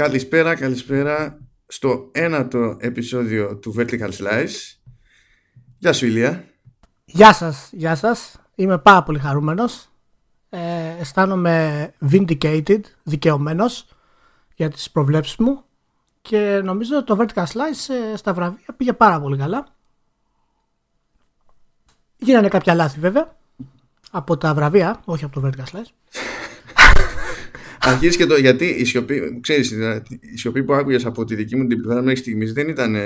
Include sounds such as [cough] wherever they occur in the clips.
Καλησπέρα, καλησπέρα στο ένατο επεισόδιο του Vertical Slice. Γεια σου Ηλία. Γεια σας, γεια σας. Είμαι πάρα πολύ χαρούμενος. Ε, αισθάνομαι vindicated, δικαιωμένος για τις προβλέψεις μου και νομίζω ότι το Vertical Slice ε, στα βραβεία πήγε πάρα πολύ καλά. Γίνανε κάποια λάθη βέβαια από τα βραβεία, όχι από το Vertical Slice. Αρχίζει και το. Γιατί η σιωπή, ξέρεις, η σιωπή που άκουγες από τη δική μου την πλευρά μέχρι στιγμής δεν ήταν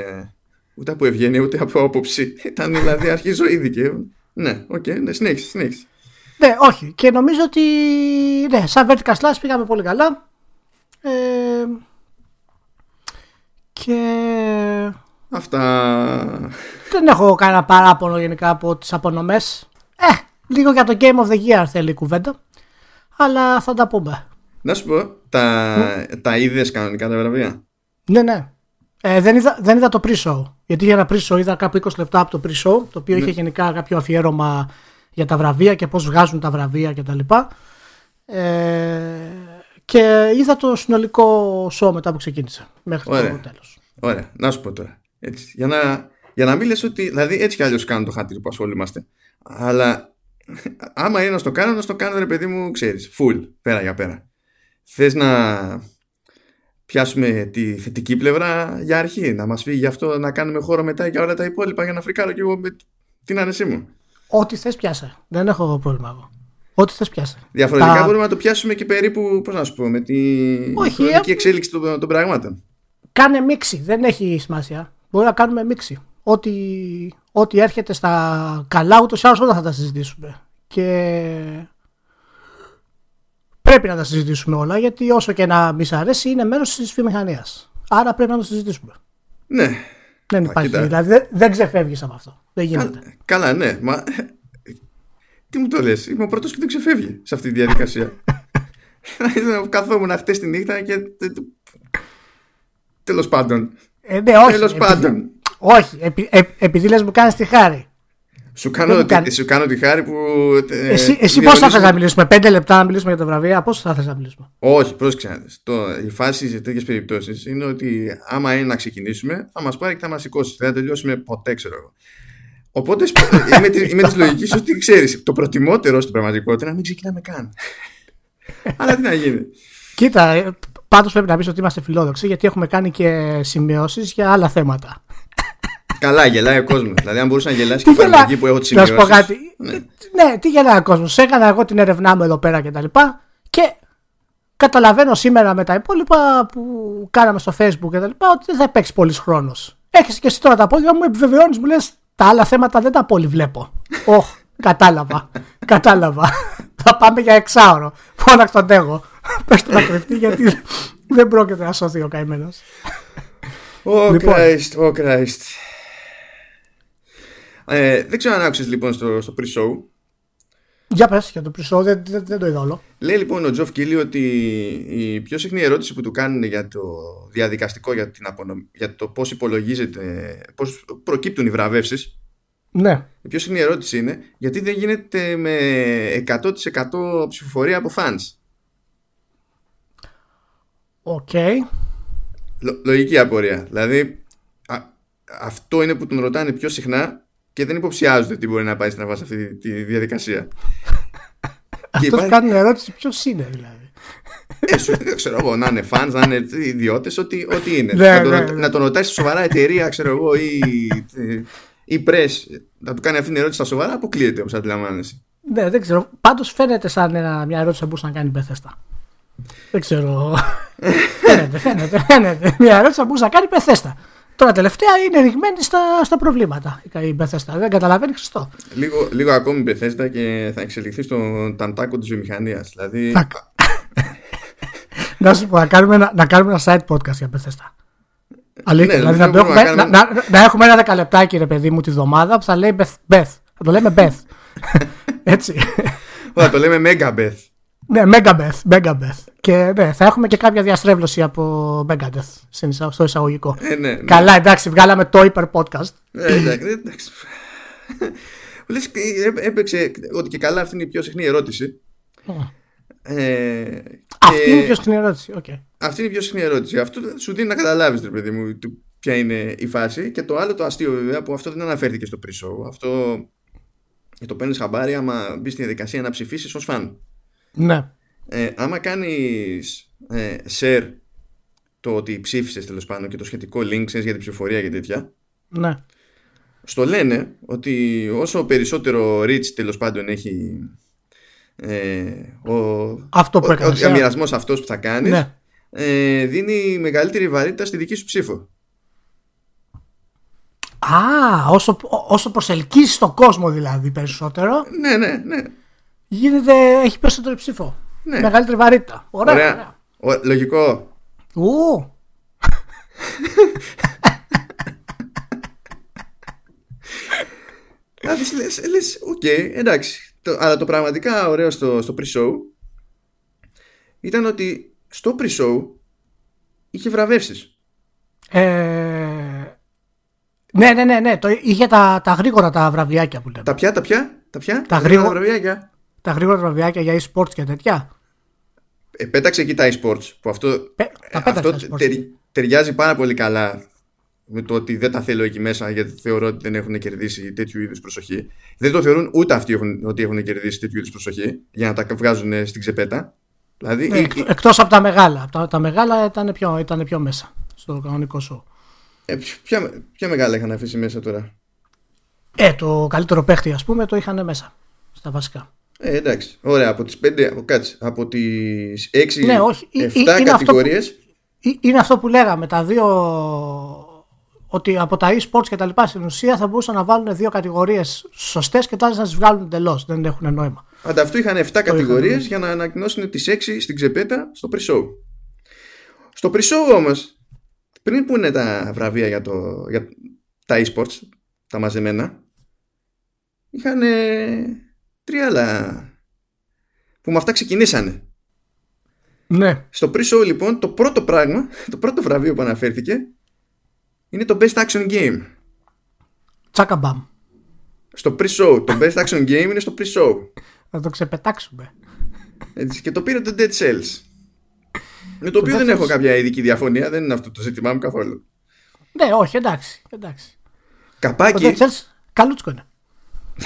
ούτε από ευγένεια ούτε από άποψη. Ήταν δηλαδή αρχίζω ήδη και. Ναι, ok, okay, ναι, συνέχισε, συνέχισε. Ναι, όχι. Και νομίζω ότι ναι, σαν Vertical Slice πήγαμε πολύ καλά. Ε, και. Αυτά. Δεν έχω κανένα παράπονο γενικά από τις απονομές. Ε, λίγο για το Game of the Year θέλει η κουβέντα. Αλλά θα τα πούμε. Να σου πω, τα, mm. τα είδες κανονικά τα βραβεία; Ναι, ναι. Ε, δεν, είδα, δεν είδα το pre-show. Γιατί για ένα pre-show είδα κάπου 20 λεπτά από το pre-show, το οποίο ναι. είχε γενικά κάποιο αφιέρωμα για τα βραβεία και πώς βγάζουν τα βραβεία κτλ. Ε, και είδα το συνολικό show μετά που ξεκίνησε. Μέχρι Ωραία. το τέλος. Ωραία. Να σου πω τώρα. Έτσι, για, να, για να μην λες ότι. Δηλαδή έτσι κι αλλιώς κάνουν το χάτρι που ασχολούμαστε. Αλλά [laughs] άμα είναι να το κάνω, να το κάνω ρε παιδί μου, ξέρεις. Full. Πέρα για πέρα. Θες να πιάσουμε τη θετική πλευρά για αρχή, να μας φύγει αυτό να κάνουμε χώρο μετά για όλα τα υπόλοιπα για να φρικάρω και εγώ με την άνεσή μου. Ό,τι θες πιάσε. Δεν έχω πρόβλημα εγώ. Ό,τι θες πιάσε. Διαφορετικά μπορούμε να το πιάσουμε και περίπου, πώς να σου πω, με τη Όχι, ε, εξέλιξη των, των πραγμάτων. Κάνε μίξη, δεν έχει σημασία. Μπορεί να κάνουμε μίξη. Ό,τι, ό,τι έρχεται στα καλά, ούτως ή άλλως όλα θα τα συζητήσουμε. Και πρέπει να τα συζητήσουμε όλα γιατί όσο και να μη αρέσει είναι μέρος της βιομηχανίας. Άρα πρέπει να το συζητήσουμε. Ναι. Δεν υπάρχει. Δηλαδή δεν, δεν ξεφεύγεις από αυτό. Δεν γίνεται. Καλά, ναι. Μα... Τι μου το λες. Είμαι ο πρώτος και δεν ξεφεύγει σε αυτή τη διαδικασία. [laughs] Καθόμουν χτες τη νύχτα και. Τέλος πάντων. Ε, ναι, όχι. Τέλος πάντων. Όχι, επει, επειδή λες μου κάνεις τη χάρη. Σου κάνω, τη, σου κάνω τη χάρη που. Ε, εσύ, εσύ πώς θα θες να μιλήσουμε, Πέντε λεπτά να μιλήσουμε για τα βραβεία, πώς θα θες να μιλήσουμε; Όχι, πρόσεξε το, Η φάση σε τέτοιες περιπτώσεις είναι ότι άμα είναι να ξεκινήσουμε, θα μας πάρει και θα μας σηκώσει. Δεν θα τελειώσουμε ποτέ, ξέρω εγώ. Οπότε [laughs] είμαι, είμαι της λογικής ότι ξέρεις, το προτιμότερο στην πραγματικότητα είναι να μην ξεκινάμε καν. [laughs] Αλλά τι να γίνει. Κοίτα, πάντως πρέπει να πεις ότι είμαστε φιλόδοξοι γιατί έχουμε κάνει και σημειώσεις για άλλα θέματα. Καλά, γελάει ο κόσμος. δηλαδή, αν μπορούσε να γελάσει και πάλι εκεί που έχω τις σημειώσει. Να σου πω κάτι. Ναι. ναι, τι γελάει ο κόσμος. Έκανα εγώ την έρευνά μου εδώ πέρα και τα λοιπά και καταλαβαίνω σήμερα με τα υπόλοιπα που κάναμε στο facebook και τα λοιπά ότι δεν θα παίξει πολύς χρόνος. Έχεις και εσύ τώρα τα πόδια μου, επιβεβαιώνεις, μου λες τα άλλα θέματα δεν τα πολύ βλέπω. Όχ, κατάλαβα. [laughs] κατάλαβα. θα πάμε για εξάωρο. Φώναξε τον τέγο. Πες το να κρυφτεί γιατί δεν πρόκειται να σωθεί ο καημένος. Oh λοιπόν. Christ, oh Christ. Ε, δεν ξέρω αν άκουσες λοιπόν στο, στο pre-show. Για πες για το pre-show, δεν, δεν, δεν, το είδα όλο. Λέει λοιπόν ο Τζοφ Κίλι ότι η πιο συχνή ερώτηση που του κάνουν για το διαδικαστικό, για, την για το πώς υπολογίζεται, πώς προκύπτουν οι βραβεύσεις. Ναι. Η πιο συχνή ερώτηση είναι γιατί δεν γίνεται με 100% ψηφοφορία από fans; Ok. Okay. λογική απορία. Δηλαδή αυτό είναι που τον ρωτάνε πιο συχνά και δεν υποψιάζονται τι μπορεί να πάει στραβά σε αυτή τη διαδικασία. [laughs] Αυτός υπάρχει... κάνει ερώτηση ποιος είναι δηλαδή. Ε, σου, ξέρω εγώ, να είναι fans, να είναι ιδιώτες, ό,τι, ό,τι είναι. Ναι, να, τον, ναι, ναι. να τον ρωτάσει σοβαρά εταιρεία, ξέρω εγώ, ή, ή press, να του κάνει αυτή την ερώτηση στα σοβαρά, αποκλείεται όπως αντιλαμβάνεσαι. Ναι, δεν ξέρω. Πάντως φαίνεται σαν ένα, μια ερώτηση που μπορούσε να κάνει πεθέστα. Δεν ξέρω. [laughs] φαίνεται, φαίνεται, φαίνεται. Μια ερώτηση που μπορούσε να κάνει πεθέστα. Τώρα τελευταία είναι ρηγμένη στα, στα προβλήματα η Μπεθέστα. Δεν καταλαβαίνει Χριστό. Λίγο, λίγο ακόμη η Μπεθέστα και θα εξελιχθεί στον ταντάκο της βιομηχανίας. Δηλαδή... να σου πω, να κάνουμε, ένα, να κάνουμε ένα side podcast για Μπεθέστα. Αλήθεια. Ναι, δηλαδή να, έχουμε, να, κάνουμε... να, να, έχουμε ένα δεκαλεπτάκι, ρε παιδί μου, τη βδομάδα που θα λέει Beth. Beth. Θα το λέμε Beth. [laughs] Έτσι. Θα το λέμε Megabeth. Ναι, Megadeth, Megadeth. Και ναι, θα έχουμε και κάποια διαστρέβλωση από Megadeth στο εισαγωγικό. Ε, ναι, ναι. Καλά, εντάξει, βγάλαμε το υπερ podcast. Ε, εντάξει, εντάξει. Λες, έπαιξε ότι και καλά αυτή είναι η πιο συχνή ερώτηση. Ε, Αυτή και είναι η πιο συχνή ερώτηση. Okay. Αυτή είναι η πιο συχνή ερώτηση. Αυτό σου δίνει να καταλάβεις, ρε παιδί μου, το- ποια είναι η φάση. Και το άλλο το αστείο, βέβαια, που αυτό δεν αναφέρθηκε στο pre-show. Αυτό το παίρνεις χαμπάρι άμα μπεις στη διαδικασία να ψηφίσεις ως φαν. Ναι. Ε, άμα κάνεις ε, share το ότι ψήφισες τέλος πάντων και το σχετικό link ξέρεις, για την ψηφοφορία και τέτοια, Ναι. στο λένε ότι όσο περισσότερο reach τέλος πάντων έχει ε, ο, Αυτό που ο, έκανες, ο ε. διαμοιρασμός αυτός που θα κάνεις Ναι. ε, δίνει μεγαλύτερη βαρύτητα στη δική σου ψήφο. Α, όσο, όσο προσελκύσεις τον κόσμο δηλαδή περισσότερο, Ναι, ναι, ναι. Γίνεται, έχει περισσότερο ψήφο. Ναι. Μεγαλύτερη βαρύτητα. Ωραία. Ωραία. ωραία. Ο- λογικό. Ου, [laughs] Κάθεις λες, ε, λες, οκ, εντάξει. Το- αλλά το πραγματικά ωραίο στο, στο pre-show ήταν ότι στο pre-show είχε βραβεύσεις. ε, ναι, ναι, ναι, ναι. Το, είχε τα, τα γρήγορα τα βραβιάκια που λέμε. Τα πια, τα πια, τα πια, Τα γρήγορα γρήγορα- βραβιάκια. Τα γρήγορα βραβιάκια για e-sports και τέτοια. Ε, πέταξε εκεί τα e-sports που αυτό, Πε- τα ε, πέταξε αυτό τα e-sports. τερι- ταιριάζει πάρα πολύ καλά με το ότι δεν τα θέλω εκεί μέσα γιατί θεωρώ ότι δεν έχουν κερδίσει τέτοιου είδους προσοχή. Δεν το θεωρούν ούτε αυτοί έχουν, ότι έχουν κερδίσει τέτοιου είδους προσοχή για να τα βγάζουν στην ξεπέτα. Δηλαδή, Ναι, η- εκ- εκτός από τα μεγάλα. Από Τα, τα μεγάλα ήταν πιο, ήταν πιο μέσα στο κανονικό show. ε, ποια, ποια μεγάλα είχαν αφήσει μέσα τώρα; Ε, το καλύτερο παίχτη ας πούμε το είχαν μέσα στα βασικά. Ε, εντάξει. Ωραία. Από τις 5, από, κάτσε, από τις 6, Ναι, όχι, ε, 7 ε, είναι αυτό που- κατηγορίες. Ε, Είναι αυτό που λέγαμε, τα δύο ότι από τα e-sports και τα λοιπά στην ουσία θα μπορούσαν να βάλουν δύο κατηγορίες σωστές και τότε να τις βγάλουν εντελώς. Δεν έχουν νόημα. Ανταυτού είχαν 7 κατηγορίες είχαν. για να ανακοινώσουν τις 6 στην ξεπέτα στο pre-show. Στο pre-show όμως, πριν πούνε τα βραβεία για, το, για τα e-sports, τα μαζεμένα, είχαν τρία άλλα που με αυτά ξεκινήσανε. Ναι. Στο pre-show λοιπόν το πρώτο πράγμα, το πρώτο βραβείο που αναφέρθηκε είναι το Best Action Game. Τσάκα μπαμ. Στο pre-show, το Best Action Game είναι στο pre-show. Θα το ξεπετάξουμε. Έτσι, και το πήρε το Dead Cells. Με το οποίο Dead δεν Cells. έχω κάποια ειδική διαφωνία, δεν είναι αυτό το ζήτημά μου καθόλου. Ναι, όχι, εντάξει. εντάξει. Το Καπάκι. Dead Cells καλούτσικο είναι.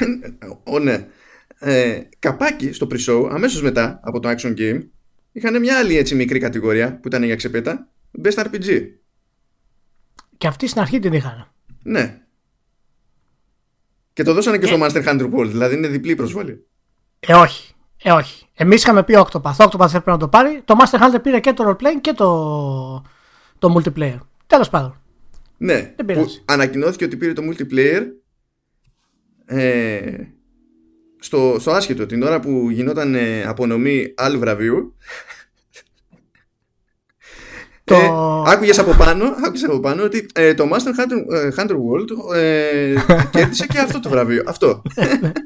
[laughs] Ω, ναι. Ε, καπάκι στο pre-show, αμέσως μετά από το Action Game, είχαν μια άλλη έτσι μικρή κατηγορία που ήταν για ξεπέτα. Best RPG. Και αυτή στην αρχή την είχαν. Ναι. Και το δώσανε και στο Master Hunter World, δηλαδή είναι διπλή προσβολή. Ε, όχι. Ε, όχι. Εμείς είχαμε πει Octopath. Octopath έπρεπε να το πάρει. Το Master Hunter πήρε και το roleplaying και το, το multiplayer. Τέλος πάντων. Ναι, που πειράζει. ανακοινώθηκε ότι πήρε το multiplayer ε, στο, στο άσχετο την ώρα που γινόταν ε, απονομή άλλου βραβείου Το... ε, άκουγες από πάνω, άκουγες από πάνω ότι ε, το Master Hunter, ε, Hunter World ε, κέρδισε και αυτό το βραβείο αυτό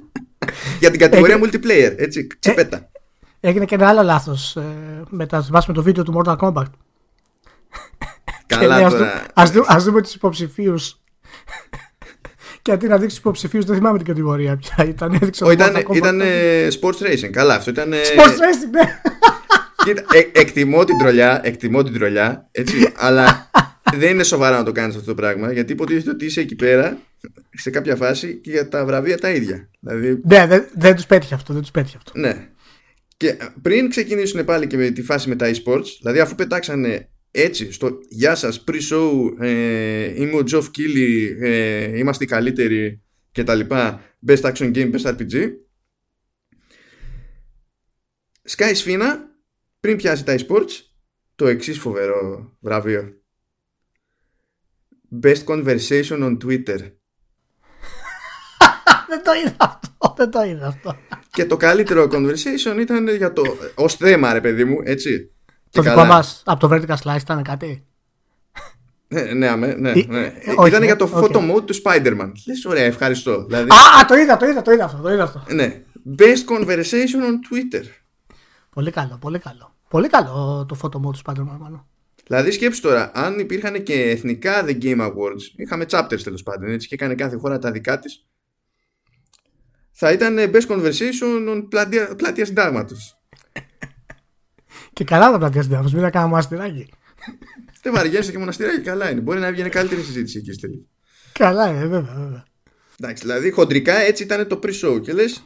[laughs] για την κατηγορία multiplayer έτσι, ξεπέτα Έγινε και ένα άλλο λάθος ε, με, τα- θυμάσαι με το βίντεο του Mortal Kombat. καλά τώρα Α δούμε, ας δούμε τους υποψηφίους. Και αντί να δείξει υποψηφίους, δεν θυμάμαι την κατηγορία πια. Ήταν, έδειξε Ω, το ήταν, Mortal Kombat. ήταν ε, sports racing καλά αυτό ήταν ε, Sports Racing, ναι. Κοίτα, ε, εκτιμώ την τρολιά, εκτιμώ την τρολιά, έτσι, αλλά δεν είναι σοβαρά να το κάνεις αυτό το πράγμα, γιατί υποτίθεται ότι είσαι εκεί πέρα σε κάποια φάση και για τα βραβεία τα ίδια. Δηλαδή, ναι, δεν, δεν τους πέτυχε αυτό. Δεν τους πέτυχε αυτό. ναι. Και πριν ξεκινήσουν πάλι και με τη φάση με τα e-sports, δηλαδή αφού πετάξανε έτσι στο «Γεια σας, pre-show, ε, είμαι ο Geoff Keighley, ε, είμαστε οι καλύτεροι» και τα λοιπά, Best Action Game, Best RPG, Sky Σφίνα, πριν πιάσει τα e-sports, το εξής φοβερό βραβείο. Best Conversation on Twitter. [laughs] δεν το είδα αυτό. Δεν το είδα αυτό. Και το καλύτερο conversation ήταν για το. ως θέμα, ρε παιδί μου, έτσι. Το Και δικό καλά. μας από το Vertical Slice ήταν κάτι; Ναι, ναι, αμέ, ναι, Ε, ναι. ε, όχι, Ήταν ε, για το ok. photo mode του Spider-Man. Λες, ωραία, ευχαριστώ. Δηλαδή, Α, α, το είδα, το είδα, το είδα αυτό. Το είδα αυτό. ναι. Best conversation on Twitter. Πολύ καλό, πολύ καλό. Πολύ καλό το photo mode του Spider-Man. μάλλον. Δηλαδή, σκέψου τώρα, αν υπήρχαν και εθνικά The Game Awards, είχαμε chapters τέλος πάντων, έτσι, και έκανε κάθε χώρα τα δικά της, θα ήταν Best Conversation on πλατεία, πλατείας συντάγματος. Και καλά το πλατεία μην τα κάνουμε αστυράκι. Δεν βαριέσαι και μοναστηράκι, καλά είναι. Μπορεί να έβγαινε καλύτερη συζήτηση εκεί στη Καλά είναι, βέβαια, βέβαια. Εντάξει, δηλαδή χοντρικά έτσι ήταν το pre-show και λες,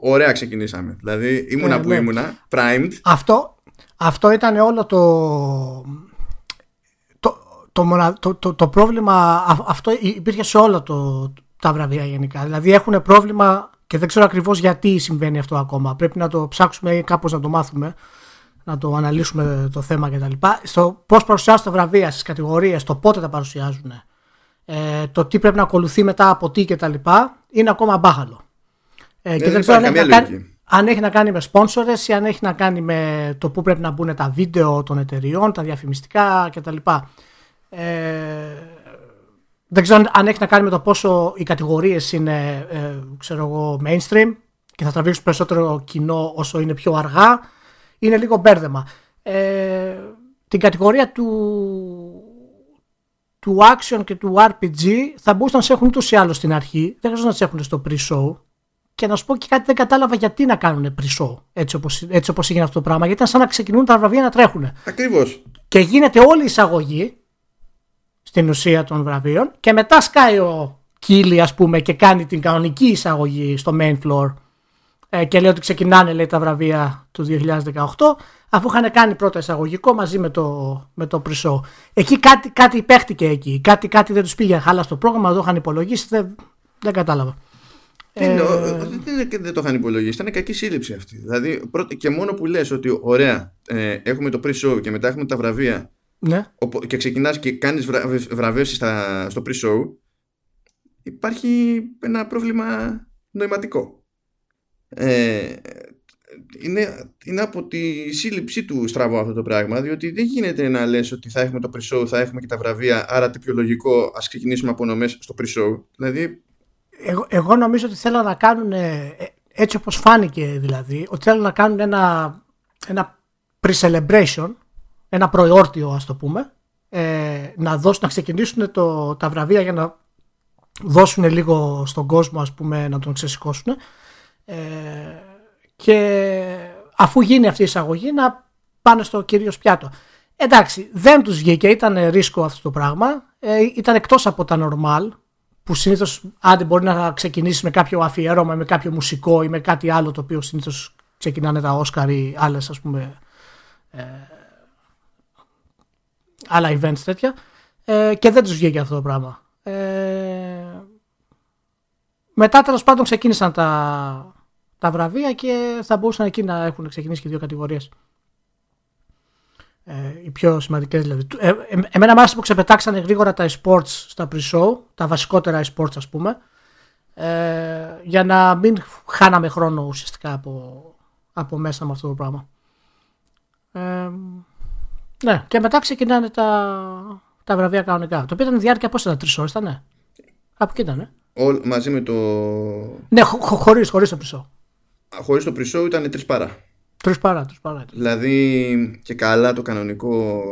ωραία ξεκινήσαμε. Δηλαδή ήμουνα ε, που ναι. ήμουνα, primed. Αυτό, αυτό ήταν όλο το, το, το, το, το πρόβλημα, αυτό υπήρχε σε όλα το, τα βραβεία γενικά. Δηλαδή έχουν πρόβλημα και δεν ξέρω ακριβώς γιατί συμβαίνει αυτό ακόμα. Πρέπει να το ψάξουμε ή κάπως να το μάθουμε, να το αναλύσουμε το θέμα κτλ. Στο πώς παρουσιάζουν τα βραβεία στις κατηγορίες, το πότε τα παρουσιάζουν, ε, το τι πρέπει να ακολουθεί μετά από τι κτλ. είναι ακόμα μπάχαλο. Ε, και δεν, ξέρω αν έχει, κάνει, αν έχει, να κάνει, με sponsors ή αν έχει να κάνει με το πού πρέπει να μπουν τα βίντεο των εταιριών, τα διαφημιστικά κτλ. Ε, δεν ξέρω αν έχει να κάνει με το πόσο οι κατηγορίες είναι ε, ξέρω εγώ, mainstream και θα τραβήξουν περισσότερο κοινό όσο είναι πιο αργά. Είναι λίγο μπέρδεμα. Ε, την κατηγορία του, του action και του RPG θα μπορούσαν να σε έχουν ούτως ή άλλως στην αρχή. Δεν χρειάζεται να σε έχουν στο pre-show. Και να σου πω και κάτι δεν κατάλαβα γιατί να κάνουν pre-show έτσι όπως, έτσι όπως έγινε αυτό το πράγμα. Γιατί ήταν σαν να ξεκινούν τα βραβεία να τρέχουν. Ακριβώς. Και γίνεται όλη η εισαγωγή στην ουσία των βραβείων και μετά σκάει ο Κίλι ας πούμε και κάνει την κανονική εισαγωγή στο main floor ε, και λέει ότι ξεκινάνε λέει, τα βραβεία του 2018 αφού είχαν κάνει πρώτο εισαγωγικό μαζί με το, με το Πρισό. Εκεί κάτι, κάτι παίχτηκε εκεί, κάτι, κάτι δεν τους πήγε χάλα στο πρόγραμμα, το είχαν υπολογίσει, δεν, δεν κατάλαβα. Ε, δεν, δεν το είχαν υπολογίσει. Ήταν κακή σύλληψη αυτή. Δηλαδή, πρώτη, και μόνο που λες ότι ωραία, ε, έχουμε το pre-show και μετά έχουμε τα βραβεία ναι. και ξεκινάς και κάνεις βρα, βραβεύσεις στο pre-show υπάρχει ένα πρόβλημα νοηματικό. Ε, είναι, είναι από τη σύλληψή του στραβό αυτό το πράγμα διότι δεν γίνεται να λες ότι θα έχουμε το pre-show, θα έχουμε και τα βραβεία άρα τι πιο λογικό ας ξεκινήσουμε από νομές στο pre-show. Δηλαδή... Εγώ, εγώ νομίζω ότι θέλω να κάνουν ε, έτσι όπως φάνηκε δηλαδή ότι θέλουν να κάνουν ένα, ένα pre-celebration ένα προϊόρτιο ας το πούμε ε, να, δώσουν, να ξεκινήσουν το, τα βραβεία για να δώσουν λίγο στον κόσμο ας πούμε να τον ξεσηκώσουν ε, και αφού γίνει αυτή η εισαγωγή να πάνε στο κυρίως πιάτο. Εντάξει, δεν τους βγήκε, ήταν ρίσκο αυτό το πράγμα, ε, ήταν εκτός από τα normal που συνήθως άντε μπορεί να ξεκινήσεις με κάποιο αφιέρωμα, με κάποιο μουσικό ή με κάτι άλλο το οποίο συνήθως ξεκινάνε τα Όσκαρ ή άλλες ας πούμε ε, άλλα events τέτοια ε, και δεν τους βγήκε αυτό το πράγμα. Ε, μετά τέλος πάντων ξεκίνησαν τα, τα βραβεία και θα μπορούσαν εκεί να έχουν ξεκινήσει και δύο κατηγορίες. Ε, οι πιο σημαντικές δηλαδή. Ε, ε, εμένα μάλιστα που ξεπετάξανε γρήγορα τα e-sports στα pre-show, τα βασικότερα e-sports ας πούμε, ε, για να μην χάναμε χρόνο ουσιαστικά από, από μέσα με αυτό το πράγμα. Ε, ναι, και μετά ξεκινάνε τα, τα βραβεία κανονικά. Το οποίο ήταν διάρκεια πώς ήταν, τρεις ώρες ήταν. Κάπου εκεί ήταν. μαζί με το. Ναι, χω, χωρίς χωρίς το πρισό. Χωρίς το πρισό ήταν τρεις παρά. Τρεις παρά, τρεις παρά. Δηλαδή και καλά το κανονικό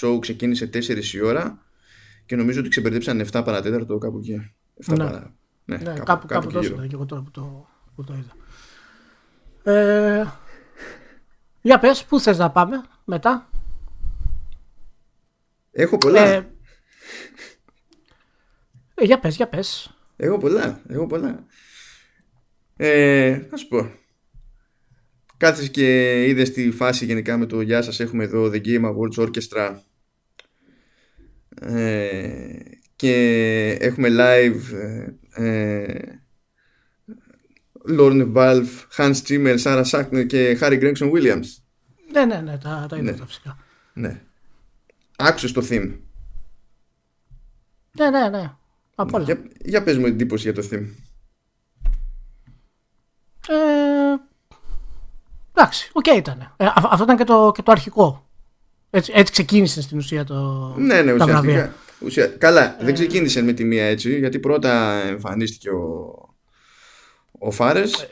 show ξεκίνησε 4 η ώρα και νομίζω ότι ξεμπερδέψαν 7 παρατέταρτο κάπου εκεί. 7 ναι. παρά. Ναι, ναι κάπου, κάπου, κάπου τόσο ήταν και εγώ τώρα που το, που το είδα. Ε, για πες, πού θες να πάμε μετά; Έχω πολλά. Ε, ε, για πες, για πες. Έχω πολλά, έχω πολλά. Ε, να σου πω. Κάθεσαι και είδες τη φάση γενικά με το «Γεια σας, έχουμε εδώ The Game Awards Orchestra» ε, και έχουμε live ε, Lorne Balfe, Hans Zimmer, Sarah Schachner και Harry Gregson Williams. Ναι, ναι, ναι, τα, τα είδα ναι. φυσικά. Ναι. Άκουσες το theme. Ναι, ναι, ναι. Από όλα. Για, για πες μου εντύπωση για το theme. Ε, εντάξει, ok okay ήταν. Ε, αυτό ήταν και το, και το αρχικό. Έτσι, έτσι ξεκίνησε στην ουσία το. Ναι, ναι, ουσιαστικά. Ουσια... Καλά, ε... δεν ξεκίνησε με τη μία έτσι, γιατί πρώτα εμφανίστηκε ο, ο Φάρες ε,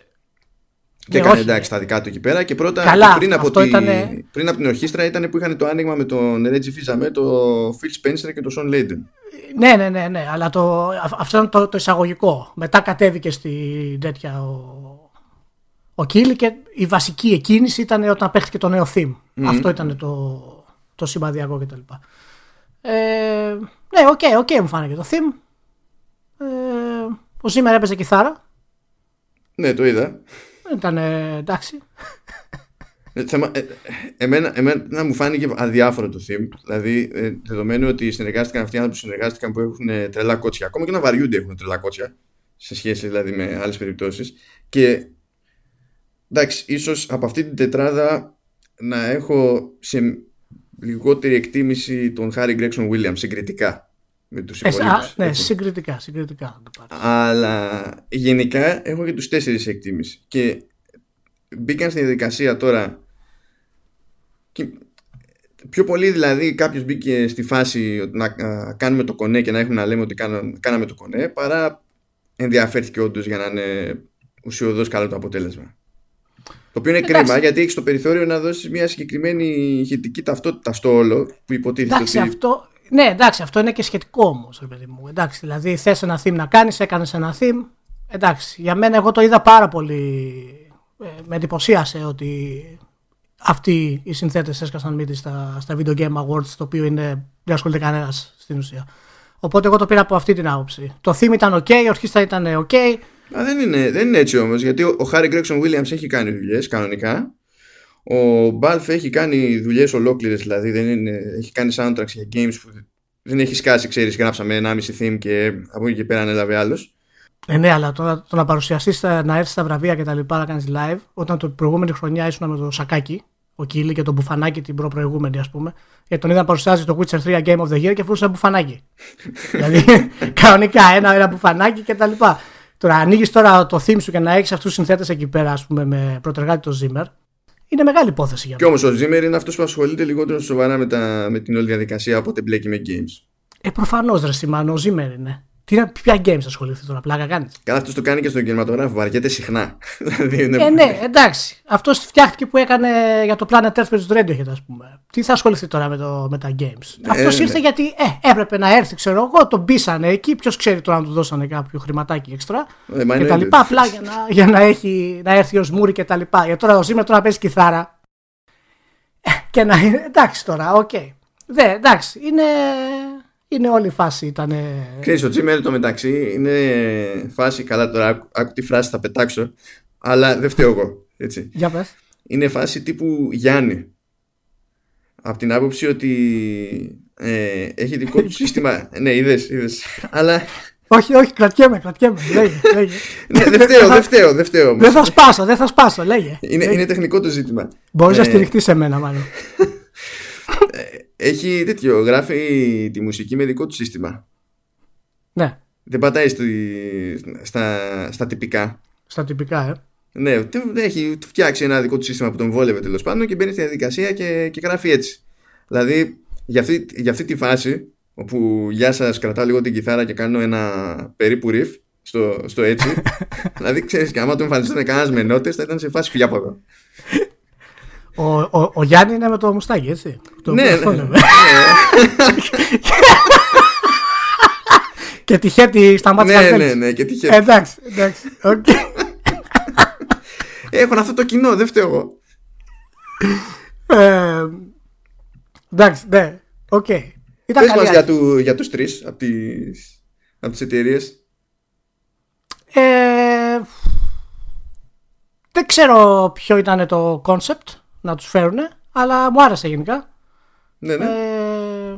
και έκανε εντάξει τα δικά του εκεί πέρα. Και πρώτα Καλά, πριν, από τη, ήτανε... πριν από την ορχήστρα ήταν που είχαν το άνοιγμα με τον Reggie Fils-Aimé, τον Phil Spencer και τον Sean Layden. Ναι, ναι, ναι, ναι, αλλά το, αυτό ήταν το, το εισαγωγικό. Μετά κατέβηκε στη τέτοια ο, ο Keighley και η βασική εκκίνηση ήταν όταν παίχτηκε το νέο theme. Αυτό ήταν το, το σημαδιακό κτλ. Ε, ναι, ok, okay, okay, μου φάνηκε το theme. Ε, ο Zimmer έπαιζε κιθάρα. Ναι, το είδα. Ήταν εντάξει. Ε, ε, εμένα, εμένα μου φάνηκε αδιάφορο το theme. Δηλαδή, ε, δεδομένου ότι συνεργάστηκαν αυτοί οι άνθρωποι που συνεργάστηκαν που έχουν τρελά κότσια, ακόμα και να βαριούνται έχουν τρελά κότσια, σε σχέση δηλαδή με άλλες περιπτώσεις. Και εντάξει, ίσως από αυτή την τετράδα να έχω σε λιγότερη εκτίμηση τον Χάρη Γκρέξον Βίλιαμς συγκριτικά με τους υπόλοιπους. ναι, συγκριτικά, συγκριτικά. Αλλά γενικά έχω και τους τέσσερις εκτίμηση. Και μπήκαν στην διαδικασία τώρα και πιο πολύ δηλαδή κάποιος μπήκε στη φάση να κάνουμε το κονέ και να έχουμε να λέμε ότι κάναμε το κονέ παρά ενδιαφέρθηκε όντως για να είναι ουσιοδός καλό το αποτέλεσμα. Το οποίο είναι Εντάξει. κρίμα γιατί έχεις το περιθώριο να δώσεις μια συγκεκριμένη ηχητική ταυτότητα στο όλο που υποτίθεται εντάξει, ότι. Αυτό, ναι, εντάξει, αυτό είναι και σχετικό όμως, ρε παιδί μου. Εντάξει, δηλαδή θες ένα theme να κάνεις, έκανες ένα theme. Εντάξει, για μένα εγώ το είδα πάρα πολύ. Ε, με εντυπωσίασε ότι αυτοί οι συνθέτες έσκασαν μύτη στα, στα Video Game Awards, το οποίο είναι, δεν ασχολείται κανένας στην ουσία. Οπότε εγώ το πήρα από αυτή την άποψη. Το theme ήταν ok, η ορχήστρα ήταν ok, Α, δεν, είναι, δεν είναι έτσι όμως γιατί ο Χάρη Γκρέξον Williams έχει κάνει δουλειές κανονικά ο Μπάλφ έχει κάνει δουλειές ολόκληρες δηλαδή δεν είναι, έχει κάνει soundtracks για games που δεν έχει σκάσει ξέρεις γράψαμε 1,5 theme και από εκεί και πέρα ανέλαβε άλλος ε, ναι, αλλά το, το να παρουσιαστείς, να έρθεις στα βραβεία και τα λοιπά, να κάνεις live, όταν το προηγούμενη χρονιά ήσουν με το σακάκι, ο Κίλι και το μπουφανάκι την προ-προηγούμενη, ας πούμε, γιατί τον είδα να παρουσιάζει το Witcher 3 Game of the Year και φορούσε μπουφανάκι. [laughs] δηλαδή, κανονικά ένα, ένα μπουφανάκι κτλ. Τώρα ανοίγεις τώρα το theme σου και να έχεις αυτούς τους συνθέτες εκεί πέρα, ας πούμε, με πρωτεργάτη το Zimmer. Είναι μεγάλη υπόθεση για μένα. Και όμω ο Zimmer είναι αυτός που ασχολείται λιγότερο σοβαρά με, τα, με την όλη διαδικασία από ό,τι μπλέκει με games. Ε, προφανώς ρε Σιμάνο, ο Zimmer είναι. Τι, ποια games ασχοληθεί τώρα, πλάκα κάνεις; Καλά, αυτός το κάνει και στον κινηματογράφο, βαριέται συχνά. [laughs] Δηλαδή ε, ναι, εντάξει. Αυτός φτιάχτηκε που έκανε για το Planet Earth versus Radiohead, ας πούμε. Τι θα ασχοληθεί τώρα με, το, με τα games; Ε, αυτός ήρθε ναι. γιατί ε, έπρεπε να έρθει, ξέρω εγώ, τον πείσανε εκεί. Ποιος ξέρει τώρα αν του δώσανε κάποιο χρηματάκι έξτρα. Ε, και τα λοιπά. Απλά για να, για να, έχει, να έρθει ο Σμούρι και τα λοιπά. Γιατί τώρα ο Ζήμερ τώρα παίζει κιθάρα. Ε, και να είναι. Εντάξει τώρα, οκ. Okay. εντάξει, είναι είναι όλη η φάση. Ήταν... Ξέρεις, ο Τζίμερ το μεταξύ είναι φάση, καλά τώρα άκου τη φράση θα πετάξω, αλλά δεν φταίω εγώ. Έτσι. Για πες. Είναι φάση τύπου Γιάννη. Από την άποψη ότι ε, έχει δικό του [laughs] σύστημα. ναι, είδες, είδες. Αλλά όχι, όχι, κρατιέμαι, κρατιέμαι. Λέγε, λέγε. [laughs] ναι, δεν φταίω, δεν φταίω. Δεν, φταίω, δεν θα σπάσω, δεν θα σπάσω, λέγε. Είναι, λέγε. είναι τεχνικό το ζήτημα. Μπορείς ε, να στηριχτείς σε μένα, μάλλον. [laughs] Ε, έχει τέτοιο, γράφει τη μουσική με δικό του σύστημα. Ναι. Δεν πατάει στα, στα τυπικά. Στα τυπικά, ε. Ναι, έχει φτιάξει ένα δικό του σύστημα που τον βόλευε τέλος πάντων και μπαίνει στη διαδικασία και, και γράφει έτσι. Δηλαδή, για αυτή, για αυτή τη φάση, όπου γεια σας, κρατάω λίγο την κιθάρα και κάνω ένα περίπου riff στο, στο έτσι. [laughs] δηλαδή, ξέρεις, και άμα του εμφανιστούν κανένας με νότε, θα ήταν σε φάση φυγιά από εδώ. Ο, ο, ο Γιάννη είναι με το μουστάκι, έτσι. Το ναι, [laughs] ναι, ναι. και τυχαίτη στα μάτια Ναι, ναι, ναι, και τυχαίτη. Εντάξει, εντάξει. Okay. [laughs] Έχουν αυτό το κοινό, δεν φταίω εγώ. Ε, εντάξει, ναι, οκ. Okay. Πες μας για, του, για τους τρεις από τις, από τις εταιρείες. Ε, δεν ξέρω ποιο ήταν το concept να τους φέρουν, αλλά μου άρεσε γενικά. Ναι, ναι. Ε,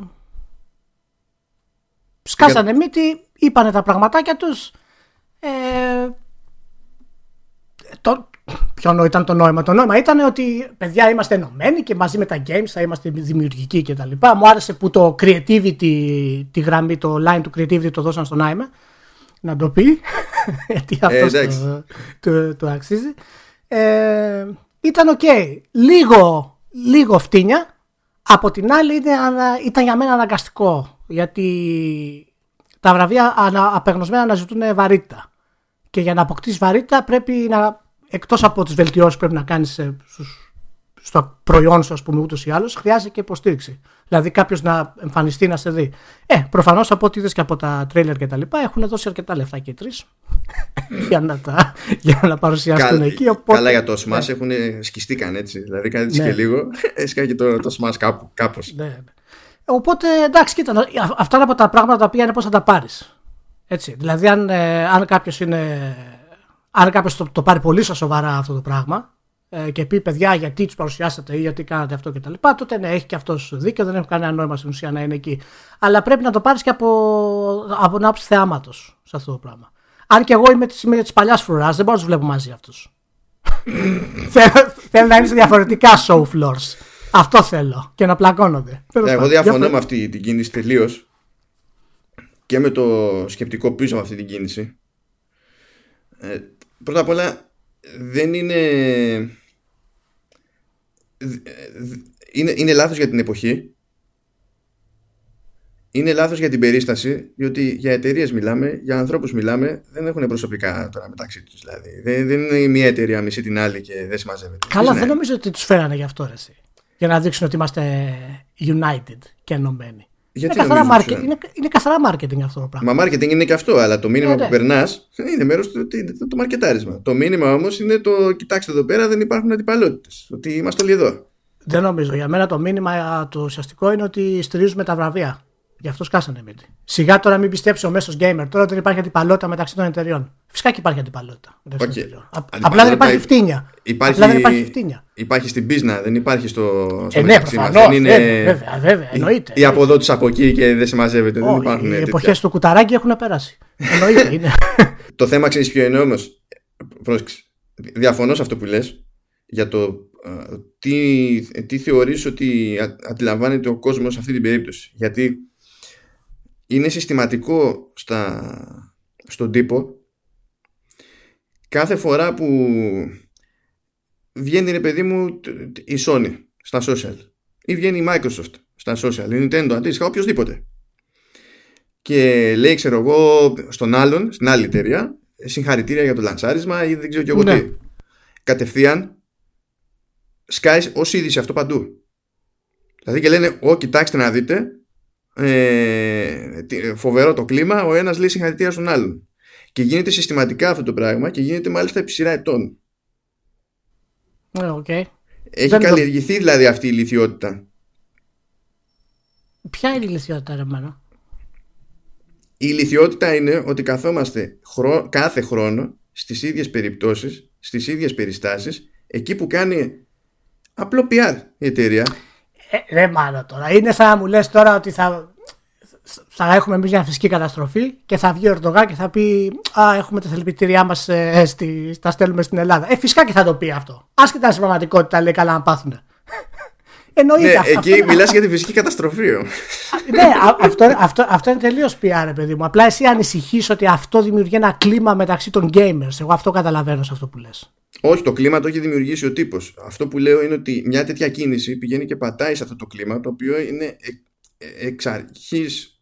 σκάσανε Για... μύτη, είπανε τα πραγματάκια τους. Ε, το, ποιο ήταν το νόημα. Το νόημα ήταν ότι παιδιά είμαστε ενωμένοι και μαζί με τα games θα είμαστε δημιουργικοί κτλ. Μου άρεσε που το creativity, τη γραμμή, το line του creativity το δώσαν στον Άιμε. Να το πει. [laughs] Γιατί αυτός ε, το, το, το, αξίζει. Ε, ήταν οκ. Λίγο, λίγο φτήνια. Από την άλλη ήταν για μένα αναγκαστικό. Γιατί τα βραβεία απεγνωσμένα αναζητούν βαρύτητα. Και για να αποκτήσεις βαρύτητα πρέπει να, εκτός από τις βελτιώσεις που πρέπει να κάνεις στο προϊόν σου, ας πούμε, ούτως ή άλλως, χρειάζεται και υποστήριξη. Δηλαδή κάποιος να εμφανιστεί να σε δει. Ε, προφανώς από ό,τι είδες και από τα τρέιλερ και τα λοιπά έχουν δώσει αρκετά λεφτά και οι τρεις [laughs] για, να τα, για να παρουσιάσουν εκεί. Οπότε... Καλά για το Smash ναι. έχουν σκιστήκαν έτσι. Δηλαδή κάτι ναι. και λίγο [laughs] έσκαγε και το, το Smash κάπου, κάπως. Ναι, ναι. Οπότε εντάξει, κοίτα, αυτά είναι από τα πράγματα τα οποία είναι πώς θα τα πάρεις. Έτσι. Δηλαδή, αν, ε, αν κάποιος είναι. Αν κάποιος το, το πάρει πολύ σοβαρά αυτό το πράγμα ε, και πει παιδιά γιατί τους παρουσιάσατε ή γιατί κάνατε αυτό κτλ. Τότε ναι, έχει και αυτός δίκιο, δεν έχει κανένα νόημα στην ουσία να είναι εκεί. Αλλά πρέπει να το πάρεις και από, από την άποψη θεάματος σε αυτό το πράγμα. Αν και εγώ είμαι της της παλιάς φρουράς, δεν μπορώ να τους βλέπω μαζί αυτούς. [laughs] Θέλω να είναι σε διαφορετικά show floors. Αυτό θέλω. Και να πλακώνονται. Ναι, εγώ διαφωνώ με αυτή την κίνηση τελείως. Και με το σκεπτικό πίσω από αυτή την κίνηση. Ε, πρώτα απ' όλα δεν είναι είναι, είναι λάθος για την εποχή. Είναι λάθος για την περίσταση διότι για εταιρείες μιλάμε, για ανθρώπους μιλάμε δεν έχουν προσωπικά τώρα μεταξύ τους δηλαδή. δεν, δεν είναι η μία εταιρεία μισή την άλλη και δεν συμμαζεύεται. Καλά δεν νομίζω ότι τους φέρανε γι' αυτό ρε, για να δείξουν ότι είμαστε united και ενωμένοι γιατί είναι, καθαρά marketing, είναι, είναι καθαρά marketing αυτό το πράγμα. Μα marketing είναι και αυτό, αλλά το μήνυμα ε, που ναι. περνάς είναι μέρος του το, το μαρκετάρισμα. Το μήνυμα όμως είναι το κοιτάξτε εδώ πέρα δεν υπάρχουν αντιπαλότητες. Ότι είμαστε όλοι εδώ. Δεν νομίζω. Για μένα το μήνυμα το ουσιαστικό είναι ότι στηρίζουμε τα βραβεία. Γι' αυτό σκάσανε μύτη. Σιγά τώρα μην πιστέψει ο μέσος gamer τώρα ότι δεν υπάρχει αντιπαλότητα μεταξύ των εταιριών. Φυσικά και υπάρχει αντιπαλότητα μεταξύ okay. των εταιριών. Απλά δεν υπάρχει φτύνια. Υπάρχει, Απλά δεν υπάρχει φτύνια. Υπάρχει στην πίσνα, δεν υπάρχει στο, στο ε, ναι, προφανώς, είναι... βέβαια, βέβαια, εννοείται. Ή από εδώ του από εκεί και δεν συμμαζεύεται. Oh, δεν υπάρχουν οι εποχές του κουταράκι έχουν περάσει. εννοείται. [laughs] είναι. το θέμα ξέρεις ποιο είναι όμως; Διαφωνώ σε αυτό που λες για το ε, τι, τι θεωρείς ότι αντιλαμβάνεται ο κόσμος σε αυτή την περίπτωση. Γιατί είναι συστηματικό στα, στον τύπο. Κάθε φορά που βγαίνει ρε παιδί μου η Sony στα social ή βγαίνει η Microsoft στα social, η Nintendo αντίστοιχα, οποιοδήποτε και λέει ξέρω εγώ στον άλλον, στην άλλη εταιρεία συγχαρητήρια για το λανσάρισμα ή δεν ξέρω και εγώ ναι. τι. Κατευθείαν σκάει ως είδηση αυτό παντού. Δηλαδή και λένε «Ω κοιτάξτε να δείτε ε, φοβερό το κλίμα, ο ένας λέει συγχαρητήρια στον άλλον. Και γίνεται συστηματικά αυτό το πράγμα και γίνεται μάλιστα επί σειρά ετών. Okay. Έχει Δεν καλλιεργηθεί το... δηλαδή αυτή η λυθιότητα. Ποια είναι η λυθιότητα, ρε μάνα; Η λυθιότητα είναι ότι καθόμαστε κάθε χρόνο στις ίδιες περιπτώσεις, στις ίδιες περιστάσεις, εκεί που κάνει απλό PR η εταιρεία ε, ρε μάλλον τώρα. Είναι σαν να μου λες τώρα ότι θα, θα έχουμε εμείς μια φυσική καταστροφή και θα βγει ο Ερντογάν και θα πει Α, έχουμε τα θελπιτήριά μας, ε, τα στέλνουμε στην Ελλάδα. Ε, φυσικά και θα το πει αυτό. Άσχετα στην πραγματικότητα λέει καλά να πάθουν. [laughs] Εννοείται ναι, αυτό. Εκεί μιλάς για τη φυσική καταστροφή. ναι, αυτό, αυτό, αυτό είναι τελείως PR, παιδί μου. Απλά εσύ ανησυχείς ότι αυτό δημιουργεί ένα κλίμα μεταξύ των gamers. Εγώ αυτό καταλαβαίνω σε αυτό που λες. Όχι, το κλίμα το έχει δημιουργήσει ο τύπος. Αυτό που λέω είναι ότι μια τέτοια κίνηση πηγαίνει και πατάει σε αυτό το κλίμα, το οποίο είναι εξ αρχής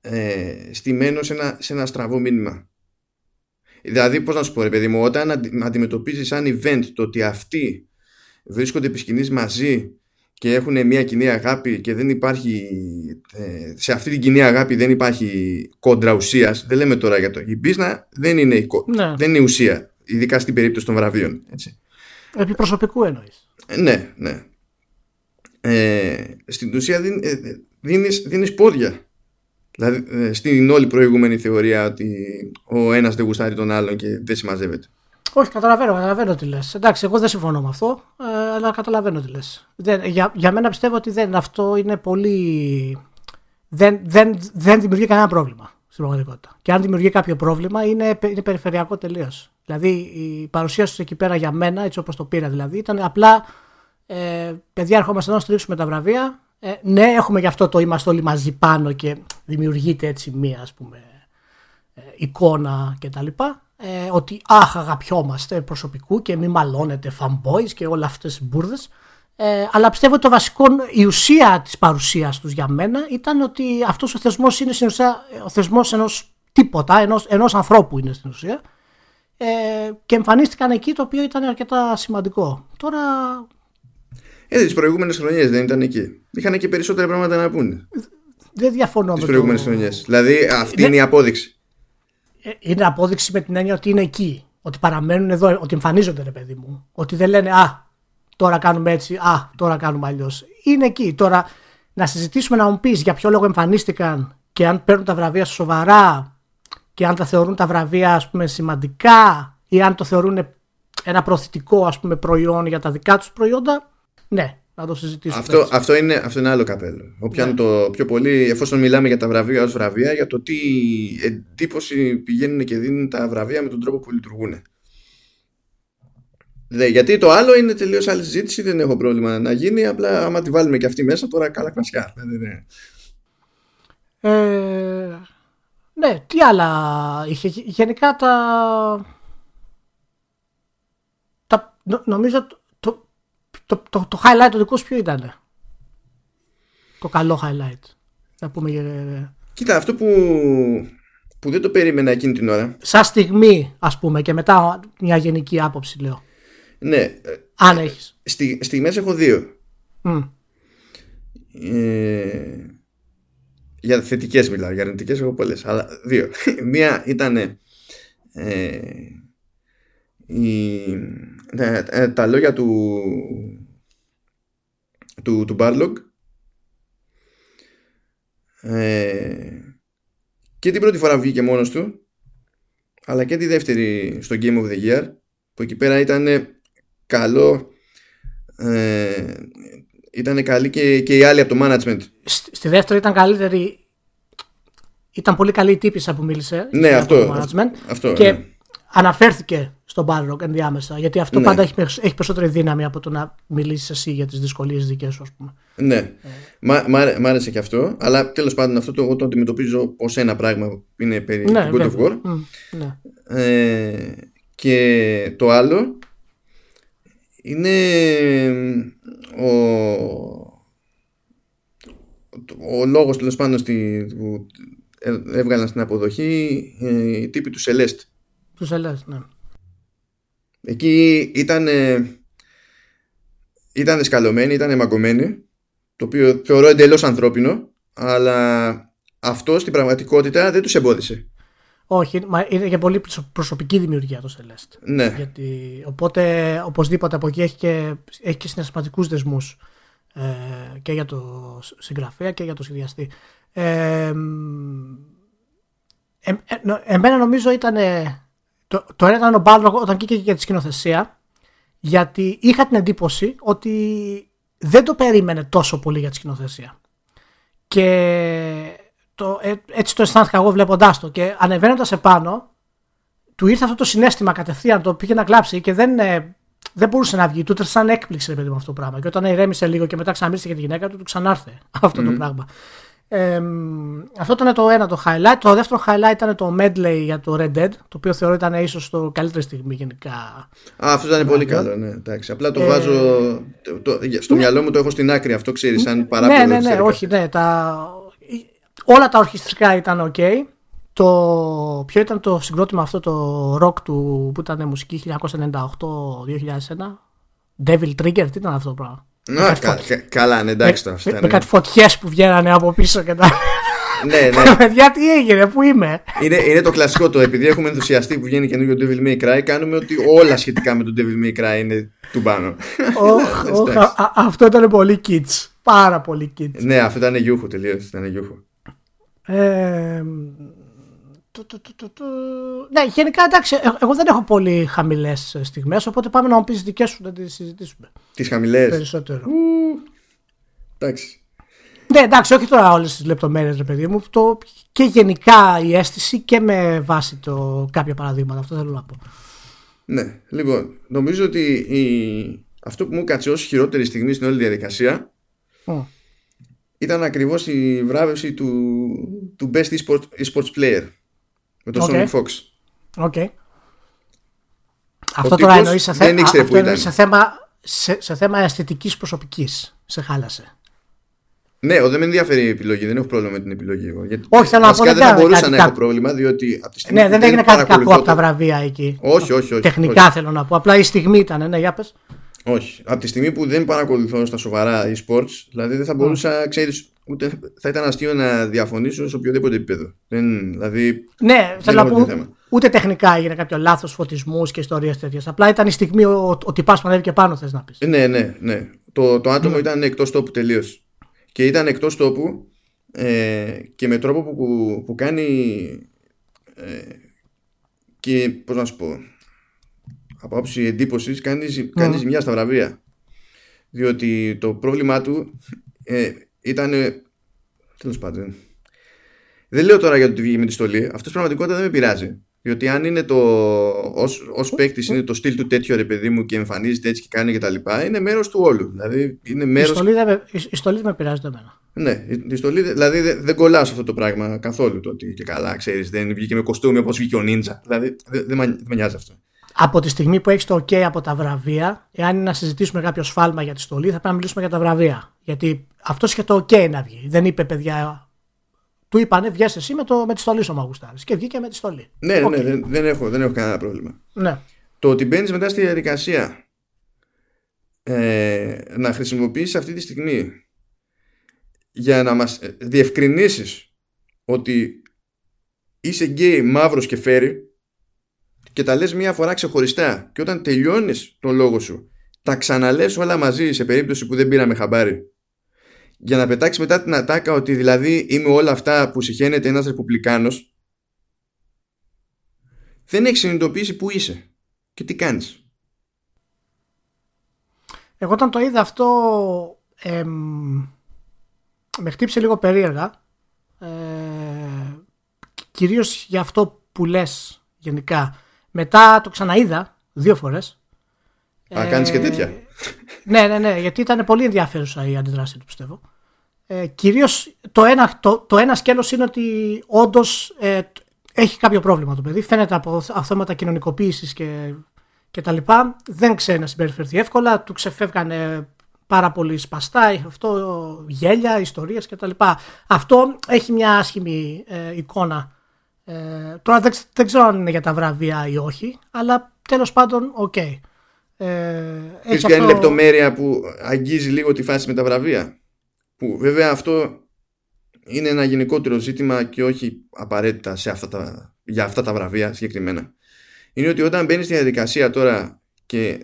ε, στημένο σε ένα, σε ένα στραβό μήνυμα. Δηλαδή, πώς να σου πω, ρε παιδί μου, όταν αντιμετωπίζεις σαν event το ότι αυτοί βρίσκονται επί μαζί και έχουν μια κοινή αγάπη και δεν υπάρχει ε, σε αυτή την κοινή αγάπη δεν υπάρχει κόντρα ουσίας δεν λέμε τώρα για το η πίσνα δεν είναι, ναι. δεν είναι ουσία ειδικά στην περίπτωση των βραβείων έτσι. επί προσωπικού εννοείς ε, ναι ναι ε, στην ουσία δίν, ε, δίνεις, δίνεις πόδια δηλαδή ε, στην όλη προηγούμενη θεωρία ότι ο ένας δεν γουστάρει τον άλλον και δεν συμμαζεύεται όχι, καταλαβαίνω, καταλαβαίνω τι λες. Εντάξει, εγώ δεν συμφωνώ με αυτό, ε, αλλά καταλαβαίνω τι λες. Για, για μένα πιστεύω ότι δεν, αυτό είναι πολύ. Δεν, δεν, δεν δημιουργεί κανένα πρόβλημα στην πραγματικότητα. Και αν δημιουργεί κάποιο πρόβλημα, είναι, είναι περιφερειακό τελείως. Δηλαδή, η παρουσία τους εκεί πέρα για μένα, έτσι όπως το πήρα δηλαδή, ήταν απλά. Ε, παιδιά, ερχόμαστε εδώ να στηρίξουμε τα βραβεία. Ε, ναι, έχουμε γι' αυτό το είμαστε όλοι μαζί πάνω και δημιουργείται έτσι μία ας πούμε, ε, εικόνα κτλ ε, ότι αχ αγαπιόμαστε προσωπικού και μη μαλώνετε fanboys και όλα αυτές τις μπουρδες ε, αλλά πιστεύω ότι το βασικό, η ουσία της παρουσίας τους για μένα ήταν ότι αυτός ο θεσμός είναι στην ουσία ο θεσμός ενός τίποτα, ενός, ενός ανθρώπου είναι στην ουσία ε, και εμφανίστηκαν εκεί το οποίο ήταν αρκετά σημαντικό. Τώρα Ε, τις προηγούμενες χρονιές δεν ήταν εκεί. Είχαν και περισσότερα πράγματα να πούνε. Δεν διαφωνώ Τις με προηγούμενες το... χρονιές. Δηλαδή αυτή Ναι. είναι η απόδειξη. Ε, Είναι απόδειξη με την έννοια ότι είναι εκεί. Ότι παραμένουν εδώ, ότι εμφανίζονται, ρε παιδί μου. Ότι δεν λένε Α, τώρα κάνουμε έτσι, Α, τώρα κάνουμε αλλιώς. Είναι εκεί. Τώρα να συζητήσουμε να μου πεις για ποιο λόγο εμφανίστηκαν και αν παίρνουν τα βραβεία σοβαρά και αν τα θεωρούν τα βραβεία ας πούμε σημαντικά ή αν το θεωρούν ένα προωθητικό ας πούμε προϊόν για τα δικά τους προϊόντα ναι να το συζητήσουμε Αυτό, έτσι. αυτό, είναι, αυτό είναι άλλο καπέλο. Όποια είναι το πιο πολύ, εφόσον μιλάμε για τα βραβεία ως βραβεία, για το τι εντύπωση πηγαίνουν και δίνουν τα βραβεία με τον τρόπο που λειτουργούν. Δε, γιατί το άλλο είναι τελείως άλλη συζήτηση, δεν έχω πρόβλημα να γίνει. Απλά άμα τη βάλουμε και αυτή μέσα, τώρα καλά κλασικά. Δηλαδή, ναι. Ε, ναι, τι άλλα είχε. Γενικά τα. τα νο- νομίζω το, το, το, το, το highlight το δικός σου ποιο ήταν. Το καλό highlight. Να πούμε για- Κοίτα, αυτό που, που δεν το περίμενα εκείνη την ώρα. Σαν στιγμή, ας πούμε, και μετά μια γενική άποψη, λέω. Ναι, ε, Αν έχεις. στη, στιγμές έχω δύο. Μμ. Ε, για θετικές μιλάω, για αρνητικές έχω πολλές, αλλά δύο. [laughs] Μία ήταν ε, η, ε, ε, τα λόγια του του, του Barlog ε, και την πρώτη φορά βγήκε μόνος του αλλά και τη δεύτερη στο Game of the Year που εκεί πέρα ήταν καλό ε, ήταν καλή και, και οι άλλοι από το management Στη, στη δεύτερη ήταν καλύτερη. Ήταν πολύ καλή η τύπησα που μίλησε. Ναι, για αυτό, το management. αυτό, και ναι. αναφέρθηκε στον Balrog ενδιάμεσα. Γιατί αυτό Ναι. πάντα έχει, περισσ- έχει περισσότερη δύναμη από το να μιλήσεις εσύ για τις δυσκολίες δικές σου, ας πούμε. Ναι, Μ' μ' άρε- μ' άρεσε και αυτό, αλλά τέλος πάντων αυτό το, εγώ το αντιμετωπίζω ως ένα πράγμα που είναι περί ναι, του God of βέβαια. War. Μμ, ναι. Ε, και το άλλο είναι ο, ο λόγος τέλος πάντων στη, που ε- έβγαλαν στην αποδοχή ε, οι τύποι του Celeste. Του ελέγχου, ναι. Εκεί ήταν ήταν σκαλωμένοι, ήταν μαγκωμένοι το οποίο θεωρώ εντελώς ανθρώπινο αλλά αυτό στην πραγματικότητα δεν τους εμπόδισε. Όχι, μα είναι για πολύ προσω- προσωπική δημιουργία το Celeste. Ναι. Γιατί, οπότε οπωσδήποτε από εκεί έχει και, έχει και συναισθηματικούς δεσμούς ε, και για το σ- συγγραφέα και για το σχεδιαστή. Ε, μ, ε, ε, νο- εμένα νομίζω ήταν το, το ένα ήταν ο Balrog όταν κοίταγε για τη σκηνοθεσία γιατί είχα την εντύπωση ότι δεν το περίμενε τόσο πολύ για τη σκηνοθεσία. Και το, ε, έτσι το αισθάνθηκα εγώ βλέποντάς το. Και ανεβαίνοντας επάνω, του ήρθε αυτό το συνέστημα κατευθείαν, το πήγε να κλάψει και δεν, ε, δεν μπορούσε να βγει. Του ήρθε σαν έκπληξη ρε παιδί μου αυτό το πράγμα. Και όταν ηρέμησε λίγο και μετά ξαναμίλησε για τη γυναίκα του, του ξανάρθε [laughs] αυτό το πράγμα. Ε, μ, αυτό ήταν το ένα το highlight. Το δεύτερο highlight ήταν το medley για το Red Dead, το οποίο θεωρώ ήταν ίσως το καλύτερη στιγμή γενικά. Α, αυτό ήταν πολύ καλό, ναι. Εντάξει. Απλά το Ε, βάζω. Το, το- στο μυαλό μου το έχω στην άκρη αυτό, ξέρεις, σαν παράπονο. ναι, ναι, ναι, της διαδικασίας. όχι, ναι. Τα... Όλα τα ορχιστρικά ήταν ok. Το... Ποιο ήταν το συγκρότημα αυτό το rock του που ήταν μουσική 1998-2001 Devil Trigger, τι ήταν αυτό το πράγμα; Α, κα- κα- καλά, ναι, εντάξει το με, αυτά. με ναι. κάτι φωτιές που βγαίνανε από πίσω και τα... ναι, [laughs] ναι. Παιδιά τι έγινε, πού είμαι; Είναι, είναι το κλασικό το επειδή έχουμε ενθουσιαστεί που βγαίνει καινούριο Devil May Cry, κάνουμε ότι όλα σχετικά με το Devil May Cry είναι του πάνω. Οχ, οχ, Εντάξει. α- α- αυτό ήταν πολύ kids. Πάρα πολύ kids. ναι, αυτό ήταν γιούχο τελείως. Ήταν γιούχο. Ναι, γενικά εντάξει, ε- εγώ δεν έχω πολύ χαμηλές στιγμές, οπότε πάμε να μου πεις δικές σου να τις συζητήσουμε Τις χαμηλές; περισσότερο. Εντάξει. Ναι, εντάξει, όχι τώρα όλες τις λεπτομέρειες, ρε παιδί μου. Το, και γενικά η αίσθηση και με βάση το κάποια παραδείγματα. Αυτό θέλω να πω. Ναι, λοιπόν, νομίζω ότι η... αυτό που μου κάτσε ως χειρότερη στιγμή στην όλη διαδικασία Μμ. Ήταν ακριβώς η βράβευση του, του Best eSport, eSports Player με τον Οκ. Sonic Fox. Οκ. Αυτό τύπος τώρα εννοείς σε, θε... δεν ήξερε αυτό που εννοείς ήταν. σε θέμα, σε, σε θέμα αισθητικής προσωπικής. Σε χάλασε. Ναι, ο, δεν με ενδιαφέρει η επιλογή, δεν έχω πρόβλημα με την επιλογή εγώ. Γιατί Όχι, θέλω να βασικά πω, δεν δεν θα κάνανε μπορούσα κάτι να έχω κακό. πρόβλημα, διότι από τη στιγμή Ναι, που δεν έγινε κάτι κακό παρακολουθώ από τα το- βραβεία εκεί. Όχι, όχι, όχι. Τεχνικά όχι. θέλω να πω. Απλά η στιγμή ήταν, ναι, για πες. Όχι. Από τη στιγμή που δεν παρακολουθώ στα σοβαρά e-sports, δηλαδή δεν θα μπορούσα, mm. ξέρεις, ούτε θα ήταν αστείο να διαφωνήσω σε οποιοδήποτε επίπεδο. Δεν, δηλαδή, ναι, θέλω να πω, ούτε τεχνικά έγινε κάποιο λάθος φωτισμούς και ιστορίες τέτοιες. Απλά ήταν η στιγμή ότι πα που ανέβηκε πάνω, θες να πεις. Ναι, ναι, ναι. Το, το άτομο mm. ήταν εκτός τόπου τελείως. Και ήταν εκτός τόπου ε, και με τρόπο που, που, που κάνει. Ε, και πώς να σου πω, από άποψη εντύπωσης κάνεις, κάνεις ζημιά στα βραβεία. Διότι το πρόβλημά του ε, ήταν. Τέλος πάντων. Δεν λέω τώρα για το ότι βγήκε με τη στολή. Αυτός πραγματικότητα δεν με πειράζει. Διότι αν είναι το. ως παίκτης είναι το στυλ του τέτοιο ρε παιδί μου και εμφανίζεται έτσι και κάνει και τα λοιπά, είναι μέρος του όλου. Δηλαδή είναι μέρος... η, στολή δεν, η στολή δεν με πειράζει εμένα. Ναι, η στολή δηλαδή δεν, δεν κολλά σε αυτό το πράγμα καθόλου. Το ότι και καλά, ξέρεις, δεν βγήκε με κοστούμι όπως βγήκε ο Νίντζα. Δηλαδή δεν, δεν, με νοιάζει αυτό από τη στιγμή που έχεις το OK από τα βραβεία, εάν είναι να συζητήσουμε κάποιο σφάλμα για τη στολή, θα πρέπει να μιλήσουμε για τα βραβεία. Γιατί αυτός είχε το OK να βγει. Δεν είπε, παιδιά, του είπανε βγες εσύ με, το, με τη στολή σου Μαγουστάρης. Και βγήκε με τη στολή. Ναι, okay. ναι, δεν, δεν, έχω, δεν έχω κανένα πρόβλημα. Ναι. Το ότι μπαίνεις μετά στη διαδικασία ε, να χρησιμοποιήσεις αυτή τη στιγμή για να μας διευκρινίσεις ότι είσαι γκέι, μαύρος και φέρει και τα λες μία φορά ξεχωριστά. Και όταν τελειώνεις τον λόγο σου τα ξαναλες όλα μαζί σε περίπτωση που δεν πήραμε χαμπάρι. Για να πετάξεις μετά την ατάκα ότι δηλαδή είμαι όλα αυτά που συχαίνεται ένας ρεπουμπλικάνος δεν έχεις συνειδητοποιήσει που είσαι και τι κάνεις. Εγώ όταν το είδα αυτό με χτύπησε λίγο περίεργα. Ε, κυρίως για αυτό που λες γενικά μετά το ξαναείδα δύο φορές. Α, ε, κάνεις και τέτοια. Ναι, ναι, ναι, γιατί ήταν πολύ ενδιαφέρουσα η αντιδράση του, πιστεύω. Ε, Κυρίως το ένα, το, το ένα σκέλος είναι ότι όντως ε, έχει κάποιο πρόβλημα το παιδί. Φαίνεται από θέματα κοινωνικοποίησης και, και τα λοιπά. Δεν ξέρει να συμπεριφερθεί εύκολα. Του ξεφεύγανε πάρα πολύ σπαστά. Αυτό γέλια, ιστορίες κτλ. Αυτό έχει μια άσχημη ε, εικόνα ε, τώρα δεν, δεν, ξέρω αν είναι για τα βραβεία ή όχι, αλλά τέλος πάντων, ok. Okay. Ε, έχει αυτό... λεπτομέρεια που αγγίζει λίγο τη φάση με τα βραβεία; Που βέβαια αυτό είναι ένα γενικότερο ζήτημα και όχι απαραίτητα σε αυτά τα, για αυτά τα βραβεία συγκεκριμένα. Είναι ότι όταν μπαίνεις στη διαδικασία τώρα και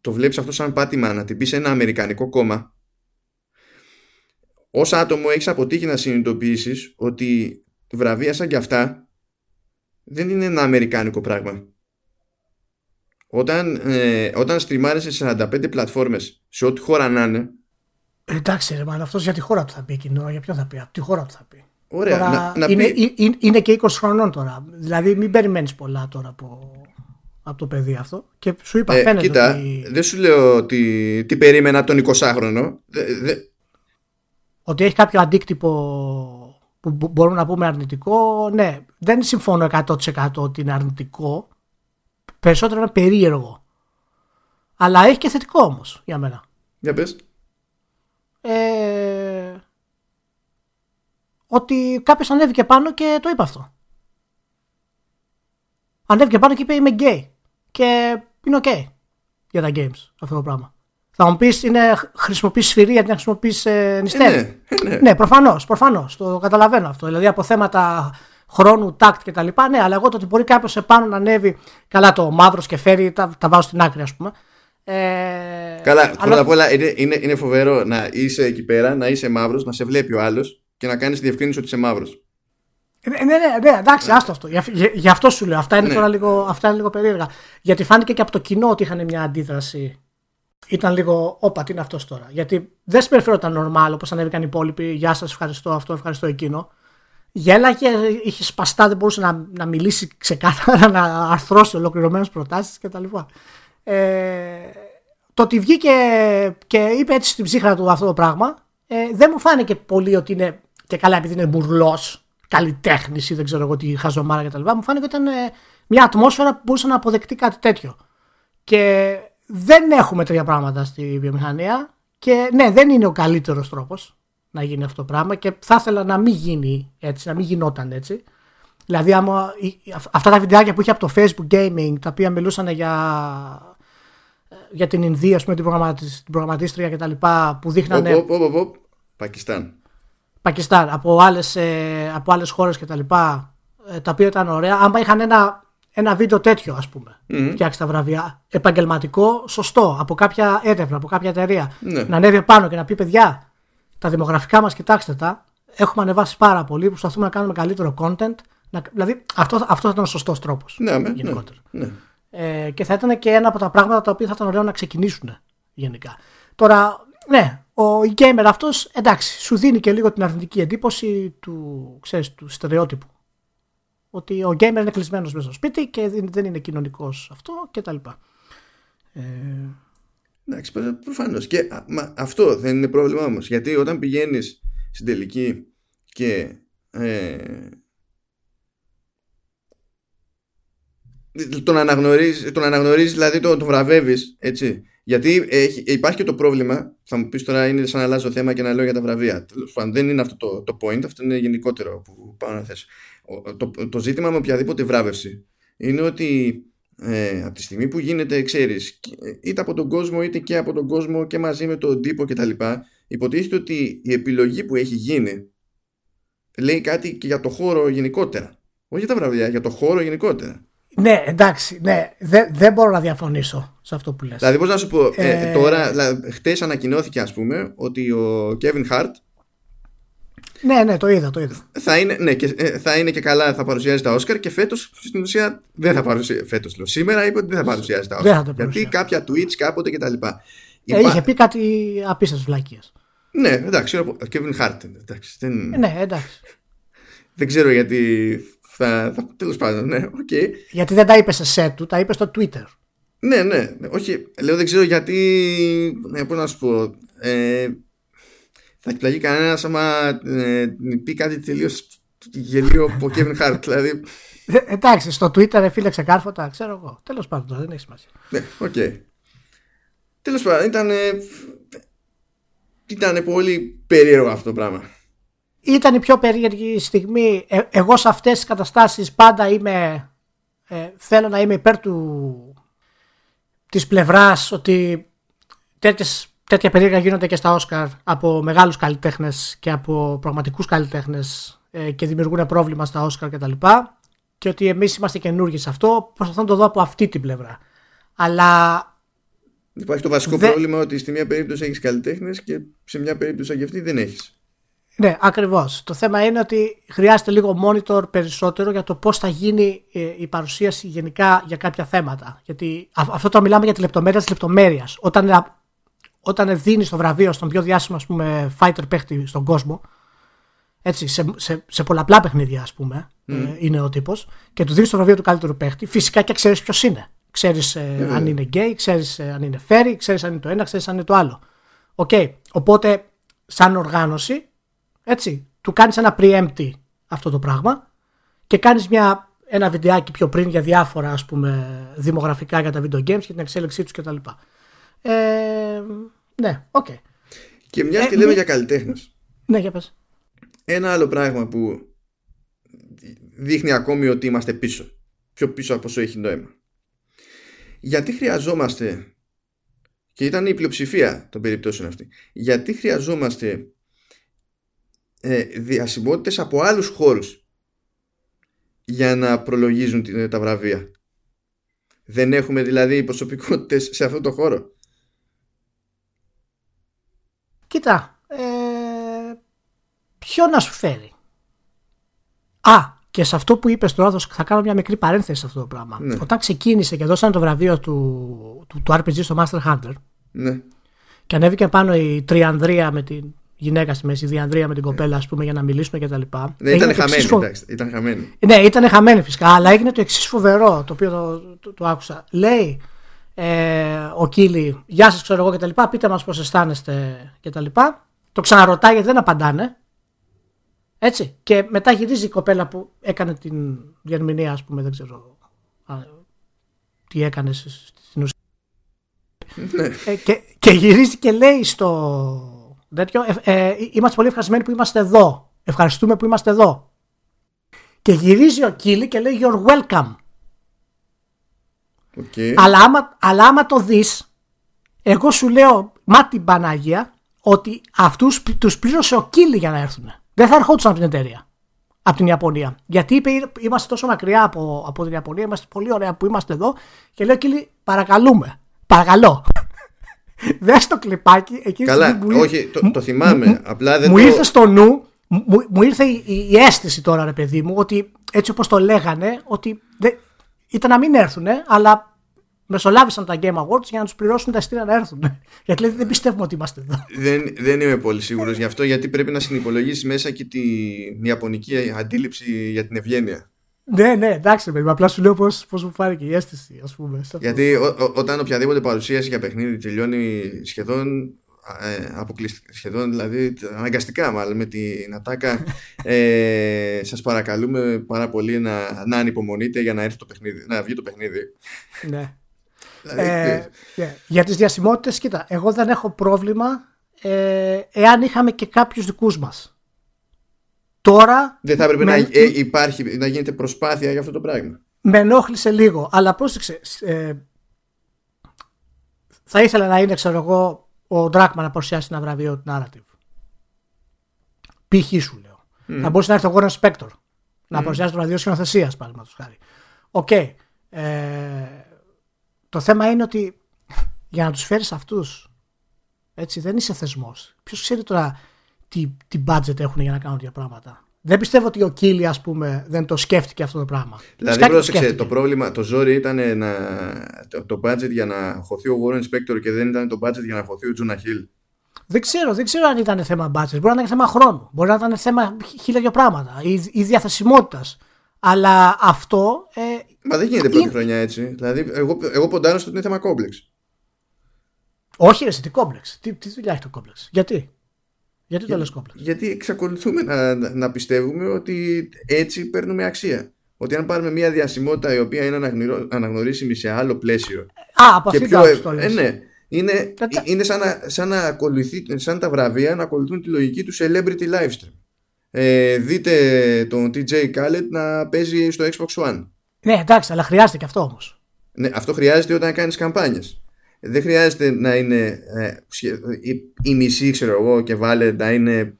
το βλέπεις αυτό σαν πάτημα να την πεις σε ένα αμερικανικό κόμμα ως άτομο έχεις αποτύχει να συνειδητοποιήσεις ότι βραβεία σαν και αυτά δεν είναι ένα αμερικάνικο πράγμα. Όταν, ε, όταν στριμάρεσαι σε 45 πλατφόρμες σε ό,τι χώρα να είναι. Εντάξει, ρε, αυτός για τη χώρα του θα πει εκείνο. Για ποιο θα πει, από τη χώρα του θα πει. Ωραία, τώρα, να, να είναι, πει... είναι, είναι και 20 χρονών τώρα. Δηλαδή, μην περιμένεις πολλά τώρα από, από το παιδί αυτό. Και σου είπα, ε, φαίνεται. Κοίτα, ότι... δεν σου λέω ότι τι περίμενα από τον 20χρονο. Ότι έχει κάποιο αντίκτυπο που μπορούμε να πούμε αρνητικό, ναι, δεν συμφωνώ 100% ότι είναι αρνητικό. Περισσότερο είναι περίεργο. Αλλά έχει και θετικό όμως για μένα. Για πες. Ε, ότι κάποιος ανέβηκε πάνω και το είπε αυτό. Ανέβηκε πάνω και είπε είμαι γκέι. Και είναι ok για τα games αυτό το πράγμα. Θα μου πεις, είναι χρησιμοποιείς σφυρί γιατί να χρησιμοποιείς ε, νηστέρι; Ε, ναι, ναι. ναι προφανώς, προφανώς. Το καταλαβαίνω αυτό. Δηλαδή από θέματα χρόνου, τάκτ κτλ. Ναι, αλλά εγώ το ότι μπορεί κάποιος επάνω να ανέβει. Καλά, το μαύρος και φέρει, τα, τα βάζω στην άκρη, ας πούμε. Ε, καλά, πρώτα απ' όλα είναι, είναι, είναι φοβερό να είσαι εκεί πέρα, να είσαι μαύρος, να σε βλέπει ο άλλος και να κάνεις διευκρίνηση ότι είσαι μαύρος. Ναι, ναι, ναι, ναι, εντάξει, άστο αυτό. Γι' αυτό σου λέω. Αυτά είναι ναι. τώρα λίγο, αυτά είναι λίγο περίεργα. Γιατί φάνηκε και από το κοινό ότι είχαν μια αντίδραση ήταν λίγο, όπα, τι είναι αυτός τώρα. Γιατί δεν συμπεριφέρονταν normal όπως ανέβηκαν οι υπόλοιποι. Γεια σας, ευχαριστώ αυτό, ευχαριστώ εκείνο. Γέλαγε, είχε σπαστά, δεν μπορούσε να, να μιλήσει ξεκάθαρα, να αρθρώσει ολοκληρωμένες προτάσεις κτλ. Ε, το ότι βγήκε και είπε έτσι στην ψύχρα του αυτό το πράγμα, ε, δεν μου φάνηκε πολύ ότι είναι και καλά επειδή είναι μπουρλός, καλλιτέχνης ή δεν ξέρω εγώ τι χαζομάρα κτλ. Μου φάνηκε ότι ήταν ε, μια ατμόσφαιρα που μπορούσε να αποδεκτεί κάτι τέτοιο. Και δεν έχουμε τέτοια πράγματα στη βιομηχανία και ναι, δεν είναι ο καλύτερος τρόπος να γίνει αυτό το πράγμα και θα ήθελα να μην γίνει έτσι, να μην γινόταν έτσι. Δηλαδή, άμα, αυτά τα βιντεάκια που είχε από το Facebook Gaming, τα οποία μιλούσαν για για την Ινδία, πούμε, την, προγραμματίστρια, την προγραμματίστρια κτλ. που δείχνανε. Οπ, οπ, οπ, οπ. Πακιστάν. Πακιστάν, από άλλες, ε, από άλλες χώρες κτλ. Ε, τα οποία ήταν ωραία. Άμα είχαν ένα, ένα βίντεο τέτοιο, ας πούμε, Μμμ. φτιάξει τα βραβεία, επαγγελματικό, σωστό, από κάποια έρευνα, από κάποια εταιρεία, Ναι. να ανέβει πάνω και να πει παιδιά, τα δημογραφικά μας κοιτάξτε τα, έχουμε ανεβάσει πάρα πολύ, προσπαθούμε να κάνουμε καλύτερο content. Να, δηλαδή, αυτό, αυτός θα ήταν ο σωστός τρόπος. Ναι, με, γενικότερα. ναι, ναι. Ε, και θα ήταν και ένα από τα πράγματα τα οποία θα ήταν ωραίο να ξεκινήσουν γενικά. Τώρα, ναι, ο η gamer αυτός εντάξει, σου δίνει και λίγο την αρνητική εντύπωση του, ξέρεις, του στερεότυπου. Ότι ο gamer είναι κλεισμένος μέσα στο σπίτι και δεν, δεν είναι κοινωνικός αυτό κτλ. Ε, Εντάξει, προφανώς. Και α, μα, αυτό δεν είναι πρόβλημα όμως. Γιατί όταν πηγαίνεις στην τελική και. Ε, τον αναγνωρίζει, τον αναγνωρίζεις, δηλαδή τον, τον βραβεύεις, έτσι. Γιατί έχει, υπάρχει και το πρόβλημα, θα μου πεις τώρα είναι σαν να αλλάζω θέμα και να λέω για τα βραβεία. Τέλος πάντων, δεν είναι αυτό το, το point, αυτό είναι γενικότερο που πάω να θέσω. Ο- Το, το ζήτημα με οποιαδήποτε βράβευση είναι ότι ε, από τη στιγμή που γίνεται, ξέρεις, είτε από τον κόσμο είτε και από τον κόσμο και μαζί με τον τύπο κτλ. Υποτίθεται ότι η επιλογή που έχει γίνει λέει κάτι και για το χώρο γενικότερα. Όχι για τα βραβεία, για το χώρο γενικότερα. ναι, εντάξει, ναι, δεν, δεν μπορώ να διαφωνήσω σε αυτό που λες. Δηλαδή, πώς να σου πω, ε, Ε, τώρα, δηλαδή, χτες ανακοινώθηκε, ας πούμε, ότι ο Kevin Hart Ναι, ναι, το είδα, το είδα. θα είναι, ναι, και, ε, θα είναι και καλά, θα παρουσιάζει τα Όσκαρ και φέτος στην ουσία δεν θα παρουσιάζει. Φέτος λέω. Σήμερα είπε ότι δεν θα παρουσιάζει τα Δεν Όσκαρ. θα τα Γιατί παρουσιάζει. κάποια tweets κάποτε κτλ. Ε, είχε πει κάτι απίστευτες βλακίες. Ναι, εντάξει, ο Kevin Hart. είναι, Εντάξει, δεν, Ε, Ναι, εντάξει. δεν ξέρω γιατί θα. θα Τέλος πάντων, ναι, οκ. Γιατί δεν τα είπε σε set του, τα είπε στο Twitter. Ναι, ναι, ναι, όχι. Λέω δεν ξέρω γιατί. Ναι, πώς να σου πω. Ε, θα εκπλαγεί κανένας άμα ε, πει κάτι τελείως γελίο από Kevin Hart. [laughs] Δηλαδή. Ε, εντάξει, στο Twitter ρε φίλε ξεκάρφωτα, ξέρω εγώ. Τέλος πάντων, τώρα, δεν έχει σημασία. Ναι, οκ. Τέλος πάντων, ήταν. Ήταν πολύ περίεργο αυτό το πράγμα. Ήταν η πιο περίεργη στιγμή. Ε, εγώ σε αυτές τις καταστάσεις πάντα είμαι. Ε, θέλω να είμαι υπέρ του, της πλευράς ότι τέτοιες, τέτοια περίεργα γίνονται και στα Όσκαρ από μεγάλους καλλιτέχνες και από πραγματικούς καλλιτέχνες ε, και δημιουργούν πρόβλημα στα Όσκαρ κτλ. Και, και ότι εμείς είμαστε καινούργοι σε αυτό. Προσπαθώ να το δω από αυτή την πλευρά. Αλλά Υπάρχει το βασικό Δε- πρόβλημα ότι στη μία περίπτωση έχεις καλλιτέχνες και σε μια περίπτωση σαν και αυτή δεν έχεις. Ναι, ακριβώς. Το θέμα είναι ότι χρειάζεται λίγο monitor περισσότερο για το πώς θα γίνει ε, η παρουσίαση γενικά για κάποια θέματα. Γιατί α- αυτό το μιλάμε για τη λεπτομέρεια της λεπτομέρειας. Όταν, ε, όταν δίνεις το βραβείο στον πιο διάσημο ας πούμε, fighter παίχτη στον κόσμο, έτσι, σε, σε, σε πολλαπλά παιχνίδια, ας πούμε, ε, είναι ο τύπος, και του δίνεις το βραβείο του καλύτερου παίχτη, φυσικά και ξέρεις ποιος είναι. Ξέρεις αν είναι gay, ξέρεις αν είναι fairy, ξέρεις αν είναι το ένα, ξέρεις αν είναι το άλλο. Οκ. Οπότε, σαν οργάνωση, έτσι, του κάνεις ένα preempt αυτό το πράγμα και κάνεις μια, ένα βιντεάκι πιο πριν για διάφορα ας πούμε δημογραφικά για τα video games και την εξέλιξή τους κτλ. Ε, ναι, οκ. Και μια Ε, και λέμε μη- για καλλιτέχνες. Ναι, για πες. Ένα άλλο πράγμα που δείχνει ακόμη ότι είμαστε πίσω. Πιο πίσω από όσο έχει νόημα. Γιατί χρειαζόμαστε και ήταν η πλειοψηφία των περιπτώσεων αυτή. Γιατί χρειαζόμαστε ε, διασημότητες από άλλους χώρους για να προλογίζουν την- τα βραβεία. Δεν έχουμε δηλαδή προσωπικότητες σε αυτό το χώρο. Κοίτα, ε, ποιο να σου φέρει. Α, και σε αυτό που είπες τώρα θα- θα κάνω μια μικρή παρένθεση σε αυτό το πράγμα. Ναι. Όταν ξεκίνησε και δώσανε το βραβείο του, του, του RPG στο Master Hunter Ναι. και ανέβηκε πάνω η Τριανδρία με την γυναίκα στη μέση, η Διανδρία με την κοπέλα, ας πούμε, για να μιλήσουν και τα λοιπά. Ναι, Έγινε ήταν το εξής χαμένη, φο- εντάξει, ήταν χαμένη. Ναι, ήταν χαμένη φυσικά, αλλά έγινε το εξής φοβερό, το οποίο το, το, το άκουσα. Λέει ε, ο Κίλι, Γεια σας, ξέρω εγώ και τα λοιπά, πείτε μας πώς αισθάνεστε και τα λοιπά. Το ξαναρωτάει γιατί δεν απαντάνε. Έτσι. Και μετά γυρίζει η κοπέλα που έκανε την διερμηνία, ας πούμε, δεν ξέρω α, τι έκανες σ- στην ουσία. Ναι. Ε, και, και γυρίζει και λέει στο τέτοιο, ε, ε, είμαστε πολύ ευχαριστημένοι που είμαστε εδώ. Ευχαριστούμε που είμαστε εδώ. Και γυρίζει ο Keighley και λέει You're welcome. OK. Αλλά άμα, αλλά άμα το δεις Εγώ σου λέω, μα την Παναγία, ότι αυτούς τους πλήρωσε ο Κίλι για να έρθουν. Δεν θα ερχόντουσαν από την εταιρεία. Από την Ιαπωνία. Γιατί είπε, είμαστε τόσο μακριά από, από την Ιαπωνία, είμαστε πολύ ωραία που είμαστε εδώ. Και λέω, Κίλι, παρακαλούμε. Παρακαλώ. [laughs] Δες το κλιπάκι. Εκεί Καλά, μου, όχι, το, το θυμάμαι. Μου, απλά δεν μου το... ήρθε στο νου, μου, μου ήρθε η, η, αίσθηση τώρα, ρε παιδί μου, ότι έτσι όπως το λέγανε, ότι δεν, ήταν να μην έρθουν, αλλά μεσολάβησαν τα Game Awards για να τους πληρώσουν τα εστία να έρθουν. [laughs] γιατί λέει, δεν πιστεύουμε ότι είμαστε εδώ. Δεν, δεν είμαι πολύ σίγουρος γι' αυτό, γιατί πρέπει να συνυπολογίσεις μέσα και την ιαπωνική αντίληψη για την ευγένεια. Ναι, ναι, εντάξει, παιδί, απλά σου λέω πώς πώς μου φάνηκε η αίσθηση, ας πούμε. Γιατί ό, ό, όταν οποιαδήποτε παρουσίαση για παιχνίδι τελειώνει σχεδόν ε, αποκλειστικά, σχεδόν δηλαδή αναγκαστικά μάλλον με την ατάκα [laughs] ε, σας παρακαλούμε πάρα πολύ να, να ανυπομονείτε για να έρθει το παιχνίδι να βγει το παιχνίδι ναι [laughs] ε, ναι. Για τις διασημότητες, κοίτα, εγώ δεν έχω πρόβλημα ε, εάν είχαμε και κάποιους δικούς μας. Τώρα... Δεν θα έπρεπε να, ε, υπάρχει, να γίνεται προσπάθεια για αυτό το πράγμα. Με ενόχλησε λίγο, αλλά πρόσεξε, ε, θα ήθελα να είναι, ξέρω εγώ, ο Ντράκμα να παρουσιάσει ένα βραβείο του narrative. Π.χ. σου λέω. Mm. Θα μπορούσε να έρθει ο Warren Spector να mm. παρουσιάσει το βραβείο σκηνοθεσίας, παραδείγματος χάρη. OK. Okay. Ε, το θέμα είναι ότι για να τους φέρεις αυτούς έτσι δεν είσαι θεσμός. Ποιος ξέρει τώρα τι, τι budget έχουν για να κάνουν τέτοια πράγματα. Δεν πιστεύω ότι ο Keighley, ας πούμε, δεν το σκέφτηκε αυτό το πράγμα. Δηλαδή, πρόσεξε, το, πρόβλημα, το ζόρι ήταν να, το, το budget για να χωθεί ο Warren Spector και δεν ήταν το budget για να χωθεί ο Jonah Hill. Δεν ξέρω, δεν ξέρω αν ήταν θέμα budget. Μπορεί να ήταν θέμα χρόνου. Μπορεί να ήταν θέμα χίλια δυο πράγματα. ή, ή διαθεσιμότητας. Αλλά αυτό. Ε, Μα δεν γίνεται πρώτη χρονιά έτσι. Δηλαδή, εγώ, εγώ ποντάρω στο ότι είναι θέμα κόμπλεξ. Όχι, ρε, τι κόμπλεξ; Τι, τι δουλειά έχει το κόμπλεξ; Γιατί; Γιατί το λες κόμπλεξ; Γιατί εξακολουθούμε να, να πιστεύουμε ότι έτσι παίρνουμε αξία. Ότι αν πάρουμε μια διασημότητα η οποία είναι αναγνωρίσιμη σε άλλο πλαίσιο. Α, από αυτή πιο, το ε, ναι, είναι, είναι σαν, να, σαν, να ακολουθεί, σαν τα βραβεία να ακολουθούν τη λογική του celebrity livestream ε, δείτε τον TJ Khaled να παίζει στο Xbox One. Ναι, εντάξει, αλλά χρειάζεται και αυτό όμως. Ναι, αυτό χρειάζεται όταν κάνεις καμπάνιες. Δεν χρειάζεται να είναι ε, η, μισή, ξέρω εγώ, και βάλε να είναι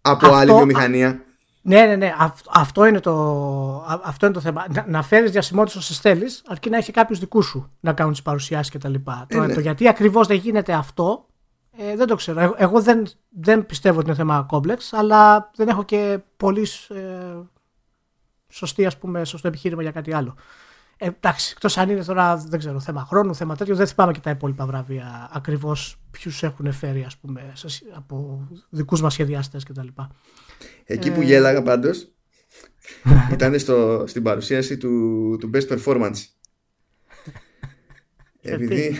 από αυτό, άλλη βιομηχανία. Ναι, ναι, ναι. αυτό, είναι το, αυτό είναι το θέμα. Να, να φέρεις διασημότητε όσο θέλεις, αρκεί να έχει κάποιους δικούς σου να κάνουν τις παρουσιάσεις κτλ. Ε, ναι. το γιατί ακριβώς δεν γίνεται αυτό ε, δεν το ξέρω. Εγώ δεν, δεν πιστεύω ότι είναι θέμα κόμπλεξ, αλλά δεν έχω και πολύ ε, σωστή, ας πούμε, σωστό επιχείρημα για κάτι άλλο. Ε, εντάξει, εκτός αν είναι τώρα δεν ξέρω, θέμα χρόνου, θέμα τέτοιο, δεν θυμάμαι και τα υπόλοιπα βραβεία ακριβώς ποιους έχουν φέρει ας πούμε, από δικούς μας σχεδιαστέ κτλ. Εκεί που ε... γέλαγα πάντως [laughs] ήταν στο, στην παρουσίαση του, του Best Performance. [laughs] Επειδή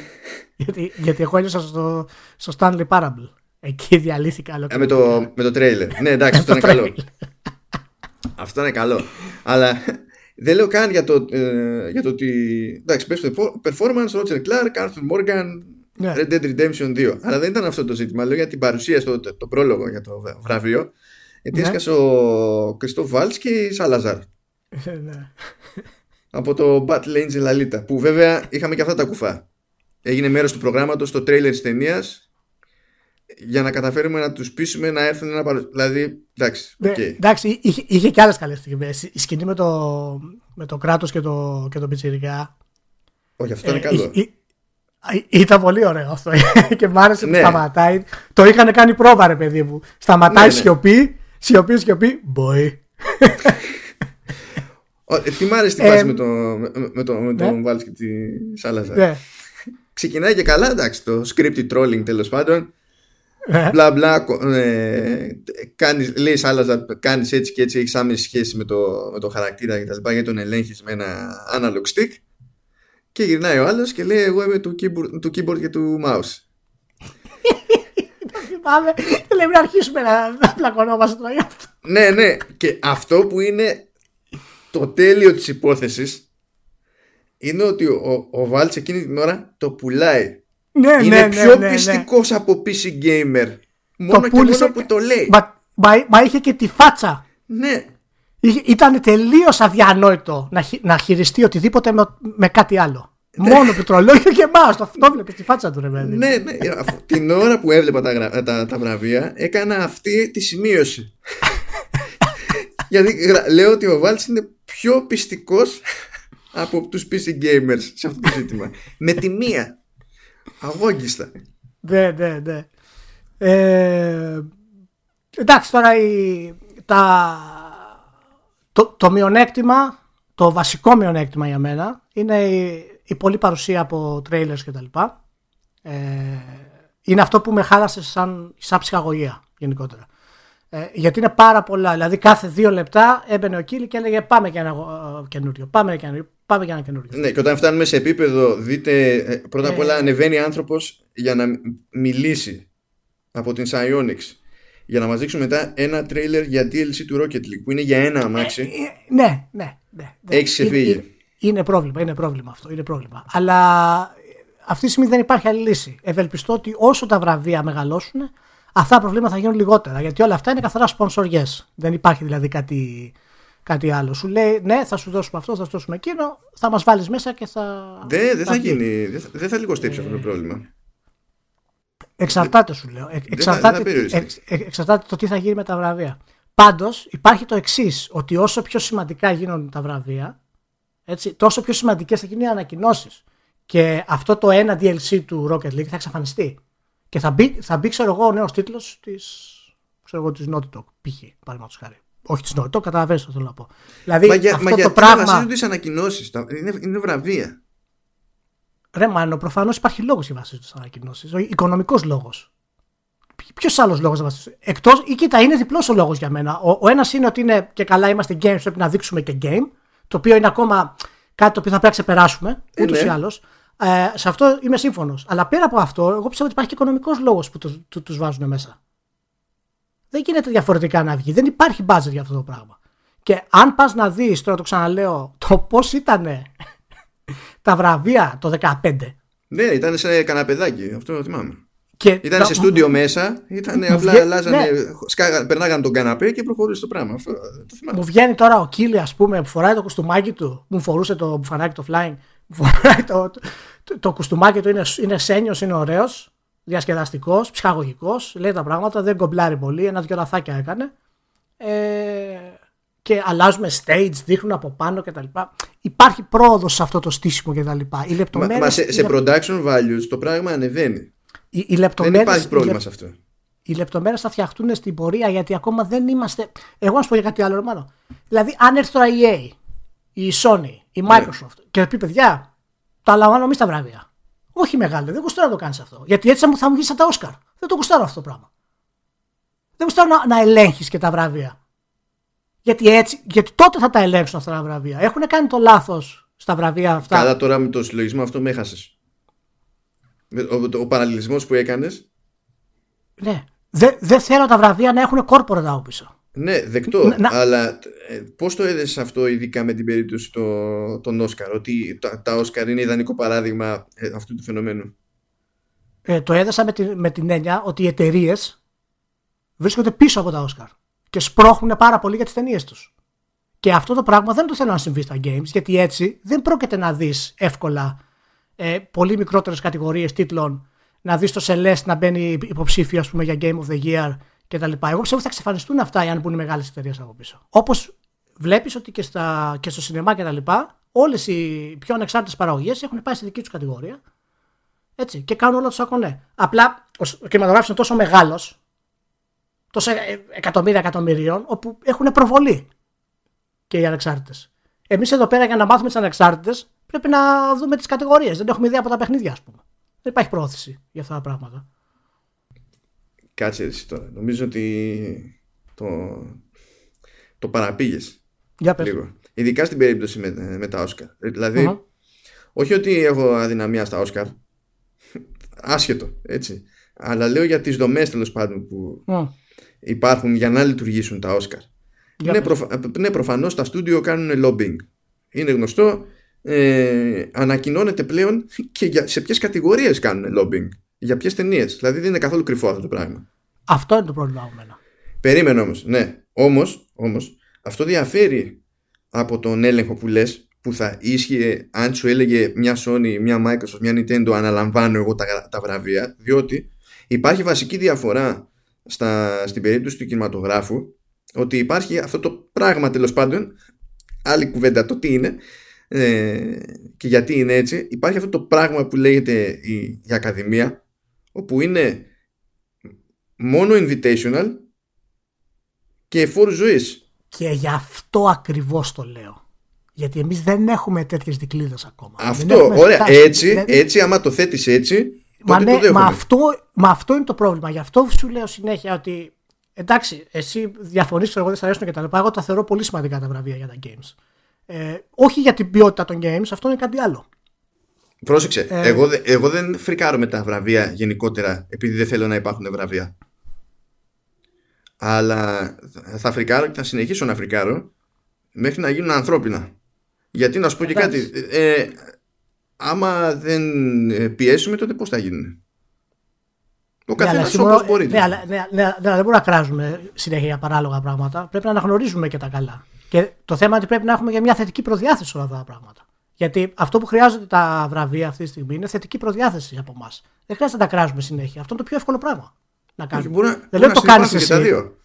γιατί, γιατί εγώ ένιωσα στο, στο Stanley Parable. Εκεί διαλύθηκα άλλο. Ε, με, το, με το τρέιλερ. ναι, εντάξει, [laughs] αυτό είναι καλό. αυτό είναι καλό. Αλλά δεν λέω καν για το, ε, για το ότι. Εντάξει, πες performance, Roger Clark, Arthur Morgan, ναι. Red Dead Redemption 2. Αλλά δεν ήταν αυτό το ζήτημα. Λέω για την παρουσία στο το, το πρόλογο για το βραβείο. Γιατί ναι. έσκασε ο Κριστόφ Βάλτ και η Σάλαζαρ. ναι. Από το Battle Angel Alita. Που βέβαια είχαμε και αυτά τα κουφά έγινε μέρος του προγράμματος στο τρέιλερ της ταινίας για να καταφέρουμε να τους πείσουμε να έρθουν να παρουσιάσουν. Δηλαδή, εντάξει. Okay. Ναι, εντάξει, είχε, είχε και άλλες καλές στιγμές. Η σκηνή με το, με το κράτος και το, και το πιτσιρικά. Όχι, αυτό ε, είναι καλό. ήταν πολύ ωραίο αυτό [laughs] και μ' άρεσε ναι. που σταματάει. Το είχαν κάνει πρόβα, ρε παιδί μου. Σταματάει ναι, ναι. σιωπή, σιωπή, σιωπή. Boy. [laughs] Τι μ' άρεσε τη φάση με, το, με, το, με τον ναι. και τη Σάλαζα. Ναι ξεκινάει και καλά, εντάξει, το scripted trolling τέλος πάντων. Ε. Μπλα μπλα, ε, κάνεις, λέει Σάλαζαρ, κάνεις έτσι και έτσι, έχεις άμεση σχέση με το, με το χαρακτήρα και τα λοιπά, γιατί τον ελέγχεις με ένα analog stick και γυρνάει ο άλλος και λέει εγώ είμαι του keyboard, του keyboard και του mouse. Πάμε, λέμε να αρχίσουμε να πλακωνόμαστε τώρα για αυτό. Ναι, ναι, και αυτό που είναι το τέλειο της υπόθεσης είναι ότι ο, ο Βάλτς εκείνη την ώρα το πουλάει. Ναι, είναι ναι, πιο ναι, ναι, πιστικός από PC Gamer. Μόνο το και πούλησε... μόνο που το λέει. Μα, μα, μα, είχε και τη φάτσα. Ναι. Είχε, ήταν τελείως αδιανόητο να, να χειριστεί οτιδήποτε με, με κάτι άλλο. Μόνο πληκτρολόγιο και μάους. Το αυτό βλέπεις στη φάτσα του ρε παιδί. ναι, ναι. Την ώρα που έβλεπα τα, γρα- τα, τα βραβεία, έκανα αυτή τη σημείωση. [laughs] Γιατί γρα- λέω ότι ο Βάλτς είναι πιο πιστικός από τους PC gamers σε αυτό το ζήτημα. Με τη μία. Αγόγγιστα. Ναι, ναι, ναι. Ε, εντάξει, τώρα η, τα, το, το μειονέκτημα, το βασικό μειονέκτημα για μένα είναι η, η πολλή παρουσία από trailers κτλ. Ε, είναι αυτό που με χάλασε σαν, σαν ψυχαγωγία γενικότερα. Ε, γιατί είναι πάρα πολλά. Δηλαδή κάθε δύο λεπτά έμπαινε ο Κίλι και έλεγε πάμε για ένα ε, καινούριο, πάμε για, καινούριο, πάμε για ένα καινούριο. Ναι, και όταν φτάνουμε σε επίπεδο, δείτε, ε, πρώτα απ' όλα ανεβαίνει άνθρωπος για να μιλήσει από την Psyonix. Για να μας δείξουν μετά ένα τρέιλερ για DLC του Rocket League που είναι για ένα αμάξι. Ε, ναι, ναι, ναι. ναι. Έχεις Είναι- ξεφύγει. Είναι, είναι πρόβλημα, είναι πρόβλημα αυτό. Είναι πρόβλημα. Αλλά αυτή τη στιγμή δεν υπάρχει άλλη λύση. Ευελπιστώ ότι όσο τα βραβεία μεγαλώσουν, αυτά τα προβλήματα θα γίνουν λιγότερα. Γιατί όλα αυτά είναι καθαρά sponsor yes. Δεν υπάρχει δηλαδή κάτι, κάτι άλλο. Σου λέει ναι, θα σου δώσουμε αυτό, θα σου δώσουμε εκείνο, θα μας βάλεις μέσα και θα. Δεν, δεν θα βγει. γίνει, δεν θα, δεν θα λιγοστέψει αυτό το πρόβλημα. Εξαρτάται, σου λέω. Ε, θα- Εξαρτάται, δεν θα περιοριστεί. εξ- ε, εξαρτάται το τι θα γίνει με τα βραβεία. Πάντως, υπάρχει το εξής, ότι όσο πιο σημαντικά γίνονται τα βραβεία, έτσι, τόσο πιο σημαντικές θα γίνουν οι ανακοινώσεις. Και αυτό το ένα DLC του Rocket League θα εξαφανιστεί. Και θα μπει, θα μπει ξέρω εγώ, ο νέος τίτλος της ξέρω εγώ, της Naughty Dog, π.χ. παραδείγματος χάρη. Όχι της Naughty Dog, καταλαβαίνεις τι θέλω να πω. Δηλαδή, Μα, για, αυτό μα το γιατί πράγμα. να βασίζονται τις ανακοινώσεις τα- είναι, είναι βραβεία. Ρε Μάνο, προφανώς υπάρχει λόγος για βασίζονται στι ανακοινώσεις. Οικονομικός λόγος. Ποιος άλλος λόγος να βασίζονται. Εκτό, ή κοίτα, είναι διπλός ο λόγος για μένα. Ο, ο ένας είναι ότι είναι και καλά είμαστε games, πρέπει να δείξουμε και game. Το οποίο είναι ακόμα κάτι το οποίο θα πρέπει να ξεπεράσουμε. Ε, Ούτως ναι. ή άλλως. Ε, σε αυτό είμαι σύμφωνος. Αλλά πέρα από αυτό, εγώ πιστεύω ότι υπάρχει και οικονομικός λόγος που του τους, τους βάζουν μέσα. Δεν γίνεται διαφορετικά να βγει. Δεν υπάρχει budget για αυτό το πράγμα. Και αν πας να δεις, τώρα το ξαναλέω, το πώς ήταν [laughs] τα βραβεία το 2015. Ναι, ήταν σε καναπεδάκι, αυτό το θυμάμαι. Και Ήταν τα- σε στούντιο μέσα, ήταν μου απλά βγαίνει- αλλάζανε, ναι. σκάγα- περνάγανε τον καναπέ και προχωρούσε το πράγμα. Αυτό το θυμάμαι. Μου βγαίνει τώρα ο Κίλι, ας πούμε, που φοράει το κουστούμάκι του, μου φορούσε το μπουφανάκι το flying, μου φοράει το, το, το κουστούμάκι του, είναι, είναι σένιος, είναι ωραίος, διασκεδαστικός, ψυχαγωγικός, λέει τα πράγματα, δεν κομπλάρει πολύ, ένα-δυο λαθάκια έκανε. Ε, και αλλάζουμε stage, δείχνουν από πάνω κτλ. Υπάρχει πρόοδος σε αυτό το στήσιμο κτλ. Οι Μα, λεπτομέρειες, μα σε, οι σε λεπ- production values το πράγμα ανεβαίνει. οι, οι Δεν λεπτομέρειες- υπάρχει οι πρόβλημα λεπ- σε αυτό. οι λεπτομέρειες θα φτιαχτούν στην πορεία γιατί ακόμα δεν είμαστε. Εγώ να σου πω για κάτι άλλο, Ρωμάνο. Δηλαδή, αν έρθει τώρα η EA, η Sony, η Microsoft και πει παιδιά, τα λαμβάνω εμείς τα βραβεία. Όχι μεγάλο, δεν γουστάρω να το κάνεις αυτό. Γιατί έτσι θα μου, θα μου βγει σαν τα Όσκαρ. Δεν το γουστάρω αυτό το πράγμα. Δεν γουστάρω να, να ελέγχεις και τα βραβεία. Γιατί, έτσι, γιατί τότε θα τα ελέγξουν αυτά τα βραβεία. Έχουν κάνει το λάθος στα βραβεία αυτά. Καλά τώρα με το συλλογισμό αυτό με έχασες. Ο, ο παραλληλισμός που έκανες. Ναι. Δεν δεν θέλω τα βραβεία να έχουν corporate από πίσω. Ναι, δεκτό. Να- Αλλά ε, πώς το έδεσες αυτό, ειδικά με την περίπτωση το, των Όσκαρ, ότι τα, τα Όσκαρ είναι ιδανικό παράδειγμα ε, αυτού του φαινομένου; ε, το έδεσα με, την- με την έννοια ότι οι εταιρείες βρίσκονται πίσω από τα Όσκαρ και σπρώχνουν πάρα πολύ για τις ταινίες τους. Και αυτό το πράγμα δεν το θέλω να συμβεί στα games, γιατί έτσι δεν πρόκειται να δεις εύκολα ε, πολύ μικρότερες κατηγορίες τίτλων, να δεις το Celeste να μπαίνει υποψήφιο ας πούμε, για Game of the Year κτλ. Εγώ πιστεύω ότι θα εξαφανιστούν αυτά εάν μπουν μεγάλες εταιρείες από πίσω. Όπως βλέπεις ότι και, στα, και στο σινεμά κτλ. Όλες οι πιο ανεξάρτητες παραγωγές έχουν πάει στη δική τους κατηγορία έτσι, και κάνουν όλα του ακονέ. Απλά ο σ- ο κινηματογράφος είναι τόσο μεγάλος, τόσο ε, εκατομμύρια εκατομμυρίων, όπου έχουν προβολή και οι ανεξάρτητες. Εμείς εδώ πέρα για να μάθουμε τις ανεξάρτητες πρέπει να δούμε τις κατηγορίες. Δεν έχουμε ιδέα από τα παιχνίδια, ας πούμε. Δεν υπάρχει πρόθεση για αυτά τα πράγματα. Κάτσε εσύ τώρα. Νομίζω ότι το, το παραπήγες Για πες. λίγο. Ειδικά στην περίπτωση με, με τα Όσκαρ. Ε, Δηλαδή, Μμμ. όχι ότι έχω αδυναμία στα Όσκαρ. Άσχετο, έτσι. Αλλά λέω για τις δομές τέλος πάντων που Μμ. υπάρχουν για να λειτουργήσουν τα Όσκαρ. Για Ναι, πες. προφα... ναι, προφανώς τα στούντιο κάνουν lobbying. Είναι γνωστό. Ε, ανακοινώνεται πλέον και για... σε ποιες κατηγορίες κάνουν lobbying. Για ποιες ταινίες. Δηλαδή δεν είναι καθόλου κρυφό αυτό το πράγμα. Αυτό είναι το πρόβλημα μου. εμένα. Περίμενε όμως, ναι. Όμως, όμως αυτό διαφέρει από τον έλεγχο που λες που θα ίσχυε αν σου έλεγε μια Sony, μια Microsoft, μια Nintendo αναλαμβάνω εγώ τα, τα βραβεία διότι υπάρχει βασική διαφορά στα, στην περίπτωση του κινηματογράφου ότι υπάρχει αυτό το πράγμα τέλος πάντων άλλη κουβέντα το τι είναι ε, και γιατί είναι έτσι υπάρχει αυτό το πράγμα που λέγεται η, η Ακαδημία όπου είναι μόνο invitational και φόρου ζωής. Και γι' αυτό ακριβώς το λέω. Γιατί εμείς δεν έχουμε τέτοιες δικλείδες ακόμα. Αυτό, ωραία. Έτσι, δηλαδή... έτσι, άμα το θέτεις έτσι. Μα, ναι, το μα, αυτό, μα αυτό είναι το πρόβλημα. Γι' αυτό σου λέω συνέχεια ότι. Εντάξει, εσύ διαφωνείς, εγώ δεν σε αρέσουν και τα λοιπά. Εγώ τα θεωρώ πολύ σημαντικά τα βραβεία για τα games. Ε, όχι για την ποιότητα των games, αυτό είναι κάτι άλλο. Πρόσεξε. Ε, εγώ, εγώ δεν φρικάρω με τα βραβεία γενικότερα επειδή δεν θέλω να υπάρχουν βραβεία αλλά θα φρικάρω και θα συνεχίσω να φρικάρω μέχρι να γίνουν ανθρώπινα. Γιατί να σου πω και κάτι, ε, άμα δεν πιέσουμε τότε πώς θα γίνουν. Ο καθένας ναι, όπως μπορεί. Ναι, αλλά ναι, ναι, ναι, δεν μπορούμε να κράζουμε συνέχεια για παράλογα πράγματα. Πρέπει να αναγνωρίζουμε και τα καλά. Και το θέμα είναι ότι πρέπει να έχουμε και μια θετική προδιάθεση σε όλα αυτά τα πράγματα. Γιατί αυτό που χρειάζονται τα βραβεία αυτή τη στιγμή είναι θετική προδιάθεση από εμάς. Δεν χρειάζεται να τα κράζουμε συνέχεια. Αυτό είναι το πιο εύκολο πράγμα να κάνουμε. Μπορεί, δεν λέω το κάνεις εσύ. τα δύο.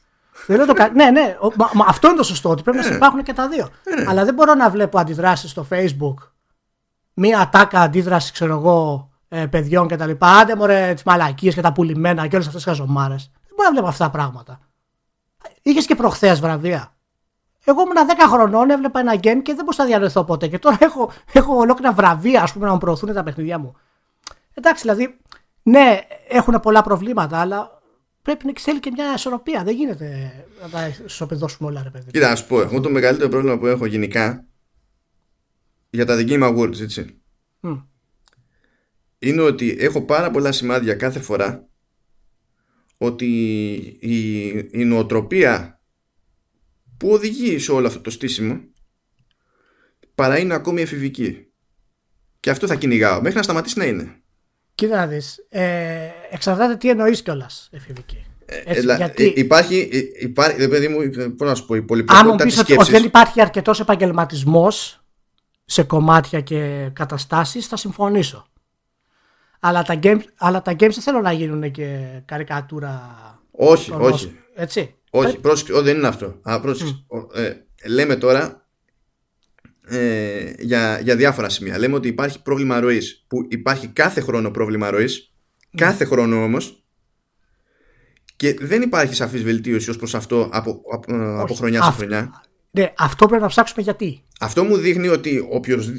Δεν το Ναι, ναι, μα, μα, αυτό είναι το σωστό, ότι πρέπει να υπάρχουν και τα δύο. Ναι. Αλλά δεν μπορώ να βλέπω αντιδράσεις στο Facebook, μία ατάκα αντίδραση, ξέρω εγώ, ε, παιδιών κτλ. Άντε μωρέ τις μαλακίες και τα πουλημένα και όλες αυτές τις χαζομάρες. Δεν μπορώ να βλέπω αυτά τα πράγματα. Είχες και προχθές βραβεία. Εγώ ήμουν 10 χρονών, έβλεπα ένα game και δεν μπορούσα να διαρρεθώ ποτέ. Και τώρα έχω, έχω ολόκληρα βραβεία, ας πούμε, να μου προωθούν τα παιχνίδια μου. Εντάξει, δηλαδή, ναι, έχουν πολλά προβλήματα, αλλά πρέπει να εξέλει και μια ισορροπία. Δεν γίνεται να τα ισοπεδώσουμε όλα, ρε παιδί. Κοίτα, ας πω, εγώ το μεγαλύτερο πρόβλημα που έχω γενικά για τα The Game Awards, έτσι. Mm. Είναι ότι έχω πάρα πολλά σημάδια κάθε φορά ότι η, η νοοτροπία που οδηγεί σε όλο αυτό το στήσιμο παρά είναι ακόμη εφηβική. Και αυτό θα κυνηγάω μέχρι να σταματήσει να είναι. Κοίτα να δεις. Ε, εξαρτάται τι εννοείς κιόλας εφηβική. Ε, γιατί... Υπάρχει, υπάρχει, παιδί μου, πώς να σου πω, η πολυπλοκότητα Αν μου πεις ότι, ότι δεν υπάρχει αρκετός επαγγελματισμός σε κομμάτια και καταστάσεις, θα συμφωνήσω. Αλλά τα games, αλλά τα games δεν θέλω να γίνουν και καρικατούρα. Όχι, όχι. Έτσι. Όχι, πρόσεξε, δεν είναι αυτό. Α, πρόσεξε. Ε, λέμε τώρα ε, για, για διάφορα σημεία. Λέμε ότι υπάρχει πρόβλημα ροής. Που υπάρχει κάθε χρόνο πρόβλημα ροής. Ναι. Κάθε χρόνο όμως. Και δεν υπάρχει σαφής βελτίωση ως προς αυτό από, από, ε, από χρονιά σε χρονιά. Ναι, αυτό πρέπει να ψάξουμε γιατί. Αυτό μου δείχνει ότι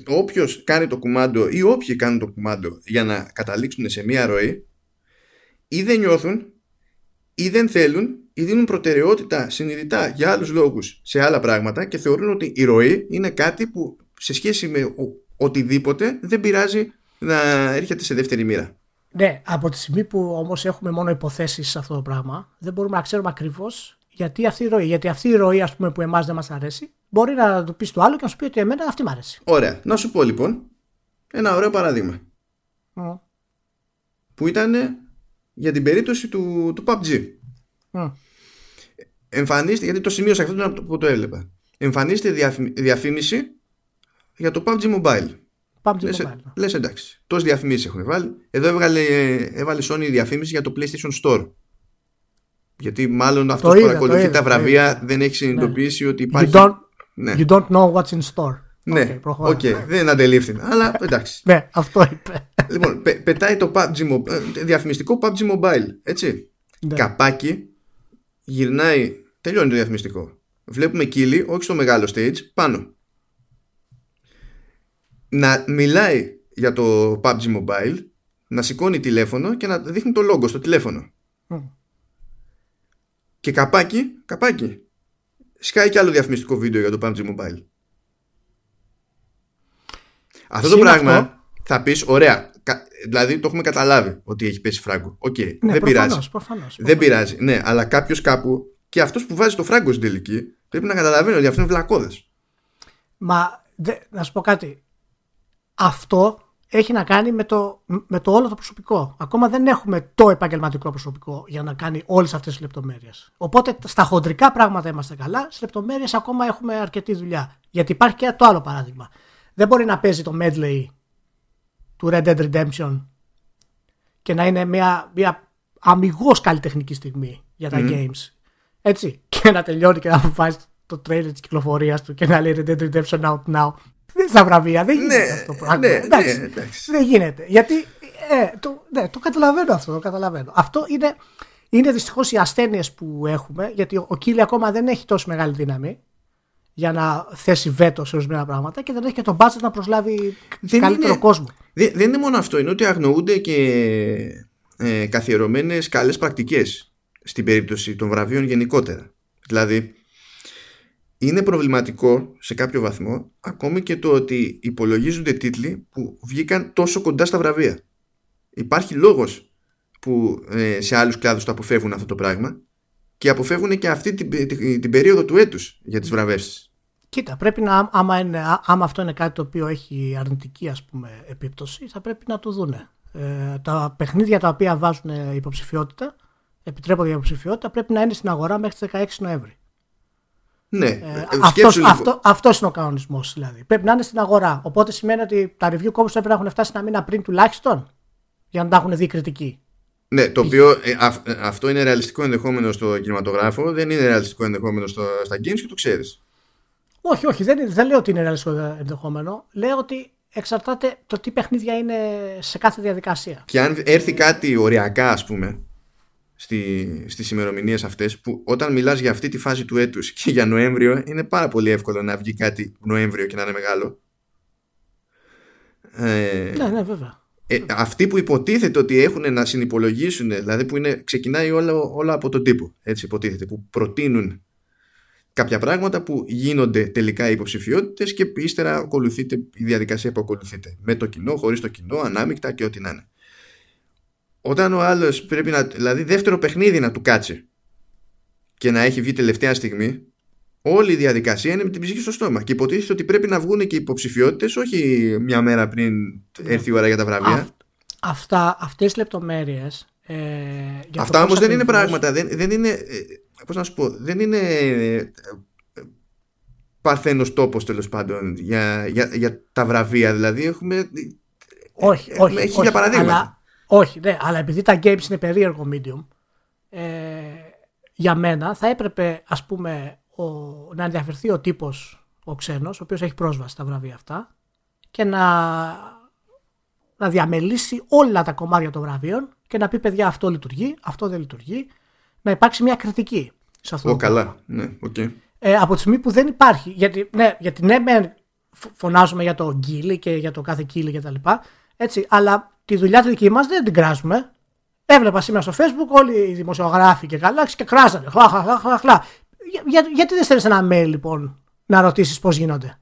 όποιος κάνει το κουμάντο ή όποιοι κάνουν το κουμάντο για να καταλήξουν σε μία ροή ή δεν νιώθουν ή δεν θέλουν ή δίνουν προτεραιότητα συνειδητά για άλλους λόγους σε άλλα πράγματα και θεωρούν ότι η ροή είναι κάτι που σε σχέση με οτιδήποτε δεν πειράζει να έρχεται σε δεύτερη μοίρα. Ναι, από τη στιγμή που όμως έχουμε μόνο υποθέσεις σε αυτό το πράγμα, δεν μπορούμε να ξέρουμε ακριβώς γιατί αυτή η ροή. Γιατί αυτή η ροή, ας πούμε, που εμάς δεν μας αρέσει, μπορεί να το πεις στο άλλο και να σου πει ότι εμένα αυτή μου αρέσει. Ωραία. Να σου πω λοιπόν ένα ωραίο παράδειγμα. Που ήταν για την περίπτωση του, του PUBG. Mm. Εμφανίστηκε, γιατί το σημείωσα αυτό που το έβλεπα. Εμφανίστηκε διαφήμιση για το PUBG Mobile. PUBG λες, Mobile. Λες εντάξει. Τόσες διαφημίσεις έχουν βάλει. Εδώ έβγαλε, έβαλε Sony διαφήμιση για το PlayStation Store. Γιατί μάλλον αυτός που παρακολουθεί τα βραβεία δεν έχει συνειδητοποιήσει ναι. ότι υπάρχει. You don't, ναι. you don't know what's in store. Ναι, okay, okay. δεν αντελήφθη. Αλλά [laughs] εντάξει. ναι, αυτό είπε. Λοιπόν, πε, πετάει το PUBG Mobile, ε, διαφημιστικό PUBG Mobile. Έτσι. Ναι. Καπάκι γυρνάει, τελειώνει το διαφημιστικό. Βλέπουμε κύλι, όχι στο μεγάλο stage, πάνω. Να μιλάει για το PUBG Mobile, να σηκώνει τηλέφωνο και να δείχνει το logo στο τηλέφωνο. Και καπάκι, καπάκι. Σκάει κι άλλο διαφημιστικό βίντεο για το PUBG Mobile. Αυτό το πράγμα θα πεις, ωραία, δηλαδή το έχουμε καταλάβει ότι έχει πέσει φράγκο. OK, okay, ναι, δεν προφανώς, πειράζει. Προφανώς, Δεν πειράζει. Ναι, αλλά κάποιος κάπου και αυτός που βάζει το φράγκο στην τελική πρέπει να καταλαβαίνει ότι αυτό είναι βλακώδες. Μα δε, να σου πω κάτι. Αυτό έχει να κάνει με το, με το όλο το προσωπικό. Ακόμα δεν έχουμε το επαγγελματικό προσωπικό για να κάνει όλες αυτές τις λεπτομέρειες. Οπότε στα χοντρικά πράγματα είμαστε καλά, στις λεπτομέρειες ακόμα έχουμε αρκετή δουλειά. Γιατί υπάρχει και το άλλο παράδειγμα. δεν μπορεί να παίζει το medley του Red Dead Redemption και να είναι μια, μια αμυγός καλλιτεχνική στιγμή για τα games. Έτσι. [laughs] Και να τελειώνει και να βάζει το trailer της κυκλοφορίας του και να λέει Red Dead Redemption out now. Δεν στα βραβεία, δεν γίνεται Ναι, αυτό το πράγμα. ναι, εντάξει, ναι, εντάξει. δεν γίνεται. Γιατί ε, το, ναι, το καταλαβαίνω αυτό. Το καταλαβαίνω. Αυτό είναι, είναι δυστυχώς οι ασθένειες που έχουμε, γιατί ο, ο Κίλι ακόμα δεν έχει τόσο μεγάλη δύναμη για να θέσει βέτο σε ορισμένα πράγματα και δεν έχει και τον budget να προσλάβει Δεν καλύτερο είναι- κόσμο. Δεν, δεν είναι μόνο αυτό, είναι ότι αγνοούνται και ε, καθιερωμένες καλές πρακτικές στην περίπτωση των βραβείων γενικότερα. Δηλαδή, είναι προβληματικό σε κάποιο βαθμό ακόμη και το ότι υπολογίζονται τίτλοι που βγήκαν τόσο κοντά στα βραβεία. Υπάρχει λόγος που ε, σε άλλους κλάδους το αποφεύγουν αυτό το πράγμα και αποφεύγουν και αυτή την, την, την περίοδο του έτους για τις βραβεύσεις. Κοίτα, πρέπει να, άμα, είναι, α- άμα αυτό είναι κάτι το οποίο έχει αρνητική ας πούμε, επίπτωση, θα πρέπει να το δούνε. Ε, τα παιχνίδια τα οποία βάζουν υποψηφιότητα, επιτρέπονται για υποψηφιότητα, πρέπει να είναι στην αγορά μέχρι τις 16 Νοέμβρη. Ναι, Ε, ε, αυτός, σκέψου λίγο. αυτό, αυτός είναι ο κανονισμός δηλαδή. Πρέπει να είναι στην αγορά. Οπότε σημαίνει ότι τα review copies πρέπει να έχουν φτάσει ένα μήνα πριν τουλάχιστον για να τα έχουν δει κριτικοί. Ναι, το οποίο ε, αυ- ε, αυτό είναι ρεαλιστικό ενδεχόμενο στο κινηματογράφο, δεν είναι ρεαλιστικό ενδεχόμενο στο, στα games και το ξέρεις. Όχι, όχι, δεν, είναι- δεν λέω ότι είναι ρεαλιστικό ενδεχόμενο. Λέω ότι εξαρτάται το τι παιχνίδια είναι σε κάθε διαδικασία. Και αν έρθει κάτι οριακά, ας πούμε, στη, στις ημερομηνίες αυτές που όταν μιλάς για αυτή τη φάση του έτους και για Νοέμβριο είναι πάρα πολύ εύκολο να βγει κάτι Νοέμβριο και να είναι μεγάλο ε, Ναι, ναι, βέβαια. ε, αυτοί που υποτίθεται ότι έχουν να συνυπολογίσουν δηλαδή που είναι, ξεκινάει όλα, όλα από τον τύπο έτσι υποτίθεται που προτείνουν κάποια πράγματα που γίνονται τελικά υποψηφιότητες και ύστερα ακολουθείται η διαδικασία που ακολουθείται. Με το κοινό, χωρίς το κοινό, ανάμεικτα και ό,τι να είναι. Όταν ο άλλος πρέπει να δηλαδή δεύτερο παιχνίδι να του κάτσει και να έχει βγει τελευταία στιγμή όλη η διαδικασία είναι με την ψυχή στο στόμα και υποτίθεται ότι πρέπει να βγουν και υποψηφιότητες όχι μια μέρα πριν έρθει η ώρα για τα βραβεία. Αυ- αυτά, αυτές οι λεπτομέρειες ε, για το Αυτά πώς όμως δεν είναι ακριβώς- πράγματα, δεν, δεν είναι, ε, πώς να σου πω, δεν είναι ε, παρθένος τόπος τέλος πάντων για, για, για τα βραβεία. Δηλαδή έχουμε, Όχι, έχουμε όχι, χίλια όχι, παραδείγματα. Αλλά, όχι, ναι, αλλά επειδή τα games είναι περίεργο medium, ε, για μένα θα έπρεπε ας πούμε ο, να ενδιαφερθεί ο τύπος, ο ξένος, ο οποίος έχει πρόσβαση στα βραβεία αυτά και να, να διαμελίσει όλα τα κομμάτια των βραβείων και να πει παιδιά αυτό λειτουργεί, αυτό δεν λειτουργεί, να υπάρξει μια κριτική σε αυτό. Ω, το πράγμα. καλά, ναι, οκ. Ε, από τη στιγμή που δεν υπάρχει. Γιατί ναι, γιατί ναι μεν φ- φωνάζουμε για το Keighley και για το κάθε Keighley και τα λοιπά. Έτσι, αλλά τη δουλειά τη δική μας δεν την κράζουμε. Έβλεπα σήμερα στο facebook όλοι οι δημοσιογράφοι και καλά και κράζανε. Χλα, χλα, χλα, χλα, χλα. Για, για- γιατί δεν στέλνεις ένα mail λοιπόν να ρωτήσεις πώς γίνονται.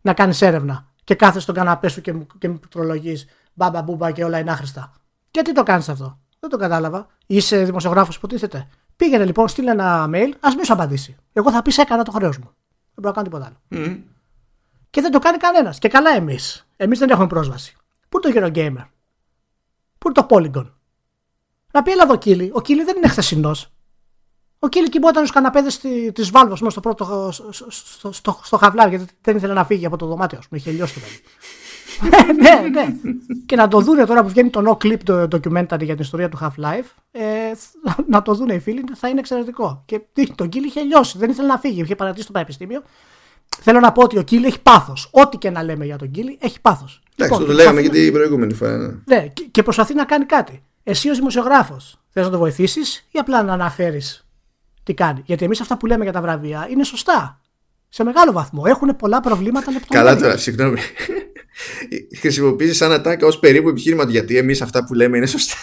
Να κάνεις έρευνα και κάθεσαι στον καναπέ σου και, μου- και μου πληκτρολογεί μπαμπα μπούμπα και όλα είναι άχρηστα. Γιατί το κάνεις αυτό; Δεν το κατάλαβα. Είσαι δημοσιογράφος, υποτίθεται. Πήγαινε λοιπόν, στείλε ένα mail, ας μην σου απαντήσει. Εγώ θα πεις έκανα το χρέος μου. Δεν μπορώ να κάνω τίποτα άλλο. Μμ. Και δεν το κάνει κανένας. Και καλά εμείς. Εμείς δεν έχουμε πρόσβαση. Πού είναι το Eurogamer; Πού είναι το Polygon; Να πει, έλα εδώ, Κίλι. Ο Κίλι δεν είναι χθεσινός. Ο Κίλι κοιμόταν στους καναπέδες τη Βάλβο στο πρώτο. στο, στο, στο, στο χαβλάρι, γιατί δεν ήθελε να φύγει από το δωμάτιο. Με είχε λιώσει το παιδί. [laughs] ναι, ναι. Και να το δούνε τώρα που βγαίνει το No Clip το documentary για την ιστορία του Half-Life, ε, [laughs] να το δούνε οι φίλοι, θα είναι εξαιρετικό. Και δείχνει, τον Κίλι είχε λιώσει, δεν ήθελε να φύγει, είχε παρατήσει το πανεπιστήμιο. Θέλω να πω ότι ο Κίλι έχει πάθος. Ό,τι και να λέμε για τον Κίλι, έχει πάθος. Εντάξει, το, το λέγαμε και την προηγούμενη φορά. ναι. Ναι, και, και προσπαθεί να κάνει κάτι. Εσύ ως δημοσιογράφος, θες να το βοηθήσεις ή απλά να αναφέρεις τι κάνει; Γιατί εμείς αυτά που λέμε για τα βραβεία είναι σωστά. Σε μεγάλο βαθμό. Έχουν πολλά προβλήματα λεπτομέρειες. Καλά τώρα, συγγνώμη. Χρησιμοποιήσει σαν ατάκα ως περίπου επιχείρημα του γιατί εμείς αυτά που λέμε είναι σωστά.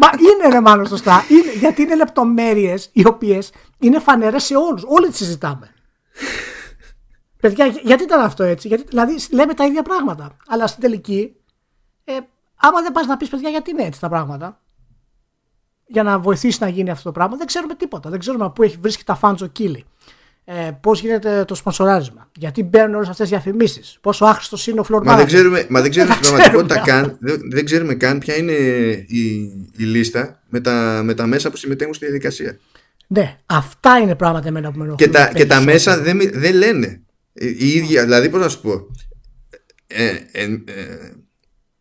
Μα είναι ρε μάλλον σωστά. Είναι, γιατί είναι λεπτομέρειες οι οποίες είναι φανερές σε όλους. Όλοι τις συζητάμε. Παιδιά, για- γιατί ήταν αυτό έτσι; Γιατί, δηλαδή λέμε τα ίδια πράγματα. Αλλά στην τελική, ε, άμα δεν πας να πεις παιδιά γιατί είναι έτσι τα πράγματα, για να βοηθήσει να γίνει αυτό το πράγμα, δεν ξέρουμε τίποτα. Δεν ξέρουμε πού έχει βρίσκει τα φάντζο ο Κίλι. Ε, Πώς γίνεται το σπονσοράρισμα; Γιατί μπαίνουν όλες αυτές τι διαφημίσει. Πόσο άχρηστος είναι ο floor Μα δεν manager; ξέρουμε, μα δεν ξέρουμε Δεν στην τα πραγματικότητα ξέρουμε. καν, δεν, δεν ξέρουμε καν ποια είναι η, η λίστα με τα, με τα μέσα που συμμετέχουν στη διαδικασία. Ναι, αυτά είναι πράγματα εμένα που με Και ενοχλούν τα, και τα περισσότερο. μέσα δεν, μι- δεν λένε. Η, η ίδια, δηλαδή πώς να σου πω. Ε, ε, ε,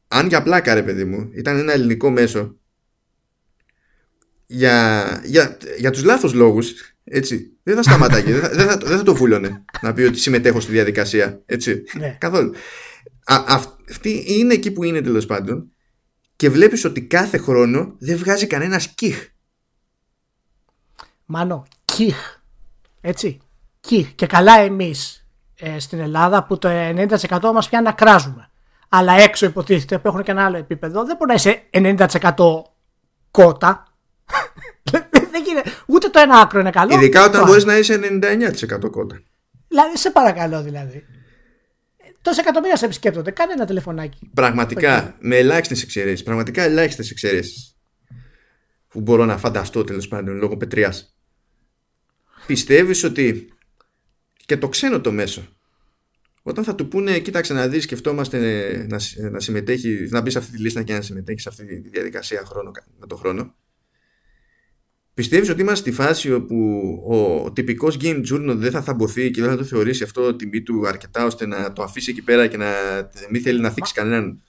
αν για πλάκα ρε παιδί μου ήταν ένα ελληνικό μέσο για, για, για τους λάθος λόγους έτσι, δεν θα σταματάγε, δεν, θα, δεν, θα, δεν θα το βούλωνε να πει ότι συμμετέχω στη διαδικασία. Έτσι, Ναι. καθόλου. Α, αυτή είναι εκεί που είναι τέλος πάντων και βλέπεις ότι κάθε χρόνο δεν βγάζει κανένα κιχ. Μάνο, κιχ. Έτσι. Κιχ. Και καλά εμείς ε, στην Ελλάδα που το 90% μας πιάνει να κράζουμε. Αλλά έξω υποτίθεται που έχουν και ένα άλλο επίπεδο δεν μπορεί να είσαι 90% κότα. [laughs] δεν γίνεται. Ούτε το ένα άκρο είναι καλό. Ειδικά ούτε το όταν άλλο. μπορείς να είσαι 99% κότα. Δηλαδή, σε παρακαλώ δηλαδή. Ε, Τόσα εκατομμύρια σε επισκέπτονται. Κάνε ένα τηλεφωνάκι. Πραγματικά, με ελάχιστες εξαιρέσεις. Πραγματικά ελάχιστες εξαιρέσεις. Που μπορώ να φανταστώ τέλος πάντων λόγω πετριάς. Πιστεύεις ότι και το ξένο το μέσο, όταν θα του πούνε, κοίταξε να δεις, σκεφτόμαστε να, συ- να συμμετέχει, να μπεις σε αυτή τη λίστα και να συμμετέχεις σε αυτή τη διαδικασία χρόνο, με το χρόνο. Πιστεύεις ότι είμαστε στη φάση όπου ο τυπικός game journal δεν θα θαμποθεί και δεν θα το θεωρήσει αυτό τιμή του αρκετά ώστε να το αφήσει εκεί πέρα και να μην θέλει να θίξει κανέναν;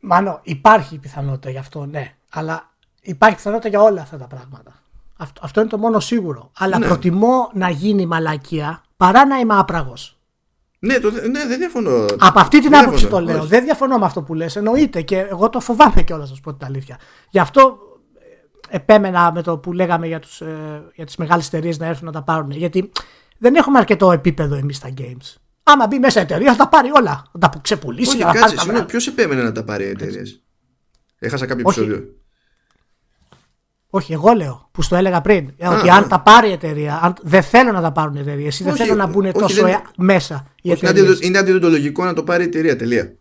Μάνο, υπάρχει πιθανότητα γι' αυτό, ναι. Αλλά υπάρχει πιθανότητα για όλα αυτά τα πράγματα. Αυτό, αυτό είναι το μόνο σίγουρο. Αλλά Ναι. προτιμώ να γίνει μαλακία παρά να είμαι άπραγος. Ναι, το, ναι, δεν διαφωνώ. Από αυτή την Δεν άποψη το διαφωνώ, λέω. όχι. Δεν διαφωνώ με αυτό που λες. Εννοείται και εγώ το φοβάμαι κιόλας, να σου πω την αλήθεια. Γι' αυτό ε, επέμενα με το που λέγαμε για, τους, ε, για τις μεγάλες εταιρείες να έρθουν να τα πάρουν. Γιατί δεν έχουμε αρκετό επίπεδο εμείς στα games. Άμα μπει μέσα η εταιρεία θα τα πάρει όλα. Θα τα ξεπουλήσει Όχι, για να πάρει κάτσε, τα συγγνώμη, βράδια. ποιος επέμενε να τα πάρει οι εταιρείες; Έχασα κάποιο Όχι. επεισόδιο. Όχι, εγώ λέω που στο έλεγα πριν. ε, ότι Α, αν α. τα πάρει η εταιρεία, αν δεν θέλω να τα πάρουν οι εταιρείες ή δεν Όχι, θέλω να μπουν όχι, τόσο δεν- ε- μέσα οι Όχι, είναι, εταιρείες. αντιδο- είναι αντιδοντολογικό να το πάρει η εταιρεία. Τελεία.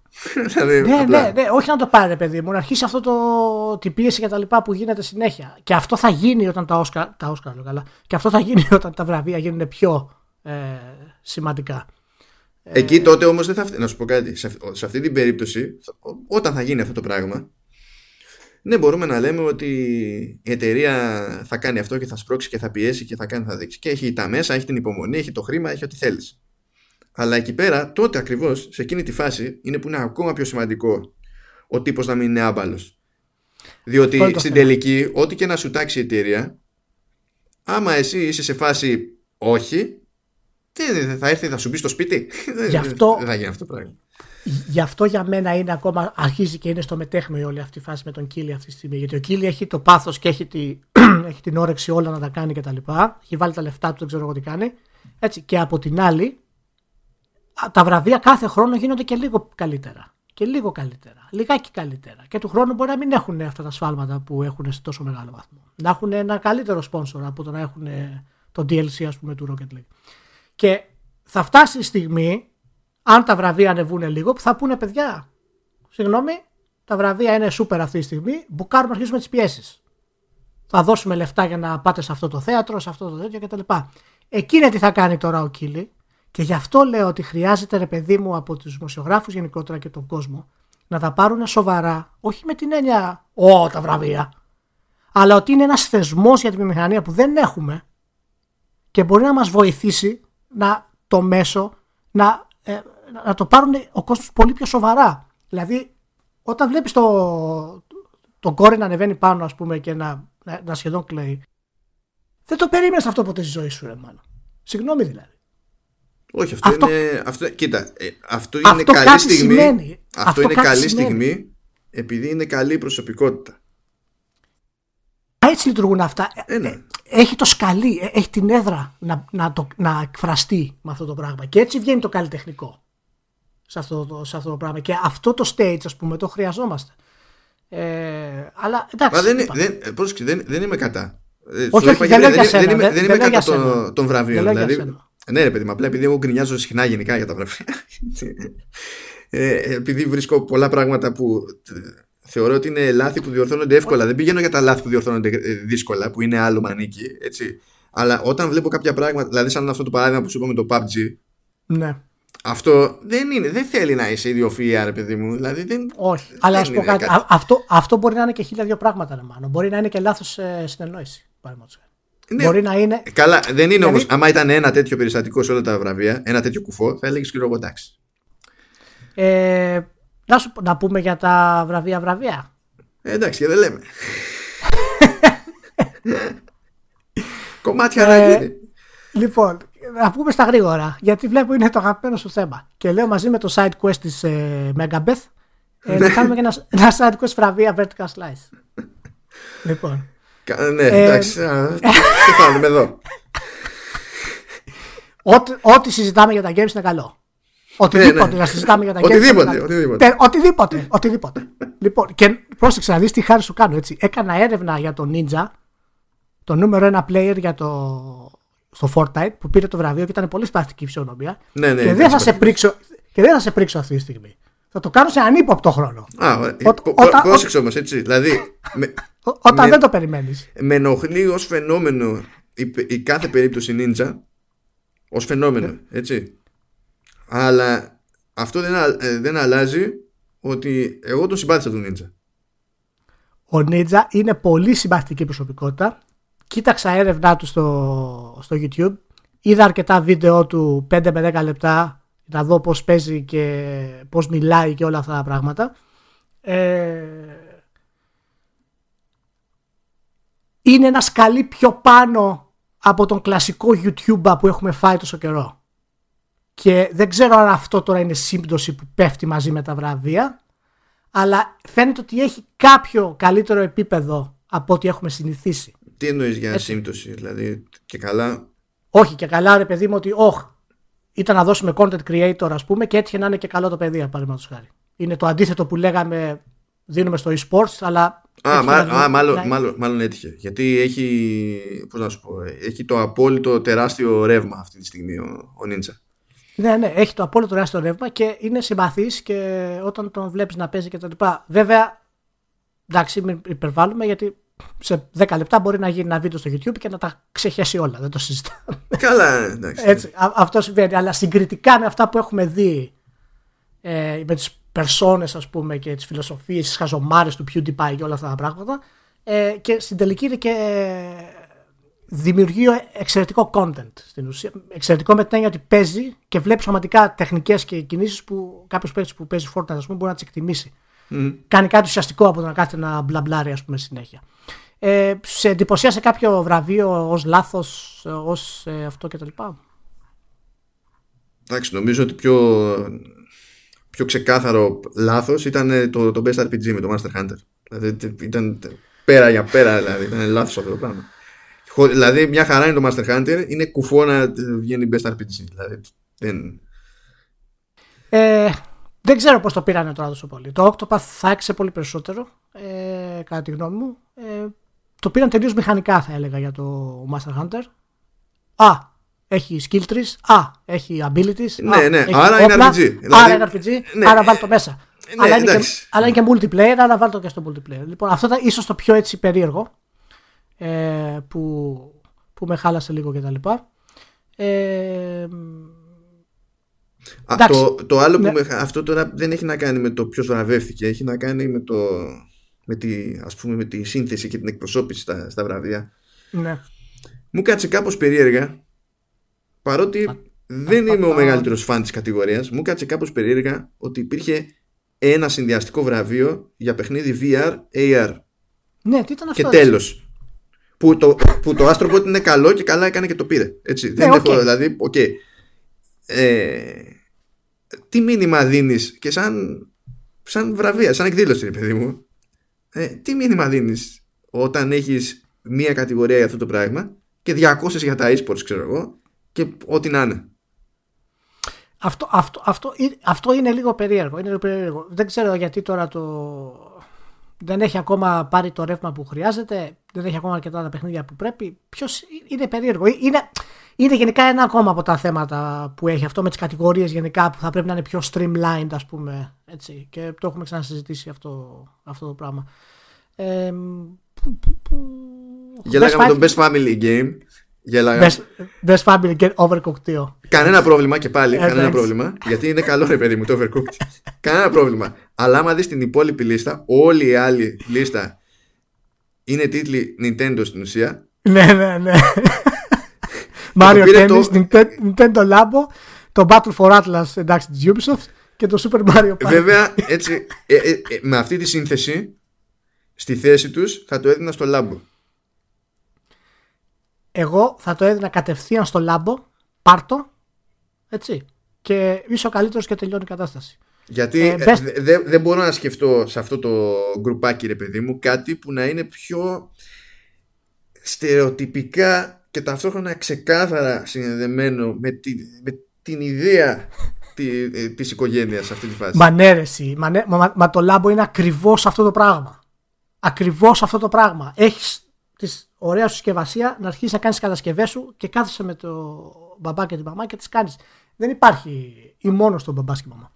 Δηλαδή, Ναι, απλά. ναι, ναι, όχι να το πάρει, ρε παιδί μου, να αρχίσει αυτό το, την πίεση και τα λοιπά που γίνεται συνέχεια. Και αυτό θα γίνει όταν τα Όσκαρ, τα Όσκαρ λέω καλά, και αυτό θα γίνει [laughs] όταν τα βραβεία γίνουν πιο ε, σημαντικά. Εκεί τότε όμως δεν θα φταίει. Να σου πω κάτι. Σε, αυ- σε αυτή την περίπτωση, θα- ό- όταν θα γίνει αυτό το πράγμα, ναι, μπορούμε να λέμε ότι η εταιρεία θα κάνει αυτό και θα σπρώξει και θα πιέσει και θα κάνει, θα δείξει. Και έχει τα μέσα, έχει την υπομονή, έχει το χρήμα, έχει ό,τι θέλεις. Αλλά εκεί πέρα, τότε ακριβώς, σε εκείνη τη φάση, είναι που είναι ακόμα πιο σημαντικό ο τύπος να μην είναι άμπαλος. Διότι Αυτό είναι το στην θέμα. τελική, ό,τι και να σου τάξει η εταιρεία, άμα εσύ είσαι σε φάση όχι, τι, δεν θα έρθει θα σου μπει στο σπίτι; Γι' αυτό- Δεν θα γίνει αυτό το πράγμα. Γι' αυτό για μένα είναι ακόμα, αρχίζει και είναι στο μετέχμιο όλη αυτή η φάση με τον Κίλι αυτή τη στιγμή. Γιατί ο Κίλι έχει το πάθος και έχει, τη, [clears throat] έχει την όρεξη όλα να τα κάνει κτλ. Έχει βάλει τα λεφτά του, δεν ξέρω εγώ τι κάνει. Έτσι. Και από την άλλη, α, τα βραβεία κάθε χρόνο γίνονται και λίγο καλύτερα. Και λίγο καλύτερα. Λιγάκι καλύτερα. Και του χρόνου μπορεί να μην έχουν αυτά τα σφάλματα που έχουν σε τόσο μεγάλο βαθμό. Να έχουν ένα καλύτερο sponsor από το να έχουν ε, το DLC, ας πούμε, του Rocket League. Και θα φτάσει η στιγμή, αν τα βραβεία ανεβούν λίγο, που θα πούνε παιδιά, συγγνώμη, τα βραβεία είναι σούπερ αυτή τη στιγμή, μπουκάρουμε να αρχίσουμε τις πιέσεις. Θα δώσουμε λεφτά για να πάτε σε αυτό το θέατρο, σε αυτό το τέτοιο κτλ. Εκείνη τι θα κάνει τώρα ο Κίλι, και γι' αυτό λέω ότι χρειάζεται ρε παιδί μου από τους δημοσιογράφους γενικότερα και τον κόσμο να τα πάρουν σοβαρά, όχι με την έννοια Ω, τα βραβεία, αλλά ότι είναι ένας θεσμός για τη βιομηχανία που δεν έχουμε και μπορεί να μας βοηθήσει να, το μέσο να, ε, να το πάρουν ο κόσμος πολύ πιο σοβαρά. Δηλαδή, όταν βλέπεις το, το κόρη να ανεβαίνει πάνω ας πούμε και να, να, να σχεδόν κλαίει, δεν το περίμενες αυτό ποτέ στη ζωή σου ρε μάνα. Συγγνώμη δηλαδή. Όχι, αυτό, Αυτό- είναι. Αυτό, κοίτα, ε, αυτό είναι Αυτό καλή κάτι στιγμή. σημαίνει. Αυτό, Αυτό είναι κάτι καλή σημαίνει. στιγμή επειδή είναι καλή η προσωπικότητα. Έτσι λειτουργούν αυτά. Ε, ναι. Έχει το σκαλί, ε, έχει την έδρα να, να, το, να εκφραστεί με αυτό το πράγμα. Και έτσι βγαίνει το καλλιτεχνικό σε αυτό το, σε αυτό το πράγμα. Και αυτό το stage, ας πούμε, το χρειαζόμαστε. Ε, αλλά εντάξει. Μα δεν, είπα. δεν, ε, πρόσεξε, δεν, δεν είμαι κατά. Ε, Όχι, σου όχι, είπα δεν και λέω δεν, για δεν, σένα, είμαι, δεν- δεν δεν είμαι λέω για κατά των, σένα. των βραβείων. Δεν λέω για Δηλαδή, σένα. Ναι, ρε παιδί μου, απλά επειδή εγώ γκρινιάζω συχνά γενικά για τα βραβεία. [laughs] ε, επειδή βρίσκω πολλά πράγματα που ε, θεωρώ ότι είναι λάθη που διορθώνονται εύκολα. Δεν πηγαίνω για τα λάθη που διορθώνονται ε, δύσκολα, που είναι άλλο μανίκι. Έτσι. Αλλά όταν βλέπω κάποια πράγματα, δηλαδή σαν αυτό το παράδειγμα που σου είπα με το PUBG, Ναι. αυτό δεν είναι, δεν θέλει να είσαι ιδιοφυΐα, ρε παιδί μου. Δηλαδή δεν, Όχι. Αλλά δεν α πω είναι κάτι. Α, αυτό, αυτό μπορεί να είναι και χίλια δύο πράγματα, ρε Μάνο. Μπορεί να είναι και λάθος ε, συνεννόηση. παραδείγματος χάρη. Ναι. Μπορεί να είναι. Καλά, δεν είναι Δηλαδή- όμως Άμα ήταν ένα τέτοιο περιστατικό σε όλα τα βραβεία, ένα τέτοιο κουφό, θα έλεγες και εγώ εντάξει. Ε, να, σου, πω- να πούμε για τα βραβεία βραβεία. Ε, εντάξει, και δεν λέμε. [laughs] Κομμάτια να Ε, γίνει. Λοιπόν, να πούμε στα γρήγορα, γιατί βλέπω είναι το αγαπημένο σου θέμα. Και λέω μαζί με το side quest της ε, Megabeth ε, να κάνουμε και ένα, ένα side quest βραβεία Vertical Slice. [laughs] λοιπόν, Κα- Ναι, ε, εντάξει. α, Τι κάνουμε εδώ. ό,τι, ό,τι συζητάμε για τα games είναι καλό. Οτιδήποτε ναι. να συζητάμε για τα games. Οτιδήποτε, είναι καλό. οτιδήποτε. Τε- οτιδήποτε. οτιδήποτε. λοιπόν, και πρόσεξε να δεις τι χάρη σου κάνω. Έτσι. Έκανα έρευνα για τον Ninja, το νούμερο ένα player για το, στο Fortnite που πήρε το βραβείο και ήταν πολύ σπαστική φυσιονομία. Ναι, ναι, και, ήταν δεν θα σε σπαστική. πρίξω, και δεν θα σε πρίξω αυτή τη στιγμή. Θα το κάνω σε ανύποπτο χρόνο. Α, ωραία. Ό- Πο- όταν- πο- Πρόσεξε όμως, έτσι. Δηλαδή, με, Ό- Όταν Με- δεν το περιμένεις. με ενοχλεί ως φαινόμενο η, πε- η κάθε περίπτωση ninja ως φαινόμενο, Ναι. έτσι. Αλλά αυτό δεν, α- ε, δεν αλλάζει ότι εγώ τον συμπάθησα τον ninja. Ο Ninja είναι πολύ συμπαθητική προσωπικότητα. Κοίταξα έρευνά του στο, στο YouTube. Είδα αρκετά βίντεο του 5 με 10 λεπτά να δω πώς παίζει και πώς μιλάει και όλα αυτά τα πράγματα. Ε, είναι ένα σκαλί πιο πάνω από τον κλασικό YouTuber που έχουμε φάει τόσο καιρό. Και δεν ξέρω αν αυτό τώρα είναι σύμπτωση που πέφτει μαζί με τα βραβεία αλλά φαίνεται ότι έχει κάποιο καλύτερο επίπεδο από ό,τι έχουμε συνηθίσει. Τι εννοείς για σύμπτωση, δηλαδή και καλά; Όχι και καλά ρε παιδί μου ότι όχ, ήταν να δώσουμε content creator ας πούμε και έτυχε να είναι και καλό το παιδί παραδείγματος χάρη. Είναι το αντίθετο που λέγαμε δίνουμε στο e-sports αλλά... Α, έτυχε μα, να- α, μάλλον, να- μάλλον, μάλλον έτυχε. Γιατί έχει, πώς να σου πω, έχει το απόλυτο τεράστιο ρεύμα αυτή τη στιγμή ο, ο Ninja. Ναι, ναι, έχει το απόλυτο τεράστιο ρεύμα και είναι συμπαθής και όταν τον βλέπεις να παίζει και τα λοιπά. Βέβαια, εντάξει, μην υπερβάλλουμε γιατί σε 10 λεπτά μπορεί να γίνει ένα βίντεο στο YouTube και να τα ξεχέσει όλα. Δεν το συζητάμε. Καλά, εντάξει. Έτσι, α- αυτό συμβαίνει. Αλλά συγκριτικά με αυτά που έχουμε δει ε, με τις περσόνες ας πούμε και τις φιλοσοφίες, τις χαζομάρες του PewDiePie και όλα αυτά τα πράγματα ε, και στην τελική είναι και ε, δημιουργεί εξαιρετικό content στην ουσία. Εξαιρετικό με την έννοια ότι παίζει και βλέπει σωματικά τεχνικές και κινήσεις που κάποιος παίκτης που παίζει Fortnite ας πούμε, μπορεί να τις εκτιμήσει. Μμ. Κάνει κάτι ουσιαστικό από το να κάθεται να μπλαμπλάρει ας πούμε συνέχεια. Ε, σε εντυπωσίασε κάποιο βραβείο ως λάθος, ε, ως ε, αυτό κτλ. Εντάξει, νομίζω ότι πιο, πιο ξεκάθαρο λάθος ήταν ε, το, το Best RPG με το Master Hunter. Δηλαδή τε- ήταν τε- πέρα για πέρα, δηλαδή ήταν λάθος αυτό το πράγμα. Χω- Δηλαδή μια χαρά είναι το Master Hunter, είναι κουφό να ε, βγαίνει Best RPG. Δηλαδή δεν... Ε, δεν ξέρω πώς το πήρανε τώρα τόσο πολύ. Το Octopath θα έξε πολύ περισσότερο, ε, κατά τη γνώμη μου. Ε, το πήραν τελείως μηχανικά θα έλεγα για το Master Hunter. Α, έχει skill trees, α, έχει abilities, Ναι, α, ναι, έχει άρα είναι όπλα, RPG. Δηλαδή, άρα είναι RPG, ναι. άρα βάλ το μέσα. Ναι, αλλά, είναι και, εντάξει. αλλά είναι και multiplayer, άρα βάλ το και στο multiplayer. Λοιπόν, αυτό ήταν ίσως το πιο έτσι περίεργο ε, που, που με χάλασε λίγο κτλ. Ε, Α, Εντάξει. το, το άλλο Ναι. που με, αυτό τώρα δεν έχει να κάνει με το ποιος βραβεύτηκε, έχει να κάνει με, το, με, τη, ας πούμε, με τη σύνθεση και την εκπροσώπηση στα, στα βραβεία. ναι. Μου κάτσε κάπως περίεργα παρότι δεν είμαι ο μεγαλύτερος φαν της κατηγορίας μου κάτσε κάπως περίεργα ότι υπήρχε ένα συνδυαστικό βραβείο για παιχνίδι VR AR ναι, τι ήταν αυτό. και έτσι. τέλος που το, που το Astro Bot είναι καλό και καλά έκανε και το πήρε έτσι, δεν Ναι, οκ. έχω δηλαδή οκ. ε, τι μήνυμα δίνεις και σαν, σαν βραβεία, σαν εκδήλωση ρε παιδί μου ε, τι μήνυμα δίνεις όταν έχεις μία κατηγορία για αυτό το πράγμα και 200 για τα e-sports ξέρω εγώ και ό,τι να είναι Αυτό, αυτό, αυτό, είναι- αυτό είναι λίγο περίεργο. Είναι λίγο περίεργο. Δεν ξέρω γιατί τώρα το. Δεν έχει ακόμα πάρει το ρεύμα που χρειάζεται. Δεν έχει ακόμα αρκετά τα παιχνίδια που πρέπει. Ποιος είναι περίεργο. Ε, Είναι, είναι γενικά ένα ακόμα από τα θέματα που έχει αυτό με τις κατηγορίες γενικά που θα πρέπει να είναι πιο streamlined, ας πούμε. Έτσι. Και το έχουμε ξανασυζητήσει αυτό, αυτό το πράγμα. Ε, που- που- που- Γέλαγα Best με το Fight- Best Family Game Γέλαγα Best, best Family Get Overcooked 2. Κανένα πρόβλημα και πάλι, Ε, κανένα εντάξει. πρόβλημα. Γιατί είναι καλό ρε παιδί μου το Overcooked. κανένα πρόβλημα. Αλλά άμα δεις την υπόλοιπη λίστα, όλη η άλλη λίστα είναι τίτλοι Nintendo στην ουσία ναι, ναι, ναι. [laughs] Mario πήρε Tennis, το- Nintendo Labo, το Battle for Atlas εντάξει της Ubisoft και το Super Mario Party. Βέβαια, έτσι, ε, ε, ε, με αυτή τη σύνθεση, στη θέση τους θα το έδινα στο λάμπο. Εγώ θα το έδινα κατευθείαν στο Labo, πάρτο, έτσι. Και είσαι ο καλύτερος και τελειώνει η κατάσταση. Γιατί Ε, ε, best- δε- δε- δεν μπορώ να σκεφτώ σε αυτό το γκρουπάκι, ρε παιδί μου, κάτι που να είναι πιο στερεοτυπικά και ταυτόχρονα ξεκάθαρα συνδεδεμένο με, τη, με την ιδέα [laughs] τη, ε, της οικογένειας σε αυτή τη φάση. Μα ναι, ρε, εσύ. Μα, ναι, μα, μα- μα το λάμπο είναι ακριβώς αυτό το πράγμα. Ακριβώς αυτό το πράγμα. Έχεις τη ωραία σου συσκευασία να αρχίσεις να κάνεις τις κατασκευές σου και κάθεσαι με το μπαμπά και την μαμά και τις κάνεις. Δεν υπάρχει ή μόνος τον μπαμπά και η μαμά.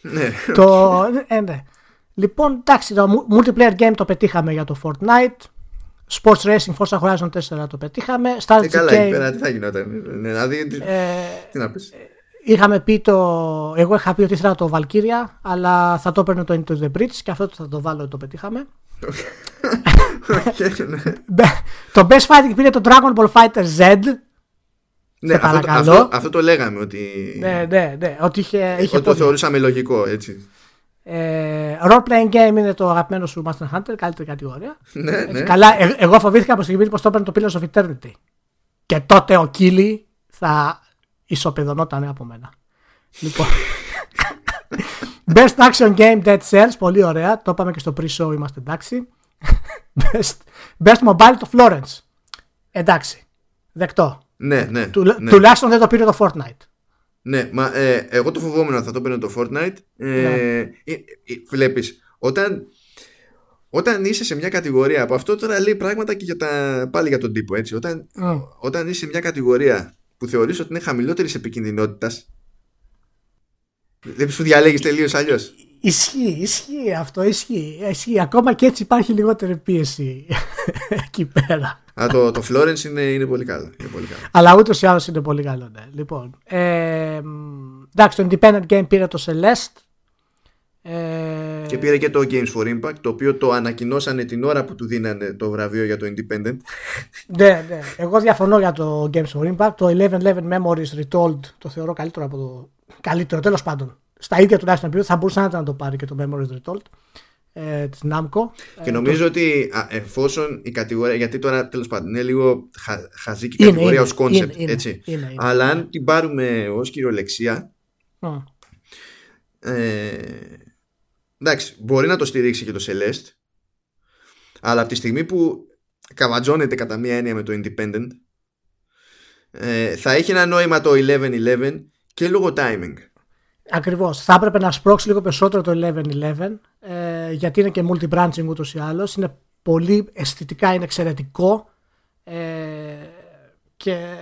ναι. το, ε, ναι. Λοιπόν, εντάξει, το mu- multiplayer game το πετύχαμε για το Fortnite. Sports Racing Forza Horizon 4 το πετύχαμε. Ε, Strategy καλά, εκεί game. πέρα τι θα γινόταν; Ναι, δηλαδή, τι, ε, τι να πεις. Είχαμε πει το. Εγώ είχα πει ότι ήθελα το Valkyria, αλλά θα το έπαιρνε το Into the Breach και αυτό θα το βάλω, το πετύχαμε. [laughs] Οκ, ναι. Μπε- το Best Fighting πήρε το Dragon Ball FighterZ. Ναι, αυτό, το- παρακαλώ. αυτό, αυτό το λέγαμε ότι, Ναι, ναι, ναι. Ότι είχε, είχε ότι το πόδια. θεωρούσαμε λογικό, έτσι. Ε, role playing game είναι το αγαπημένο σου Monster Hunter, καλύτερη κατηγορία. Ναι, Έτσι, ναι. Καλά, ε- εγώ φοβήθηκα από τη στιγμή που το έπαιρνε το Pillars of Eternity. Και τότε ο Κίλι θα ισοπεδωνόταν από μένα. Λοιπόν. Best Action Game Dead Cells, πολύ ωραία. Το είπαμε και στο pre-show, είμαστε εντάξει. Best, best Mobile το Florence. Εντάξει. Δεκτό. Ναι, ναι, Του, ναι. Τουλάχιστον δεν το πήρε το Fortnite. Ναι, μα ε, εγώ το φοβόμουν ότι θα το παίρνω το Fortnite. Ε, Ναι. ε, ε, βλέπεις, όταν, όταν είσαι σε μια κατηγορία, από αυτό τώρα λέει πράγματα και για τα, πάλι για τον τύπο, έτσι. Όταν, Μμ. όταν είσαι σε μια κατηγορία που θεωρείς ότι είναι χαμηλότερης επικινδυνότητας, δεν σου διαλέγεις τελείως αλλιώς. Ισχύει, ισχύει αυτό, ισχύει, ισχύει. Ακόμα και έτσι υπάρχει λιγότερη πίεση [laughs] εκεί πέρα. Α, το, το Florence είναι, είναι πολύ καλό. Είναι πολύ καλό. Αλλά ούτως ή άλλως είναι πολύ καλό, ναι. Λοιπόν, ε, μ, εντάξει, το Independent Game πήρε το Celeste. Ε, Και πήρε και το Games for Impact, το οποίο το ανακοινώσανε την ώρα που του δίνανε το βραβείο για το Independent. ναι, ναι. Εγώ διαφωνώ για το Games for Impact. Το 11-11 Memories Retold το θεωρώ καλύτερο από το. Καλύτερο, τέλος πάντων. Στα ίδια τουλάχιστον επίπεδα θα μπορούσε να το πάρει και το Memories Retold ε, της Namco. Και νομίζω ότι α, εφόσον η κατηγορία. Γιατί τώρα τέλος πάντων είναι λίγο χα, χαζή και η Είναι, κατηγορία είναι, ως concept. είναι, είναι, έτσι. είναι, είναι. Αλλά αν την πάρουμε ως κυριολεξία. Μ. Ε, εντάξει, μπορεί να το στηρίξει και το Celeste. Αλλά από τη στιγμή που καβατζώνεται κατά μία έννοια με το Independent, ε, θα έχει ένα νόημα το 11-11 και λόγω timing. Ακριβώς. Θα έπρεπε να σπρώξει λίγο περισσότερο το 11-11 ε, γιατί είναι και multi-branching ούτως ή άλλως. Είναι πολύ αισθητικά, είναι εξαιρετικό ε, και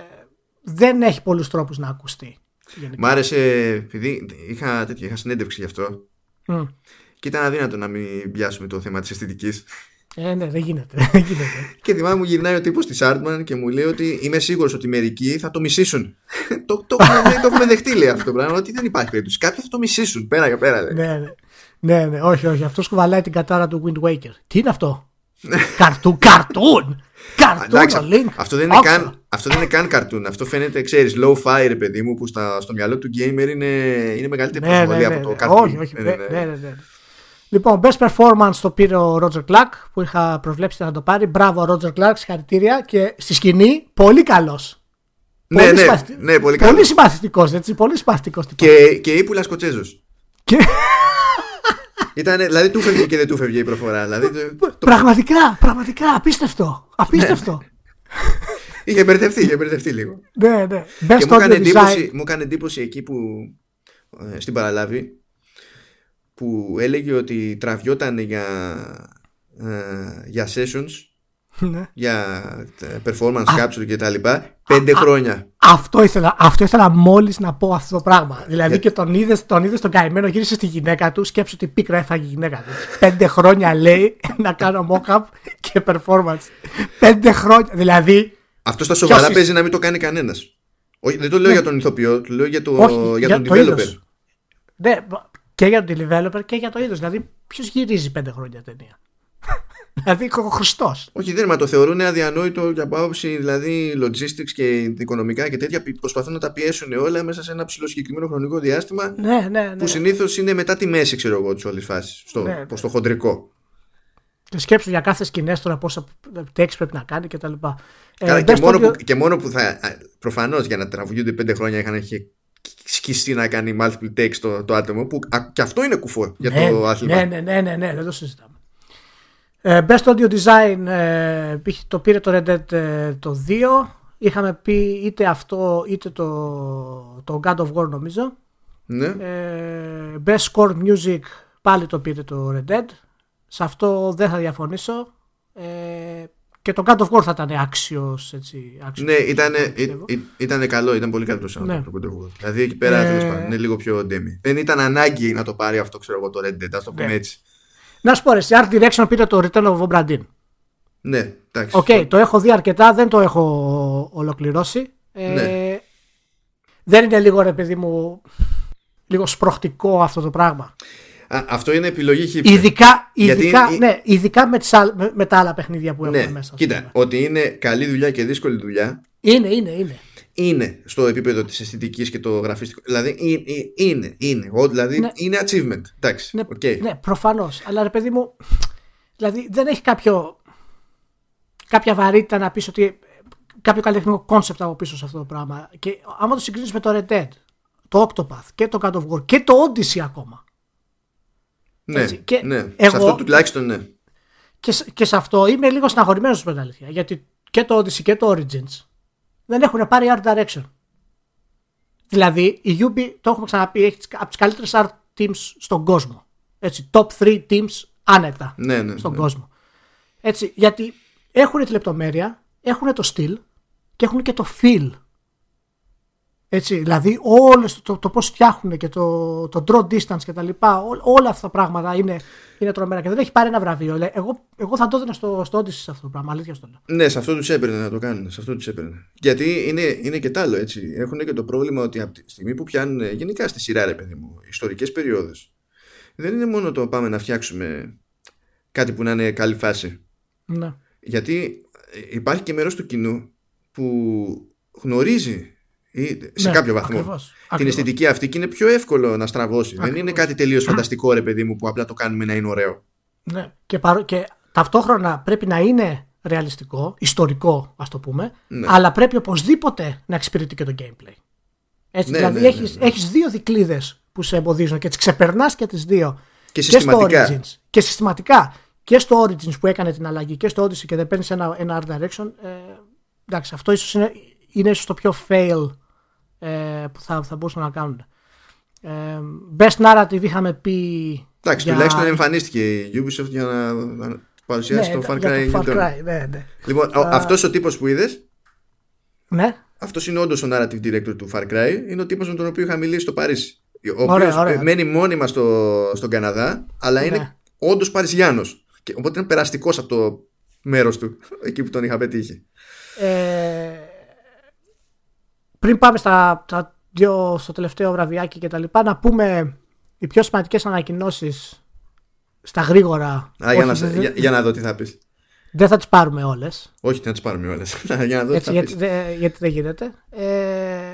δεν έχει πολλούς τρόπους να ακουστεί. γενικά. Μ' άρεσε επειδή είχα, τέτοια, είχα συνέντευξη γι' αυτό Μμ. Και ήταν αδύνατο να μην πιάσουμε το θέμα της αισθητικής. Ε, ναι, δεν γίνεται. Δεν γίνεται. Και θυμάμαι μου γυρνάει ο τύπος της Artman και μου λέει ότι είμαι σίγουρος ότι μερικοί θα το μισήσουν. [laughs] το, το, έχουμε, το έχουμε δεχτεί λέει αυτό το πράγμα ότι δεν υπάρχει περίπτωση. Κάποιοι θα το μισήσουν πέρα για πέρα. Λέει. ναι, ναι. ναι, ναι, όχι, όχι. Αυτός κουβαλάει την κατάρα του Wind Waker. Τι είναι αυτό, [laughs] Καρτούν, καρτούν! Καρτούν Εντάξει, ο Link. αυτό, δεν είναι Όξο. καν, αυτό δεν είναι καν καρτούν. Αυτό φαίνεται, ξέρεις, low fire, ρε παιδί μου, που στα, στο μυαλό του gamer είναι, είναι μεγαλύτερη Ναι, ναι, προσβολή ναι, από το ναι. καρτούν. Όχι, όχι. Ναι, Ναι, ναι, Λοιπόν, best performance το πήρε ο Roger Clark που είχα προβλέψει να το πάρει. Μπράβο, Roger Clark, συγχαρητήρια. Και στη σκηνή, πολύ καλός. Ναι, πολύ, ναι, συμπαθη- ναι, πολύ πολύ καλός. συμπαθητικός, έτσι. Πολύ συμπαθητικός. Και, και ύπουλα Σκοτσέζος. Και... Ήταν, δηλαδή του φεύγε και δεν του φεύγε η προφορά. Δηλαδή, το- το- πραγματικά, πραγματικά, απίστευτο. Απίστευτο. [laughs] είχε μπερδευτεί, είχε μπερδευτεί λίγο. ναι, ναι. Best Και μου έκανε, audio εντύπωση, design. μου έκανε εντύπωση εκεί που ε, στην παραλάβη που έλεγε ότι τραβιόταν για, ε, για sessions Ναι. για ε, performance capture και τα λοιπά πέντε χρόνια. Αυτό ήθελα, αυτό ήθελα μόλις να πω αυτό το πράγμα. Δηλαδή και τον είδες τον είδες τον καημένο, γύρισε στη γυναίκα του, σκέψου ότι πίκρα έφαγε η γυναίκα του. Πέντε χρόνια λέει [laughs] να κάνω mock-up και performance. Πέντε χρόνια. Δηλαδή. Αυτό στα σοβαρά Ποιος παίζει να μην το κάνει κανένας. Δεν το λέω για τον ηθοποιό, το λέω για, το, Ναι. Όχι, για για τον το developer. είδος. Ναι, και για τον developer και για το είδος. Δηλαδή, ποιος γυρίζει πέντε χρόνια ταινία; [laughs] δηλαδή ο Χριστός. Όχι, δεν μα το θεωρούν αδιανόητο για άποψη δηλαδή logistics και οικονομικά και τέτοια. Προσπαθούν να τα πιέσουν όλα μέσα σε ένα ψηλό συγκεκριμένο χρονικό διάστημα. Ναι, ναι, ναι. Που συνήθως είναι μετά τη μέση, ξέρω εγώ, της όλης φάσης. Στο, ναι, ναι. στο χοντρικό. Και σκέψου για κάθε σκηνές τώρα πόσα τέξι πρέπει να κάνει κτλ. Ε, και, μόνο που, και μόνο που θα. Προφανώς για να τραγουδιούνται πέντε χρόνια είχαν σκιστεί να κάνει multiple takes το, το άτομο που α, και αυτό είναι κουφό για ναι, το άθλημα. Ναι, ναι, ναι, ναι, ναι, δεν το συζητάμε. Ε, Best Audio Design ε, το πήρε το Red Dead ε, το 2. Είχαμε πει είτε αυτό είτε το, το God of War νομίζω. Ναι. Ε, Best Score Music πάλι το πήρε το Red Dead. Σε αυτό δεν θα διαφωνήσω. Ε, και το God of War θα ήταν άξιος. ναι, ήταν, ήταν καλό, ήταν πολύ καλό το sound ναι. το God of War. Δηλαδή εκεί πέρα ε... είναι λίγο πιο ντέμι. Δεν ήταν ανάγκη να το πάρει αυτό, ξέρω εγώ, το Red Dead, ας το πούμε ναι. έτσι. Να σου πω, σε Art Direction πήρε το Return of Obra Dinn. Ναι, εντάξει. OK, okay, το έχω δει αρκετά, δεν το έχω ολοκληρώσει. Ε, ναι. Δεν είναι λίγο ρε παιδί μου, λίγο σπροχτικό αυτό το πράγμα. Α, αυτό είναι επιλογή χύψη. Ειδικά, ειδικά, ναι, ειδικά με, τις, με, με, τα άλλα παιχνίδια που έχουμε ναι, μέσα. Κοίτα, ότι είναι καλή δουλειά και δύσκολη δουλειά. Είναι, είναι, είναι. Είναι στο επίπεδο της αισθητικής και το γραφιστικό. Δηλαδή είναι, είναι. Ο, δηλαδή ναι. είναι achievement. Εντάξει, ναι, okay. ναι προφανώς. Αλλά ρε παιδί μου, δηλαδή δεν έχει κάποιο, κάποια βαρύτητα να πεις ότι κάποιο καλλιτεχνικό concept από πίσω σε αυτό το πράγμα. Και άμα το συγκρίνεις με το Red Dead, το Octopath και το God of War και το Odyssey ακόμα. Ναι, και ναι. Εγώ, σε αυτό τουλάχιστον ναι. Και, και σε αυτό είμαι λίγο στεναχωρημένος με την αλήθεια. Γιατί και το Odyssey και το Origins δεν έχουν πάρει art direction. Δηλαδή η Ubi, το έχουμε ξαναπεί, έχει από τις καλύτερες art teams στον κόσμο. Έτσι, top 3 teams άνετα ναι, ναι, στον ναι. κόσμο. Έτσι, γιατί έχουν τη λεπτομέρεια, έχουν το στυλ και έχουν και το feel έτσι, δηλαδή όλες, το, το, πώς φτιάχνουν και το, το draw distance και τα λοιπά, όλα αυτά τα πράγματα είναι, είναι τρομερά και δεν έχει πάρει ένα βραβείο. Εγώ, εγώ θα το έδινα στο, στο Odyssey σε αυτό το πράγμα, αλήθεια στο λέω. Ναι, σε αυτό τους έπαιρνε να το κάνουν, σε αυτό τους έπαιρνε. Γιατί είναι, είναι και τ' άλλο έτσι. Έχουν και το πρόβλημα ότι από τη στιγμή που πιάνουν γενικά στη σειρά ρε παιδί μου, ιστορικές περιόδους, δεν είναι μόνο το πάμε να φτιάξουμε κάτι που να είναι καλή φάση. Ναι. Γιατί υπάρχει και μέρος του κοινού που γνωρίζει ή σε ναι, κάποιο βαθμό ακριβώς, την ακριβώς. αισθητική αυτή και είναι πιο εύκολο να στραβώσει. Ακριβώς. Δεν είναι κάτι τελείως φανταστικό, ρε παιδί μου, που απλά το κάνουμε να είναι ωραίο. Ναι, και, παρο... και ταυτόχρονα πρέπει να είναι ρεαλιστικό, ιστορικό, ας το πούμε, ναι. αλλά πρέπει οπωσδήποτε να εξυπηρετεί και το gameplay. Έτσι, ναι, δηλαδή ναι, έχεις, ναι, έχεις δύο δικλείδε που σε εμποδίζουν και τις ξεπερνάς και τις δύο. Και, συστηματικά. Και στο Origins. Και συστηματικά. Και στο Origins που έκανε την αλλαγή και στο Odyssey και δεν παίρνεις ένα, ένα art direction. Ε, εντάξει, αυτό ίσως είναι, είναι ίσως το πιο fail ε, που θα, θα μπορούσαν να κάνουν. Ε, best Narrative είχαμε πει. Εντάξει, για... τουλάχιστον εμφανίστηκε η Ubisoft για να, να παρουσιάσει ναι, το Far Cry. Το Far Cry ναι, ναι. Λοιπόν, uh, αυτός ο τύπος που είδες. Ναι. Αυτός είναι όντως ο narrative director του Far Cry. Είναι ο τύπος με τον οποίο είχα μιλήσει στο Παρίσι. Ο οποίος μένει μόνιμα στο, στον Καναδά, αλλά ναι. είναι όντως Παρισιάνος. Οπότε είναι περαστικός από το μέρος του, εκεί που τον είχα πετύχει. Ε, πριν πάμε στα, στα δύο, στο τελευταίο βραβιάκι και τα λοιπά, να πούμε οι πιο σημαντικές ανακοινώσεις στα γρήγορα. Α, για, να, για, για, να δω τι θα πεις. Δεν θα τις πάρουμε όλες. Όχι, να τις πάρουμε όλες. [laughs] για να δω Έτσι, τι θα γιατί, πεις. γιατί δεν γίνεται. Ε,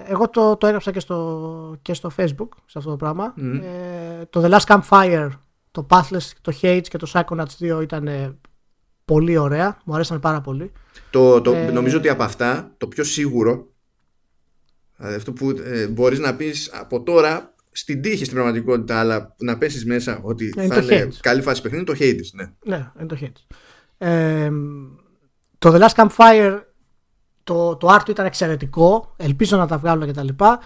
εγώ το, το έγραψα και στο, και στο facebook σε αυτό το πράγμα. Mm. Ε, το The Last Campfire, το Pathless, το Hate και το Psychonauts 2 ήταν πολύ ωραία. Μου αρέσαν πάρα πολύ. Το, το, ε, νομίζω ότι από αυτά το πιο σίγουρο Δηλαδή αυτό που ε, μπορείς να πεις από τώρα στην τύχη στην πραγματικότητα, αλλά να πέσεις μέσα ότι είναι θα είναι καλή φάση παιχνίδι, το Hades. Ναι, ναι είναι το Hades. Ε, το The Last Campfire, το, το art ήταν εξαιρετικό. Ελπίζω να τα βγάλουν και τα λοιπά.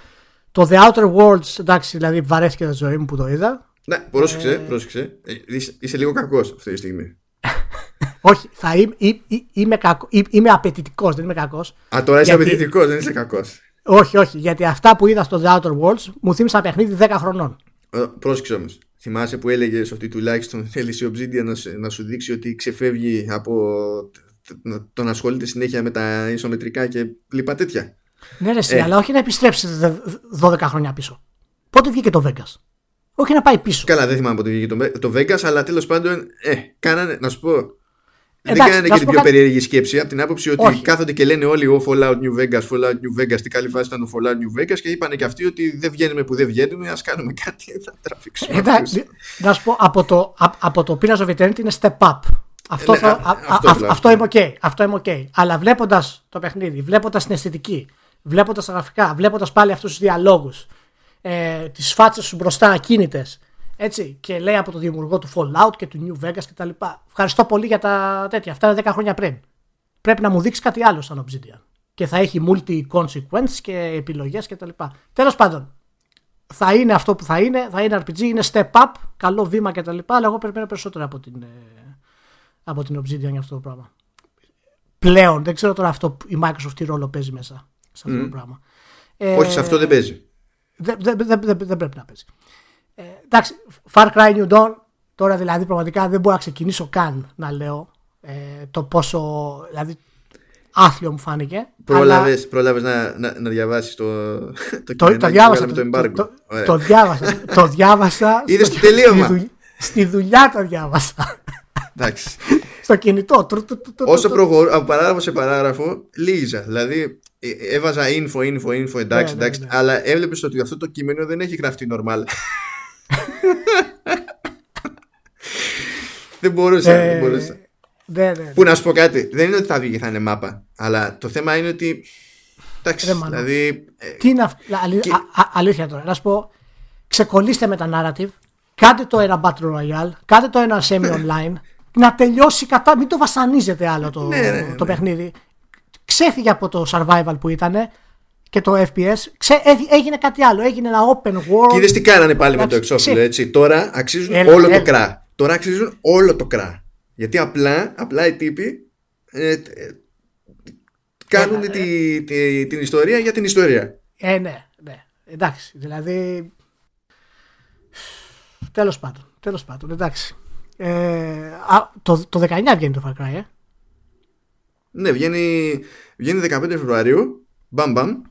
Το The Outer Worlds, εντάξει, δηλαδή βαρέθηκε τη ζωή μου που το είδα. Ναι, πρόσεξε, ε... πρόσεξε. Ε, είσαι λίγο κακός αυτή τη στιγμή. [laughs] Όχι, θα είμαι, είμαι, κακό, είμαι απαιτητικός, δεν είμαι κακός. Α, τώρα είσαι γιατί... απαιτητικός, δεν είσαι κακός. Όχι, όχι, γιατί αυτά που είδα στο The Outer Worlds μου θύμισαν παιχνίδι 10 χρονών. Ε, πρόσεξε όμως. Θυμάσαι που έλεγες ότι τουλάχιστον θέλεις η Obsidian να, να σου δείξει ότι ξεφεύγει από το να ασχολείται συνέχεια με τα ισομετρικά και λοιπά τέτοια. Ναι, ρε, ε. αλλά όχι να επιστρέψεις 12 χρόνια πίσω. Πότε βγήκε το Vegas; Όχι να πάει πίσω. Καλά, δεν θυμάμαι πότε βγήκε το, το Vegas, αλλά τέλος πάντων, ε, κάνανε, να σου πω. Δεν κάνανε και την πιο περίεργη σκέψη από την άποψη ότι Όχι. κάθονται και λένε όλοι ο Fallout New Vegas, Fallout New Vegas, τι καλή φάση ήταν το Fallout New Vegas και είπαν και αυτοί ότι δεν βγαίνουμε που δεν βγαίνουμε, ας κάνουμε κάτι, θα τραβήξουμε. Εντάξει, να σου πω, από το, από το Pillars of Eternity είναι step up. Αυτό, ναι, θα, α, αυτό, α, αυτό, είμαι ok. Αυτό είμαι ok. Αλλά βλέποντας το παιχνίδι, βλέποντας την αισθητική, βλέποντας τα γραφικά, βλέποντας πάλι αυτούς τους διαλόγους, ε, τις φάτσες σου μπροστά ακίνητες, έτσι, και λέει από το δημιουργό του Fallout και του New Vegas κτλ. Ευχαριστώ πολύ για τα τέτοια. Αυτά είναι 10 χρόνια πριν. Πρέπει να μου δείξεις κάτι άλλο σαν Obsidian. Και θα έχει multi-consequence και επιλογές κτλ. Τέλος πάντων, θα είναι αυτό που θα είναι. Θα είναι RPG, είναι step up, καλό βήμα κτλ. Αλλά εγώ περιμένω περισσότερο από την, ε, από την Obsidian για αυτό το πράγμα. Πλέον, δεν ξέρω τώρα αυτό η Microsoft τι ρόλο παίζει μέσα σε αυτό το πράγμα. Όχι, σε αυτό δεν παίζει. Δεν, δεν, δεν, δεν πρέπει να παίζει. Ε, εντάξει, Far Cry New Dawn, τώρα δηλαδή πραγματικά δεν μπορώ να ξεκινήσω καν να λέω ε, το πόσο. Δηλαδή, άθλιο μου φάνηκε. Πρόλαβες, αλλά... πρόλαβες να, να, να διαβάσεις το, το, το, το διάβασα, το, το, το, το, διάβασα. το διάβασα. [laughs] Είδες το τελείωμα. Στη, στη δουλειά το διάβασα. Εντάξει. Στο κινητό. Όσο προχωρώ από παράγραφο σε παράγραφο, λίγιζα. Δηλαδή, ε, έβαζα info, info, info, εντάξει, ναι, ναι, εντάξει. Ναι. Αλλά έβλεπες ότι αυτό το κείμενο δεν έχει γραφτεί normal. [laughs] δεν μπορούσα. Ε, δεν μπορούσα. Ναι, ναι, Που να σου πω κάτι. Δεν είναι ότι θα βγει και θα είναι μάπα. Αλλά το θέμα είναι ότι. Εντάξει, δηλαδή. Ε, Τι είναι αυτό. αλήθεια τώρα. Να σου πω. Ξεκολλήστε με τα narrative. Κάντε το ένα Battle Royale. Κάντε το ένα semi-online. [laughs] να τελειώσει κατά. Μην το βασανίζετε άλλο το, ναι, ναι, το παιχνίδι. Ξέφυγε από το survival που ήταν και το FPS, ξέ, έγινε κάτι άλλο. Έγινε ένα open world. Και είδες τι κάνανε πάλι με το εξώφυλλο, έτσι. Τώρα αξίζουν όλο το κρά. Τώρα αξίζουν όλο το κρά. Γιατί απλά, απλά οι τύποι ε, ε, κάνουν τη, ε. τη, την ιστορία για την ιστορία. Ε, ναι, ναι. Εντάξει, δηλαδή. Τέλος πάντων. Τέλος πάντων, εντάξει. Ε, α, το, το 19 βγαίνει το Far Cry, ε. Ναι, βγαίνει, βγαίνει 15 Φεβρουαρίου. Μπαμ μπαμ.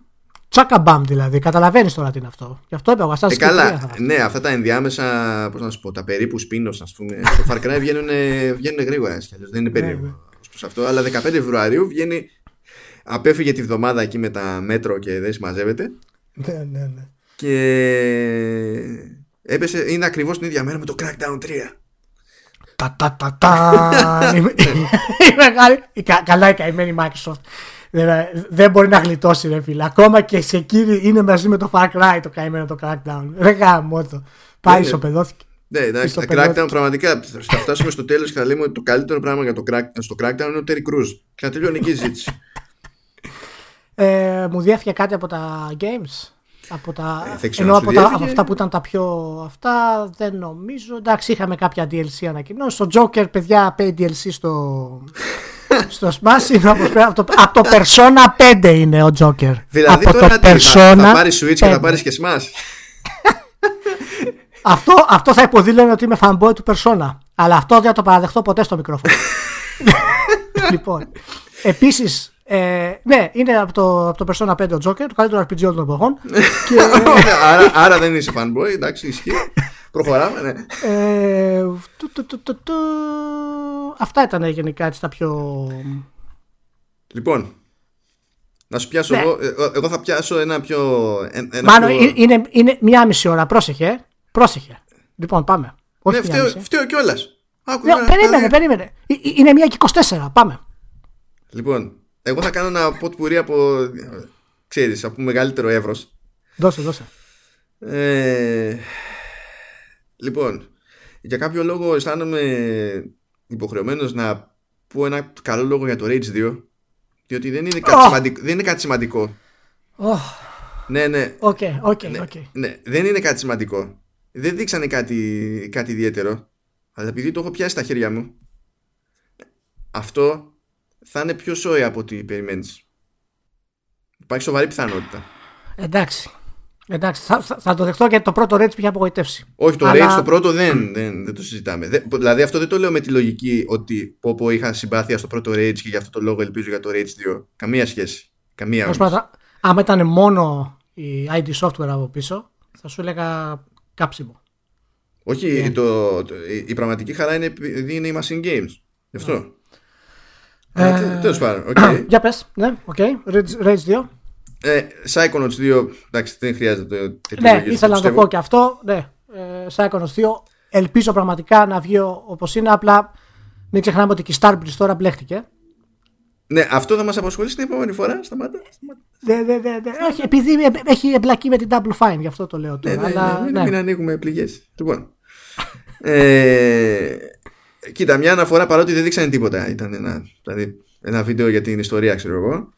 Τσάκα μπαμ δηλαδή. Καταλαβαίνεις τώρα τι είναι αυτό. Γι' αυτό είπα εγώ. Ε, καλά. Ναι, αυτά τα ενδιάμεσα, πώς να σου πω, τα περίπου σπίνο, ας πούμε. στο Far Cry βγαίνουν, βγαίνουν γρήγορα. Δεν είναι περίεργο ναι, ναι. προς αυτό. Αλλά 15 Φεβρουαρίου βγαίνει. Απέφυγε τη βδομάδα εκεί με τα μέτρο και δεν συμμαζεύεται. Ναι, ναι, ναι. Και έπεσε, είναι ακριβώς την ίδια μέρα με το Crackdown 3. Τα τα τα τα. [laughs] Η μεγάλη. Καλά η καημένη Microsoft. Δεν μπορεί να γλιτώσει, ρε φίλε. Ακόμα και σε εκείνη είναι μαζί με το Far Cry το καημένο το Crackdown. Δεν κάνω το. Πάει, ναι, ισοπεδώθηκε. Ναι, εντάξει, τα Crackdown πραγματικά θα φτάσουμε στο τέλος και θα λέμε ότι το καλύτερο πράγμα για το crack, στο Crackdown είναι ο Terry Cruz. Και θα τελειώνει εκεί η ζήτηση. Ε, μου διέφυγε κάτι από τα games; Από τα... Ε, ενώ από, τα, από αυτά που ήταν τα πιο αυτά δεν νομίζω. Εντάξει, είχαμε κάποια DLC ανακοινώσει. Στο Joker, παιδιά, pay DLC στο, στο Smash είναι όπως από, το, από το Persona 5 είναι ο Joker. Δηλαδή από τώρα το Persona θα πάρεις Switch 5. και θα πάρεις και Smash. [laughs] αυτό, αυτό θα υποδήλωνε ότι είμαι fanboy του Persona. Αλλά αυτό δεν θα το παραδεχτώ ποτέ στο μικρόφωνο. [laughs] λοιπόν, επίσης ε, ναι, είναι από το, από το Persona 5 ο Joker, το καλύτερο RPG όλων των εποχών. [laughs] και... άρα, άρα δεν είσαι fanboy, εντάξει, ισχύει. Προχωράμε, ναι. Ε, του, του, του, του, του. Αυτά ήταν γενικά έτσι τα πιο. Λοιπόν, να σου πιάσω ναι. εγώ. Ε, εγώ θα πιάσω ένα πιο. Ένα Μάνο, πιο... Είναι, είναι μία μισή ώρα. Πρόσεχε. Πρόσεχε. Λοιπόν, πάμε. Όχι ναι, φταίω, φταίω κιόλας. Ναι, περίμενε, περίμενε. Ε, ε, είναι μία και 24. Πάμε. Λοιπόν, εγώ θα κάνω ένα ποτ από, ξέρεις, από μεγαλύτερο εύρος. Δώσε, δώσε. Ε, λοιπόν, για κάποιο λόγο αισθάνομαι υποχρεωμένος να πω ένα καλό λόγο για το Rage 2 διότι δεν είναι κάτι, σημαντικό, δεν είναι κάτι σημαντικό. Oh. Ναι, ναι. Okay, okay, ναι, okay. ναι, δεν είναι κάτι σημαντικό. Δεν δείξανε κάτι, κάτι ιδιαίτερο. Αλλά επειδή το έχω πιάσει στα χέρια μου, αυτό θα είναι πιο σόι από ό,τι περιμένεις. Υπάρχει σοβαρή πιθανότητα. Εντάξει. Εντάξει, θα, θα, το δεχτώ γιατί το πρώτο Rage είχε απογοητεύσει. Όχι, το Αλλά... Rage το πρώτο δεν, δεν, δεν το συζητάμε. δηλαδή αυτό δεν το λέω με τη λογική ότι πω, πω είχα συμπάθεια στο πρώτο Rage και γι' αυτό το λόγο ελπίζω για το Rage 2. Καμία σχέση. Καμία Προσπαθά, άμα ήταν μόνο η ID software από πίσω, θα σου έλεγα κάψιμο. Όχι, yeah. Ναι. το, το, η, η, πραγματική χαρά είναι επειδή είναι οι machine games. Γι' αυτό. Ε, Τέλος πάντων. Okay. [clears throat] Για πες. Ναι, OK. Okay. Rage 2. Ε, Psychonauts 2, εντάξει, δεν χρειάζεται το Ναι, ήθελα να το πω και αυτό. Ναι, ε, Psychonauts 2. Ελπίζω πραγματικά να βγει όπως είναι. Απλά μην ξεχνάμε ότι και η Starbreeze τώρα μπλέχτηκε. Ναι, αυτό θα μας απασχολήσει την επόμενη φορά. Σταμάτα. Ναι, ναι, ναι, ναι. Όχι, επειδή έχει εμπλακεί με την Double Fine, γι' αυτό το λέω τώρα. Ναι, ναι, αλλά, ναι, ναι, Μην ανοίγουμε πληγές. Λοιπόν. ε, κοίτα, μια αναφορά παρότι δεν δείξανε τίποτα. Ήταν ένα, δηλαδή, ένα βίντεο για την ιστορία, ξέρω εγώ.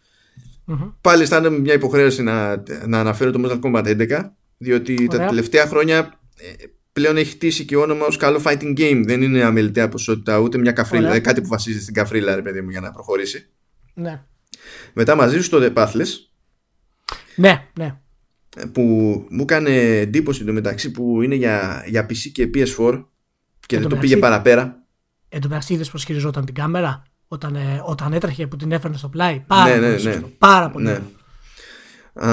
Mm-hmm. Πάλι αισθάνομαι μια υποχρέωση να, να αναφέρω το Mortal Kombat 11, διότι τα τελευταία χρόνια ε, πλέον έχει χτίσει και όνομα ως καλό fighting game. Δεν είναι αμεληταία ποσότητα, ούτε μια καφρίλα, δηλαδή κάτι που βασίζεται στην καφρίλα, ρε παιδί μου, για να προχωρήσει. Ναι. Μετά μαζί σου το The Pathless. Ναι, ναι. Που μου έκανε εντύπωση το μεταξύ που είναι για, για PC και PS4 και δεν το πήγε παραπέρα. Εν τω μεταξύ, είδε πώ χειριζόταν την κάμερα; Όταν, ε, όταν έτρεχε που την έφερνε στο πλάι. Πάρα ναι, πολύ ναι, ναι. Πάρα πολύ. Ναι. Α,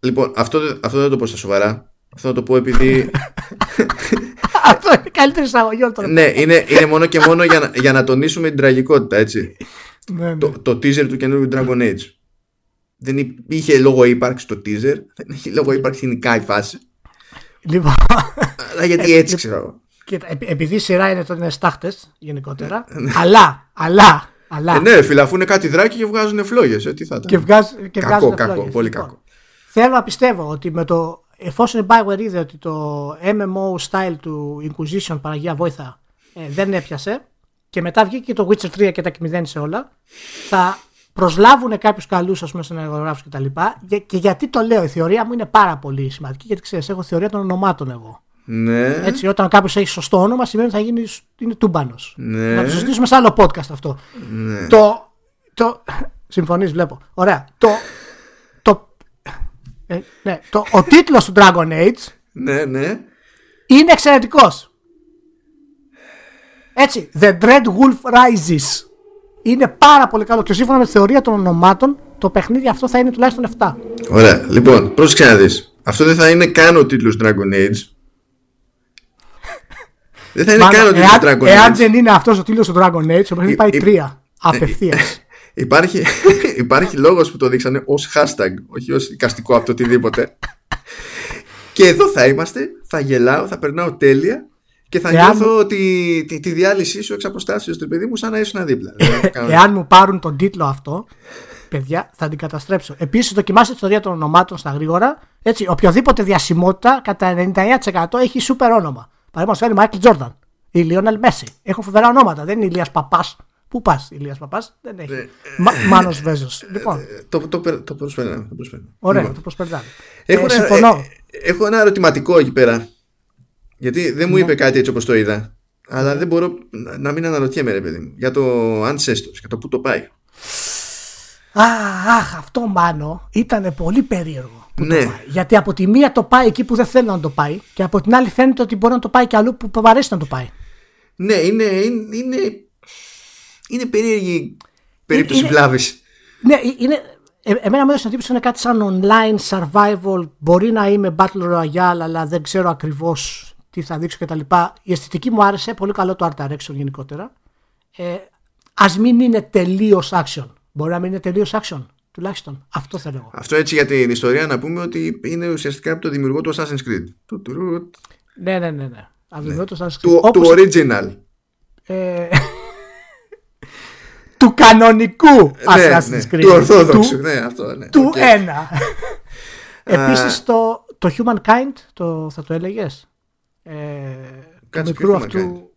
λοιπόν, αυτό, αυτό δεν το πω στα σοβαρά. Αυτό θα το πω επειδή. [laughs] αυτό είναι η καλύτερη εισαγωγή όλων των Ναι, είναι, είναι μόνο και μόνο για να, για να τονίσουμε την τραγικότητα, έτσι. Ναι, ναι. Το, το teaser του καινούργιου Dragon Age. Δεν είχε λόγο ύπαρξη το teaser, δεν είχε λόγο ύπαρξη γενικά η φάση. Λοιπόν. Αλλά γιατί έτσι ε, [laughs] ξέρω. Κοίτα, επειδή η σειρά είναι τότε στάχτες γενικότερα. Ναι. αλλά, αλλά, αλλά. Ε, ναι, φυλαφούν κάτι δράκι και βγάζουν φλόγες. Ε, τι θα ήταν. Και, βγάζ, και κακό, βγάζουν κακό, φλόγες. πολύ λοιπόν, κακό. Θέλω να πιστεύω ότι με το. Εφόσον η Bioware είδε ότι το MMO style του Inquisition Παναγία Βόηθα ε, δεν έπιασε και μετά βγήκε το Witcher 3 και τα κοιμηδένισε όλα, θα προσλάβουν κάποιους καλούς σενεργογράφους κτλ. Και, και γιατί το λέω, η θεωρία μου είναι πάρα πολύ σημαντική, γιατί ξέρεις, έχω θεωρία των ονομάτων εγώ. Ναι. Έτσι, όταν κάποιος έχει σωστό όνομα, σημαίνει ότι θα γίνει είναι τούμπανος. Ναι. Να το συζητήσουμε σε άλλο podcast αυτό. Ναι. Το. το Συμφωνείς, βλέπω. Ωραία. Το. το, ε, ναι, το ο τίτλος του Dragon Age. Ναι, ναι. Είναι εξαιρετικός. Έτσι. The Dread Wolf Rises. Είναι πάρα πολύ καλό και σύμφωνα με τη θεωρία των ονομάτων, το παιχνίδι αυτό θα είναι τουλάχιστον 7. Ωραία. Λοιπόν, πρόσεξε να δεις. Αυτό δεν θα είναι καν ο τίτλος Dragon Age. Δεν θα είναι καν ο τίτλο Dragon Age. Εάν δεν είναι αυτός ο τίτλος του Dragon Age, το παιχνίδι πάει 3. Απευθείας. Υπάρχει, [laughs] υπάρχει λόγος που το δείξανε ως hashtag, όχι ως οικαστικό από το οτιδήποτε. και εδώ θα είμαστε, θα γελάω, θα περνάω τέλεια και θα Εάν... νιώθω ότι τη, τη διάλυσή σου εξ αποστάσεως του παιδί μου σαν να ήσουν δίπλα. Εάν μου πάρουν τον τίτλο αυτό, παιδιά, θα την καταστρέψω. Επίσης, δοκιμάστε τη ιστορία των ονομάτων στα γρήγορα. Έτσι, οποιοδήποτε διασημότητα κατά 99% έχει σούπερ όνομα. Παραδείγματος χάρη Μάικλ Τζόρνταν ή Λιόνελ Μέση. Έχουν φοβερά ονόματα. Δεν είναι Ηλίας Παπάς. Πού πας, Ηλίας Παπάς, δεν έχει. Ε, Μάνος Βέζος. Λοιπόν. Ε, το, το, το, προσπερνάμε. Ωραία, λοιπόν. το προσπερνάμε. Έχω, ε, ένα, έχω ένα ερωτηματικό εκεί πέρα. Γιατί δεν μου ναι. είπε κάτι έτσι όπως το είδα. Αλλά δεν μπορώ να μην αναρωτιέμαι, ρε παιδί μου. Για το Ancestors, για το πού το πάει. Αχ, αυτό μάνο ήταν πολύ περίεργο. Ναι. Γιατί από τη μία το πάει εκεί που δεν θέλει να το πάει και από την άλλη φαίνεται ότι μπορεί να το πάει και αλλού που αρέσει να το πάει. Ναι, είναι, είναι, είναι, είναι περίεργη περίπτωση βλάβης. Ναι, ε, είναι, ε, εμένα μου έδωσε εντύπωση είναι κάτι σαν online survival. Μπορεί να είμαι battle royale, αλλά δεν ξέρω ακριβώς τι θα δείξω κτλ. Η αισθητική μου άρεσε, πολύ καλό το art direction γενικότερα. Ε, Α μην είναι τελείως action. Μπορεί να μην είναι τελείως action. Τουλάχιστον αυτό θέλω εγώ. Αυτό έτσι για την ιστορία να πούμε ότι είναι ουσιαστικά από το δημιουργό του Assassin's Creed. Ναι, ναι, ναι. ναι. Από ναι. του Assassin's Creed. Του, original. Ε, του κανονικού ναι, Assassin's ναι, Creed. Του ορθόδοξου. ναι, αυτό, ναι. Του okay. ένα. Επίσης το, το Humankind το, θα το έλεγες; Ε, του μικρού αυτού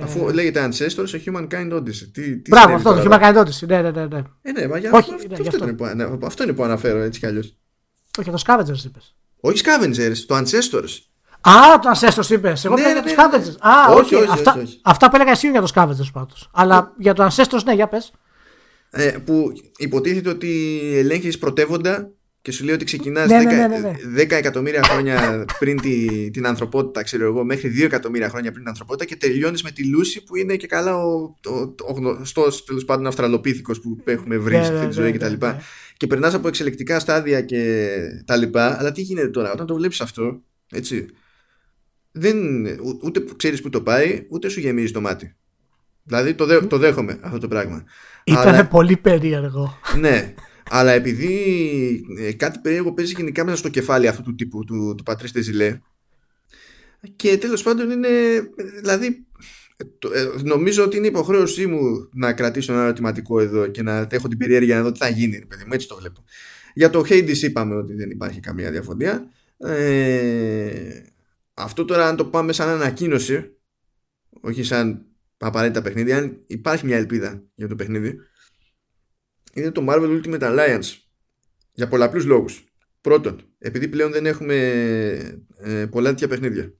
Αφού ε... λέγεται Ancestors, ο Humankind Odyssey. Τι, τι Μπράβο, αυτό το Humankind Odyssey. Ναι, ναι, ναι. ναι. Ε, ναι, μα για Όχι, αυτό, ναι, αυτό, είναι που, ναι, αυτό είναι που αναφέρω έτσι κι αλλιώς. Όχι, το Scavengers είπες. Όχι Scavengers, το Ancestors. Α, το Ancestors είπες. Εγώ ναι, ναι, το Scavengers. Α, όχι, όχι, αυτά, όχι, αυτά που έλεγα εσύ για το Scavengers πάντως. Αλλά για το Ancestors, ναι, για πες. Ε, που υποτίθεται ότι ελέγχεις πρωτεύοντα και σου λέει ότι ξεκινάς ναι, 10, ναι, ναι, 10, ναι. εκατομμύρια χρόνια πριν τη, την ανθρωπότητα, ξέρω εγώ, μέχρι 2 εκατομμύρια χρόνια πριν την ανθρωπότητα και τελειώνεις με τη Λούση που είναι και καλά ο, ο, ο γνωστός τέλος πάντων αυστραλοπίθηκος που έχουμε βρει σε αυτή τη ζωή κτλ. Και, και περνάς από εξελικτικά στάδια και τα λοιπά. Αλλά τι γίνεται τώρα, όταν το βλέπεις αυτό, έτσι. Δεν, ούτε ξέρεις που το πάει, ούτε σου γεμίζει το μάτι. Δηλαδή το, δέ, το δέχομαι αυτό το πράγμα. Ήταν αλλά, πολύ περίεργο. Ναι, αλλά επειδή ε, κάτι περίεργο παίζει γενικά μέσα στο κεφάλι αυτού του τύπου του, του Πατρίστε Ζηλέ και τέλος πάντων είναι δηλαδή ε, νομίζω ότι είναι υποχρέωσή μου να κρατήσω ένα ερωτηματικό εδώ και να έχω την περιέργεια να δω τι θα γίνει παιδί μου, έτσι το βλέπω. Για το Hades είπαμε ότι δεν υπάρχει καμία διαφωνία. Ε, αυτό τώρα αν το πάμε σαν ανακοίνωση όχι σαν απαραίτητα παιχνίδια αν υπάρχει μια ελπίδα για το παιχνίδι είναι το Marvel Ultimate Alliance για πολλαπλούς λόγους πρώτον επειδή πλέον δεν έχουμε ε, πολλά τέτοια παιχνίδια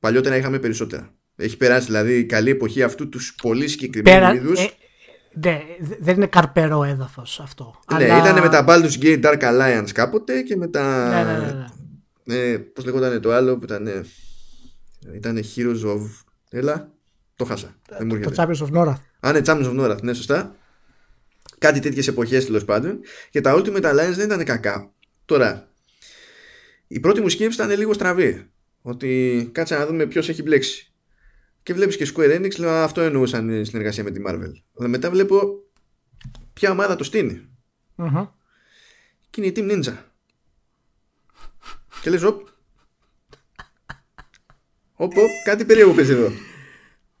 Παλιότερα είχαμε περισσότερα. Έχει περάσει δηλαδή η καλή εποχή αυτού τους πολύ συγκεκριμένου Πέρα... είδους. Ε, ναι, δεν είναι καρπερό έδαφος αυτό. Ναι, αλλά... ήταν με τα Baldur's Gate Dark Alliance κάποτε και με τα. Ναι, ναι, ναι. ναι. Ε, Πώς λεγόταν το άλλο που ήταν. Ήταν Heroes of. Έλα, το χάσα. Το, το Champions of Nora. Α, ναι, Champions of Nora, ναι, σωστά. Κάτι τέτοιες εποχές τέλος πάντων. Και τα Ultimate Alliance δεν ήταν κακά. Τώρα, η πρώτη μου σκέψη ήταν λίγο στραβή ότι κάτσε να δούμε ποιος έχει μπλέξει. Και βλέπεις και Square Enix, λέω αυτό εννοούσαν η συνεργασία με τη Marvel. Αλλά μετά βλέπω ποια ομάδα το στεινει mm-hmm. Και είναι η Team Ninja. και λες, οπ. Οπ, κάτι περίεργο παίζει εδώ.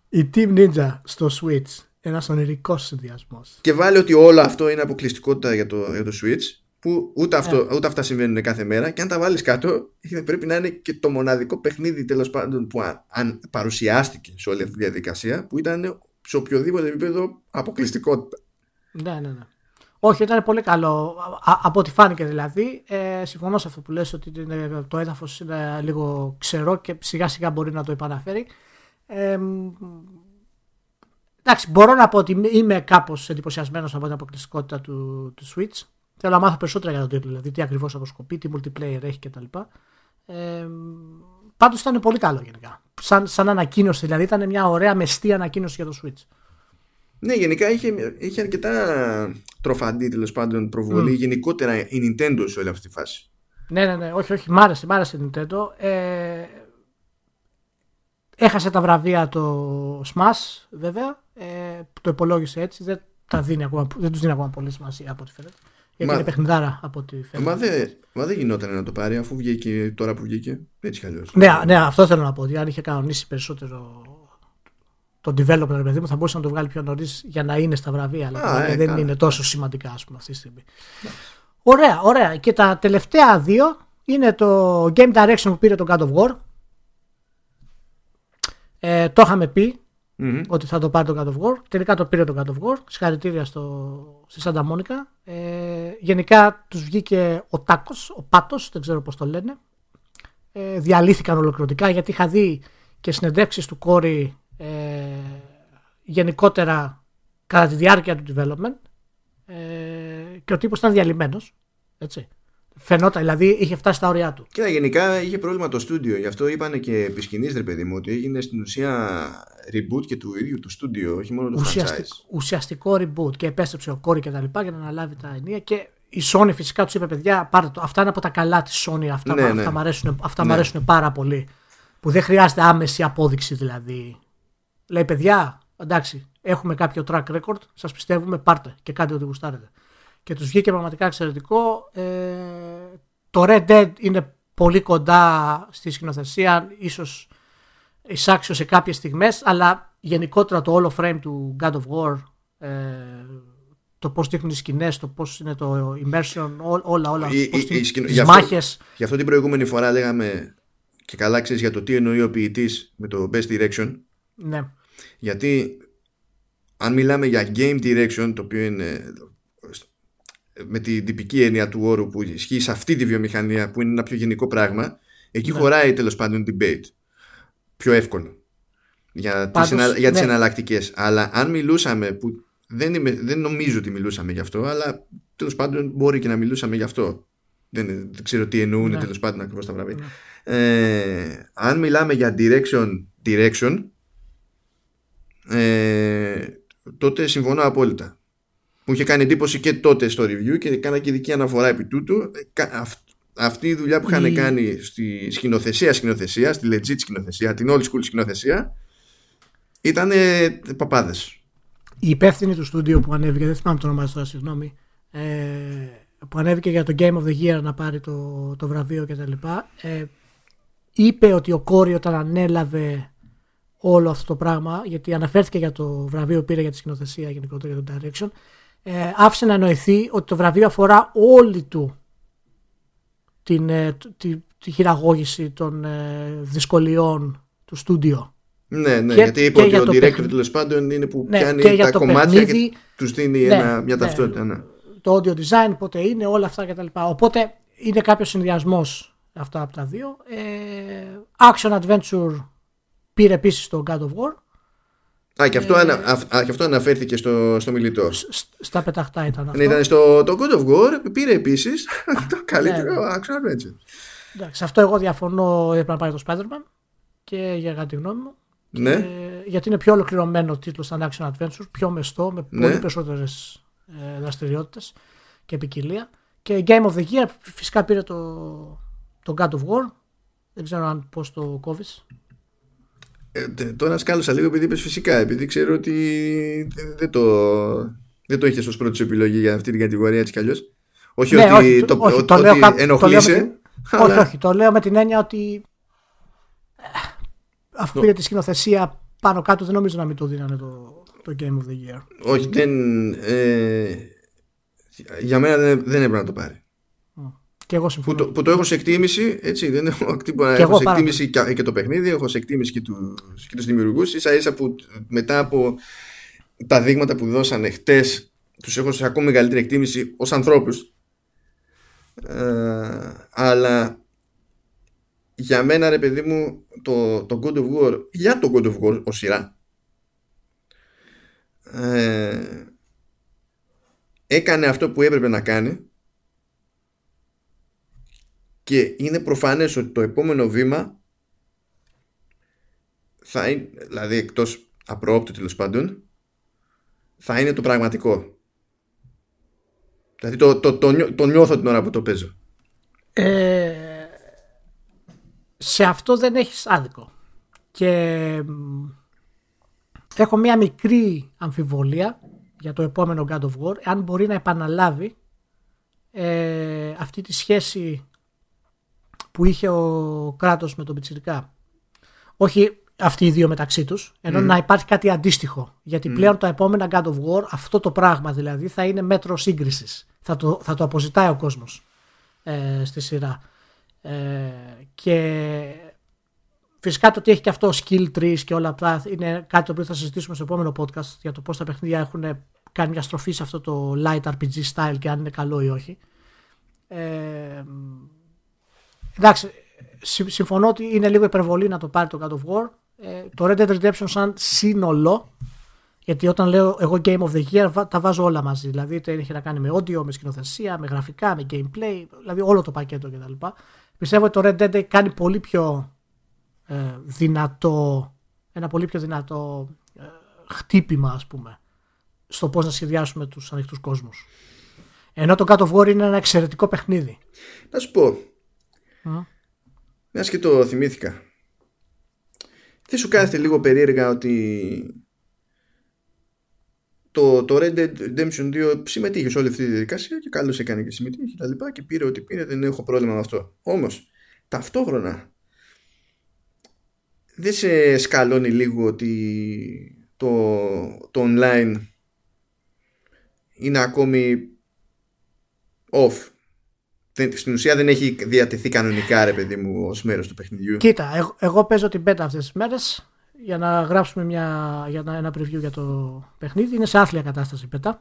Η Team Ninja στο Switch. Ένας ονειρικός συνδυασμός. Και βάλει ότι όλο αυτό είναι αποκλειστικότητα για το, για το Switch που ούτε, αυτό, yeah. ούτε αυτά συμβαίνουν κάθε μέρα και αν τα βάλεις κάτω πρέπει να είναι και το μοναδικό παιχνίδι τέλος πάντων που αν, παρουσιάστηκε σε όλη αυτή τη διαδικασία που ήταν σε οποιοδήποτε επίπεδο αποκλειστικότητα. Ναι, ναι, ναι. Όχι, ήταν πολύ καλό. από ό,τι φάνηκε δηλαδή. Ε, συμφωνώ σε αυτό που λες ότι το έδαφος είναι λίγο ξερό και σιγά σιγά μπορεί να το επαναφέρει. Ε, εντάξει, μπορώ να πω ότι είμαι κάπως εντυπωσιασμένος από την αποκλειστικότητα του, του Switch. Θέλω να μάθω περισσότερα για το τίτλο, δηλαδή τι ακριβώς αποσκοπεί, τι multiplayer έχει κτλ. Ε, Πάντως ήταν πολύ καλό γενικά. Σαν, σαν ανακοίνωση, δηλαδή ήταν μια ωραία μεστή ανακοίνωση για το Switch. Ναι, γενικά είχε, είχε αρκετά τροφαντή τέλο πάντων προβολή. Mm. Γενικότερα η Nintendo σε όλη αυτή τη φάση. Ναι, ναι, ναι. Όχι, όχι. Μ' άρεσε, μ άρεσε η Nintendo. Ε, έχασε τα βραβεία το Smash, βέβαια. Ε, το υπολόγισε έτσι. Δεν, τα δίνει ακόμα, δεν τους δίνει ακόμα πολύ σημασία από ό,τι φαίνεται. Γιατί μα... είναι παιχνιδάρα από ό,τι φαίνεται. Μα δεν μα δε γινόταν να το πάρει αφού βγήκε τώρα που βγήκε. Έτσι κι αλλιώς. Ναι, ναι, αυτό θέλω να πω. Ότι αν είχε κανονίσει περισσότερο το developer, παιδί μου, θα μπορούσε να το βγάλει πιο νωρίς για να είναι στα βραβεία. Αλλά ε, δεν είναι τόσο σημαντικά, ας πούμε, αυτή τη στιγμή. Ωραία, ωραία. Και τα τελευταία δύο είναι το Game Direction που πήρε το God of War. Ε, το είχαμε πει mm-hmm. ότι θα το πάρει το God of War. Τελικά το πήρε το God of War. Συγχαρητήρια στο, στη Σάντα Μόνικα. Ε, γενικά τους βγήκε ο Τάκος, ο Πάτος, δεν ξέρω πώς το λένε. Ε, διαλύθηκαν ολοκληρωτικά γιατί είχα δει και συνεντεύξεις του κόρη ε, γενικότερα κατά τη διάρκεια του development ε, και ο τύπος ήταν διαλυμένος έτσι Φαινόταν, δηλαδή είχε φτάσει στα ωριά του. Και γενικά είχε πρόβλημα το στούντιο. Γι' αυτό είπανε και επί σκηνής, ρε παιδί μου, ότι έγινε στην ουσία reboot και του ίδιου του στούντιο, όχι μόνο του Ουσιαστικ, franchise. Ουσιαστικό reboot και επέστρεψε ο κόρη και τα λοιπά για να αναλάβει τα ενία. Και η Sony φυσικά τους είπε: Παιδιά, πάρτε το. Αυτά είναι από τα καλά της Sony. Αυτά, ναι, ναι. αυτά, μου αρέσουν, αυτά ναι. αρέσουν πάρα πολύ. Που δεν χρειάζεται άμεση απόδειξη δηλαδή. Λέει: Παιδιά, εντάξει, έχουμε κάποιο track record, σας πιστεύουμε, πάρτε και κάντε ό,τι γουστάρετε και τους βγήκε πραγματικά εξαιρετικό. Ε, το Red Dead είναι πολύ κοντά στη σκηνοθεσία, ίσως εισάξιο σε κάποιες στιγμές, αλλά γενικότερα το όλο frame του God of War, ε, το πώς δείχνουν οι σκηνές, το πώς είναι το immersion, ό, όλα, όλα, η, πώς η, σκηνο... γι μάχες. Γι' αυτό την προηγούμενη φορά λέγαμε και καλά ξέρεις για το τι εννοεί ο ποιητής με το best direction. Ναι. Γιατί αν μιλάμε για game direction, το οποίο είναι με την τυπική έννοια του όρου που ισχύει σε αυτή τη βιομηχανία που είναι ένα πιο γενικό πράγμα εκεί ναι. χωράει τέλος πάντων debate πιο εύκολο για τις, ενα, για τις ναι. εναλλακτικές αλλά αν μιλούσαμε που δεν, είμαι, δεν νομίζω ότι μιλούσαμε γι' αυτό αλλά τέλος πάντων μπορεί και να μιλούσαμε γι' αυτό δεν, δεν ξέρω τι εννοούν ναι. τέλος πάντων ακριβώς τα βραβεία ναι. ε, αν μιλάμε για direction direction ε, τότε συμφωνώ απόλυτα μου είχε κάνει εντύπωση και τότε στο review και κάνα και ειδική αναφορά επί τούτου. Αυτή η δουλειά που είχαν κάνει στη σκηνοθεσία, σκηνοθεσία, στη legit σκηνοθεσία, την old school σκηνοθεσία, ήταν παπάδες. Η υπεύθυνη του στούντιο που ανέβηκε, δεν θυμάμαι το όνομα τώρα, συγγνώμη, ε, που ανέβηκε για το Game of the Year να πάρει το, το βραβείο κτλ. Ε, είπε ότι ο Κόρη όταν ανέλαβε όλο αυτό το πράγμα, γιατί αναφέρθηκε για το βραβείο που πήρε για τη σκηνοθεσία γενικότερα για το direction, ε, άφησε να εννοηθεί ότι το βραβείο αφορά όλη του την, ε, τη, τη χειραγώγηση των ε, δυσκολιών του στούντιο. Ναι, ναι, και, γιατί είπε ότι ο director τέλος πάντων είναι που ναι, πιάνει τα κομμάτια παιχνίδι, και τους δίνει ναι, ένα, μια ναι. ταυτότητα. Ναι. Το audio design πότε είναι, όλα αυτά κτλ. Οπότε είναι κάποιος συνδυασμός αυτά από τα δύο. Ε, action adventure πήρε επίσης το God of War. Α, και αυτό, ε, ανα, α, και αυτό αναφέρθηκε στο, στο μιλητό. Στα πεταχτά ήταν αυτό. Ναι, ήταν στο το God of War, πήρε επίσης [laughs] το καλύτερο ναι, action adventure. Εντάξει, αυτό εγώ διαφωνώ, έπρεπε να πάρει το Spider-Man και για τη γνώμη μου. Ναι. Και, γιατί είναι πιο ολοκληρωμένο τίτλος σαν action adventure, πιο μεστό, με ναι. πολύ περισσότερες ε, δραστηριότητες και ποικιλία. Και Game of the Year φυσικά πήρε το, το God of War. Δεν ξέρω αν πώς το κόβεις. Ε, τώρα σκάλωσα λίγο επειδή είπες φυσικά, επειδή ξέρω ότι δεν το, δεν το είχε ως πρώτη επιλογή για αυτή την κατηγορία έτσι κι αλλιώς. Όχι ναι, ότι, το, όχι, το, λέω, ενοχλείσαι. Όχι, όχι, το λέω με την έννοια ότι ε, αφού πήρε τη σκηνοθεσία πάνω κάτω δεν νομίζω να μην το δίνανε το, το Game of the Year. Όχι, δεν, ε, για μένα δεν, δεν έπρεπε να το πάρει. Και εγώ συμφωνώ. Που το, που το έχω σε εκτίμηση, έτσι, δεν έχω, [laughs] έχω σε εκτίμηση και, και, το παιχνίδι, έχω σε εκτίμηση και, του, και τους δημιουργούς, ίσα ίσα που μετά από τα δείγματα που δώσανε χτες, τους έχω σε ακόμη μεγαλύτερη εκτίμηση ως ανθρώπους. Ε, αλλά για μένα ρε παιδί μου το, το God of War για το God of War ως σειρά ε, έκανε αυτό που έπρεπε να κάνει και είναι προφανές ότι το επόμενο βήμα θα είναι, δηλαδή εκτός απρόοπτου τέλος πάντων θα είναι το πραγματικό. Δηλαδή το, το, το, το νιώθω την ώρα που το παίζω. Ε, σε αυτό δεν έχεις άδικο. Και έχω μια μικρή αμφιβολία για το επόμενο God of War. Αν μπορεί να επαναλάβει ε, αυτή τη σχέση που είχε ο κράτος με τον Πιτσιρικά. Όχι αυτοί οι δύο μεταξύ τους, ενώ να υπάρχει κάτι αντίστοιχο. Γιατί πλέον τα επόμενα God of War, αυτό το πράγμα δηλαδή, θα είναι μέτρο σύγκρισης. Θα το, θα το αποζητάει ο κόσμος ε, στη σειρά. Ε, και φυσικά το ότι έχει και αυτό skill trees και όλα αυτά είναι κάτι το οποίο θα συζητήσουμε στο επόμενο podcast για το πώς τα παιχνίδια έχουν κάνει μια στροφή σε αυτό το light RPG style και αν είναι καλό ή όχι. Ε, εντάξει, συμφωνώ ότι είναι λίγο υπερβολή να το πάρει το God of War. Ε, το Red Dead Redemption σαν σύνολο, γιατί όταν λέω εγώ Game of the Year τα βάζω όλα μαζί. Δηλαδή είτε έχει να κάνει με audio, με σκηνοθεσία, με γραφικά, με gameplay, δηλαδή όλο το πακέτο κτλ. Πιστεύω ότι το Red Dead κάνει πολύ πιο ε, δυνατό, ένα πολύ πιο δυνατό ε, χτύπημα ας πούμε στο πώς να σχεδιάσουμε τους ανοιχτούς κόσμους. Ενώ το God of War είναι ένα εξαιρετικό παιχνίδι. Να σου πω, μιας και το θυμήθηκα. Δεν σου κάθεται λίγο περίεργα ότι το, το Red Dead Redemption 2 συμμετείχε σε όλη αυτή τη διαδικασία και καλώς έκανε και συμμετείχε και τα λοιπά και πήρε ό,τι πήρε, δεν έχω πρόβλημα με αυτό. Όμως, ταυτόχρονα δεν σε σκαλώνει λίγο ότι το, το online είναι ακόμη off στην ουσία δεν έχει διατεθεί κανονικά ρε παιδί μου ως μέρος του παιχνιδιού. Κοίτα, εγώ, εγώ παίζω την beta αυτές τις μέρες για να γράψουμε μια, για ένα, ένα preview για το παιχνίδι. Είναι σε άθλια κατάσταση η beta.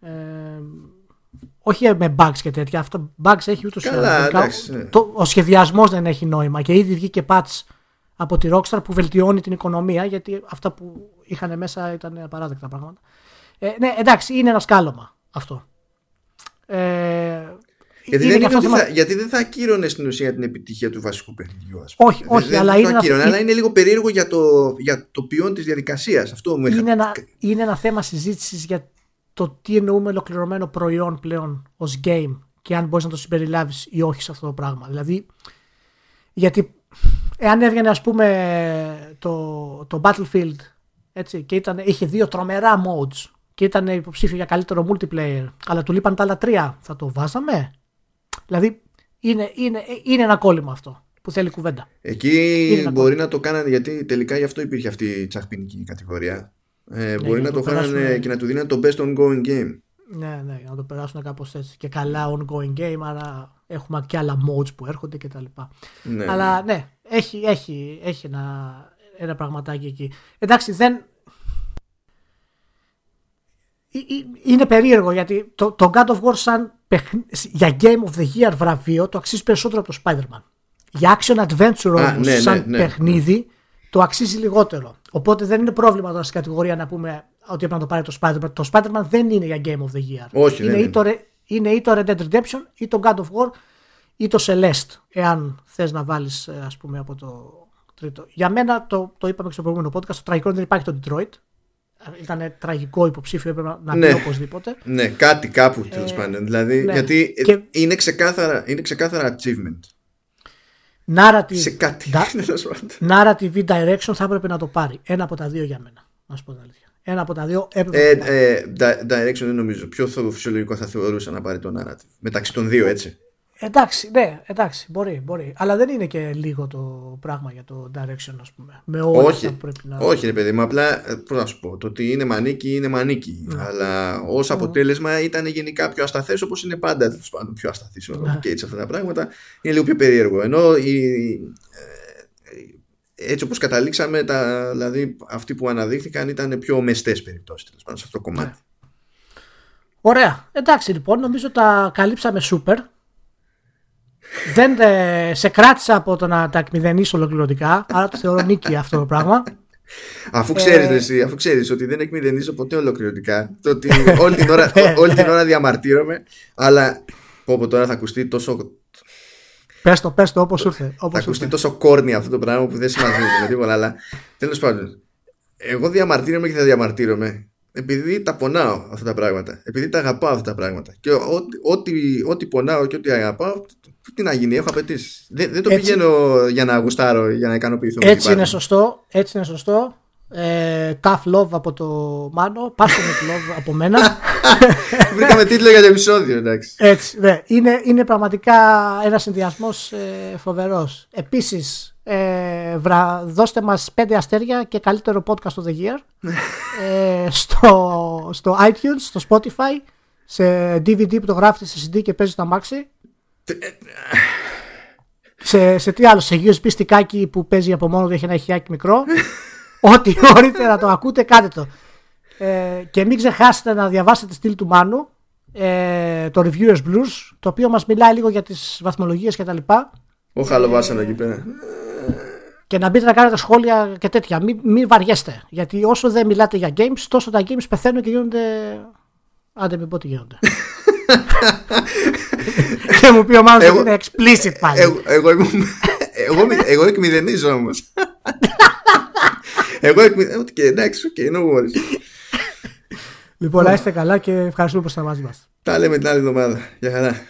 Ε, όχι με bugs και τέτοια. Αυτό bugs έχει ούτως Καλά, ναι. Ο σχεδιασμός δεν έχει νόημα και ήδη βγήκε patch από τη Rockstar που βελτιώνει την οικονομία γιατί αυτά που είχαν μέσα ήταν απαράδεκτα πράγματα. Ε, ναι, εντάξει, είναι ένα σκάλωμα αυτό. Ε, γιατί δεν, είναι θα, γιατί δεν θα ακύρωνες στην ουσία την επιτυχία του βασικού παιχνιδιού. Ας πούμε. Όχι, όχι, δεν, αλλά, δεν είναι το ακύρωνε, αλλά είναι λίγο περίεργο για το, για το ποιόν της διαδικασίας. Αυτό μου είναι, ένα, είναι ένα θέμα συζήτησης για το τι εννοούμε ολοκληρωμένο προϊόν πλέον ως game και αν μπορείς να το συμπεριλάβεις ή όχι σε αυτό το πράγμα. Δηλαδή, γιατί εάν έβγαινε ας πούμε το, το Battlefield Έτσι, και ήταν, είχε δύο τρομερά modes και ήταν υποψήφιο για καλύτερο multiplayer. Αλλά του λείπαν τα άλλα τρία. Θα το βάζαμε; Δηλαδή είναι, είναι, είναι ένα κόλλημα αυτό που θέλει κουβέντα. Εκεί μπορεί να το κάνανε γιατί τελικά γι' αυτό υπήρχε αυτή η τσαχπινική κατηγορία. Ε, ναι, μπορεί να το, το κάνανε και να του δίνανε το best ongoing game. Ναι, ναι, να το περάσουν κάπως έτσι. Και καλά ongoing game, άρα έχουμε και άλλα modes που έρχονται κτλ. Ναι, Αλλά ναι, ναι έχει, έχει, έχει ένα, ένα πραγματάκι εκεί. Εντάξει, δεν. Είναι περίεργο γιατί το, το God of War σαν για Game of the Year βραβείο το αξίζει περισσότερο από το Spider-Man. Για action adventure όμως, ναι, σαν ναι, ναι, παιχνίδι, το αξίζει λιγότερο. Οπότε δεν είναι πρόβλημα τώρα στην κατηγορία να πούμε ότι έπρεπε να το πάρει το Spider-Man. Το Spider-Man δεν είναι για Game of the Year. Όχι, είναι, ή το, είναι ή το Red Dead Redemption ή το God of War ή το Celeste, εάν θες να βάλεις, ε, ας πούμε, από το τρίτο. Για μένα, το, το είπαμε και στο προηγούμενο podcast, το τραγικό δεν υπάρχει το Detroit. Ήταν τραγικό υποψήφιο, έπρεπε να ναι. πει οπωσδήποτε. Ναι, κάτι κάπου τέλος ε, πάντων. Δηλαδή, ναι. γιατί και... είναι, ξεκάθαρα, είναι ξεκάθαρα achievement. Narrative, σε κάτι. [laughs] narrative direction θα έπρεπε να το πάρει. Ένα από τα δύο για μένα. Να σου πω την αλήθεια. Ένα από τα δύο έπρεπε ε, να ε, direction δεν νομίζω. Πιο φυσιολογικό θα θεωρούσα να πάρει το narrative. Μεταξύ των δύο, έτσι. Εντάξει, ναι, εντάξει, μπορεί, μπορεί. Αλλά δεν είναι και λίγο το πράγμα για το direction, ας πούμε. Με όλα όχι, που πρέπει να. Όχι, ρε παιδί μου, απλά ε, πώς να σου πω. Το ότι είναι μανίκι είναι μανίκι. Ναι. Αλλά ως αποτέλεσμα ήταν γενικά πιο ασταθές όπως είναι πάντα τέλος πάντων πιο ασταθή ο ναι. Κέιτ αυτά τα πράγματα. Είναι λίγο πιο περίεργο. Ενώ η, ε, έτσι όπως καταλήξαμε τα, δηλαδή αυτοί που αναδείχθηκαν ήταν πιο μεστές περιπτώσεις σε αυτό το κομμάτι. Ναι. Ωραία. Εντάξει λοιπόν νομίζω τα καλύψαμε σούπερ δεν ε, σε κράτησα από το να τα εκμηδενήσω ολοκληρωτικά, άρα το θεωρώ νίκη αυτό το πράγμα. Αφού ξέρεις, ε, εσύ, αφού ξέρεις ότι δεν εκμηδενίζω ποτέ ολοκληρωτικά, το ότι όλη την ώρα, [laughs] όλη την ώρα διαμαρτύρομαι, αλλά πω, τώρα θα ακουστεί τόσο... Πες το, πες το όπως ήρθε. Όπως θα ακουστεί τόσο κόρνη αυτό το πράγμα που δεν σημαίνει με τίποτα, αλλά τέλος πάντων, εγώ διαμαρτύρομαι και θα διαμαρτύρομαι επειδή τα πονάω αυτά τα πράγματα. Επειδή τα αγαπάω αυτά τα πράγματα. Και ό,τι, ό,τι πονάω και ό,τι αγαπάω, τι να γίνει, έχω απαιτήσεις. Δεν, δεν το έτσι, πηγαίνω για να γουστάρω, για να ικανοποιηθώ. Έτσι είναι σωστό. Έτσι είναι σωστό. Ε, tough love από το Μάνο, passionate love από μένα. [laughs] Βρήκαμε τίτλο για το επεισόδιο, εντάξει. Έτσι, ναι. Είναι, είναι πραγματικά ένας συνδυασμός ε, φοβερός. Επίσης, ε, δώστε μας 5 αστέρια και καλύτερο podcast of the year [laughs] ε, στο, στο iTunes, στο Spotify σε DVD που το γράφετε σε CD και παίζεις στο αμάξι σε, σε τι άλλο, σε USB στικάκι που παίζει από μόνο του έχει ένα ηχιάκι μικρό [laughs] ό,τι μπορείτε να το ακούτε κάντε το ε, και μην ξεχάσετε να διαβάσετε τη στήλη του Μάνου ε, το Reviewers Blues το οποίο μας μιλάει λίγο για τις βαθμολογίες και τα λοιπά ο Χαλοβάσανο εκεί πέρα και να μπείτε να κάνετε σχόλια και τέτοια. Μην, μην βαριέστε. Γιατί όσο δεν μιλάτε για games, τόσο τα games πεθαίνουν και γίνονται. Άντε, μην πω τι γίνονται. [laughs] και μου πει ο Μάνος ότι είναι explicit πάλι. Εγώ, εγώ, εγώ, εγώ, εγώ εκμηδενίζω όμως. εγώ εκμηδενίζω. Και εντάξει, OK, no worries. Λοιπόν, να είστε καλά και ευχαριστούμε που είστε μαζί μας. Τα λέμε την άλλη εβδομάδα. Γεια χαρά.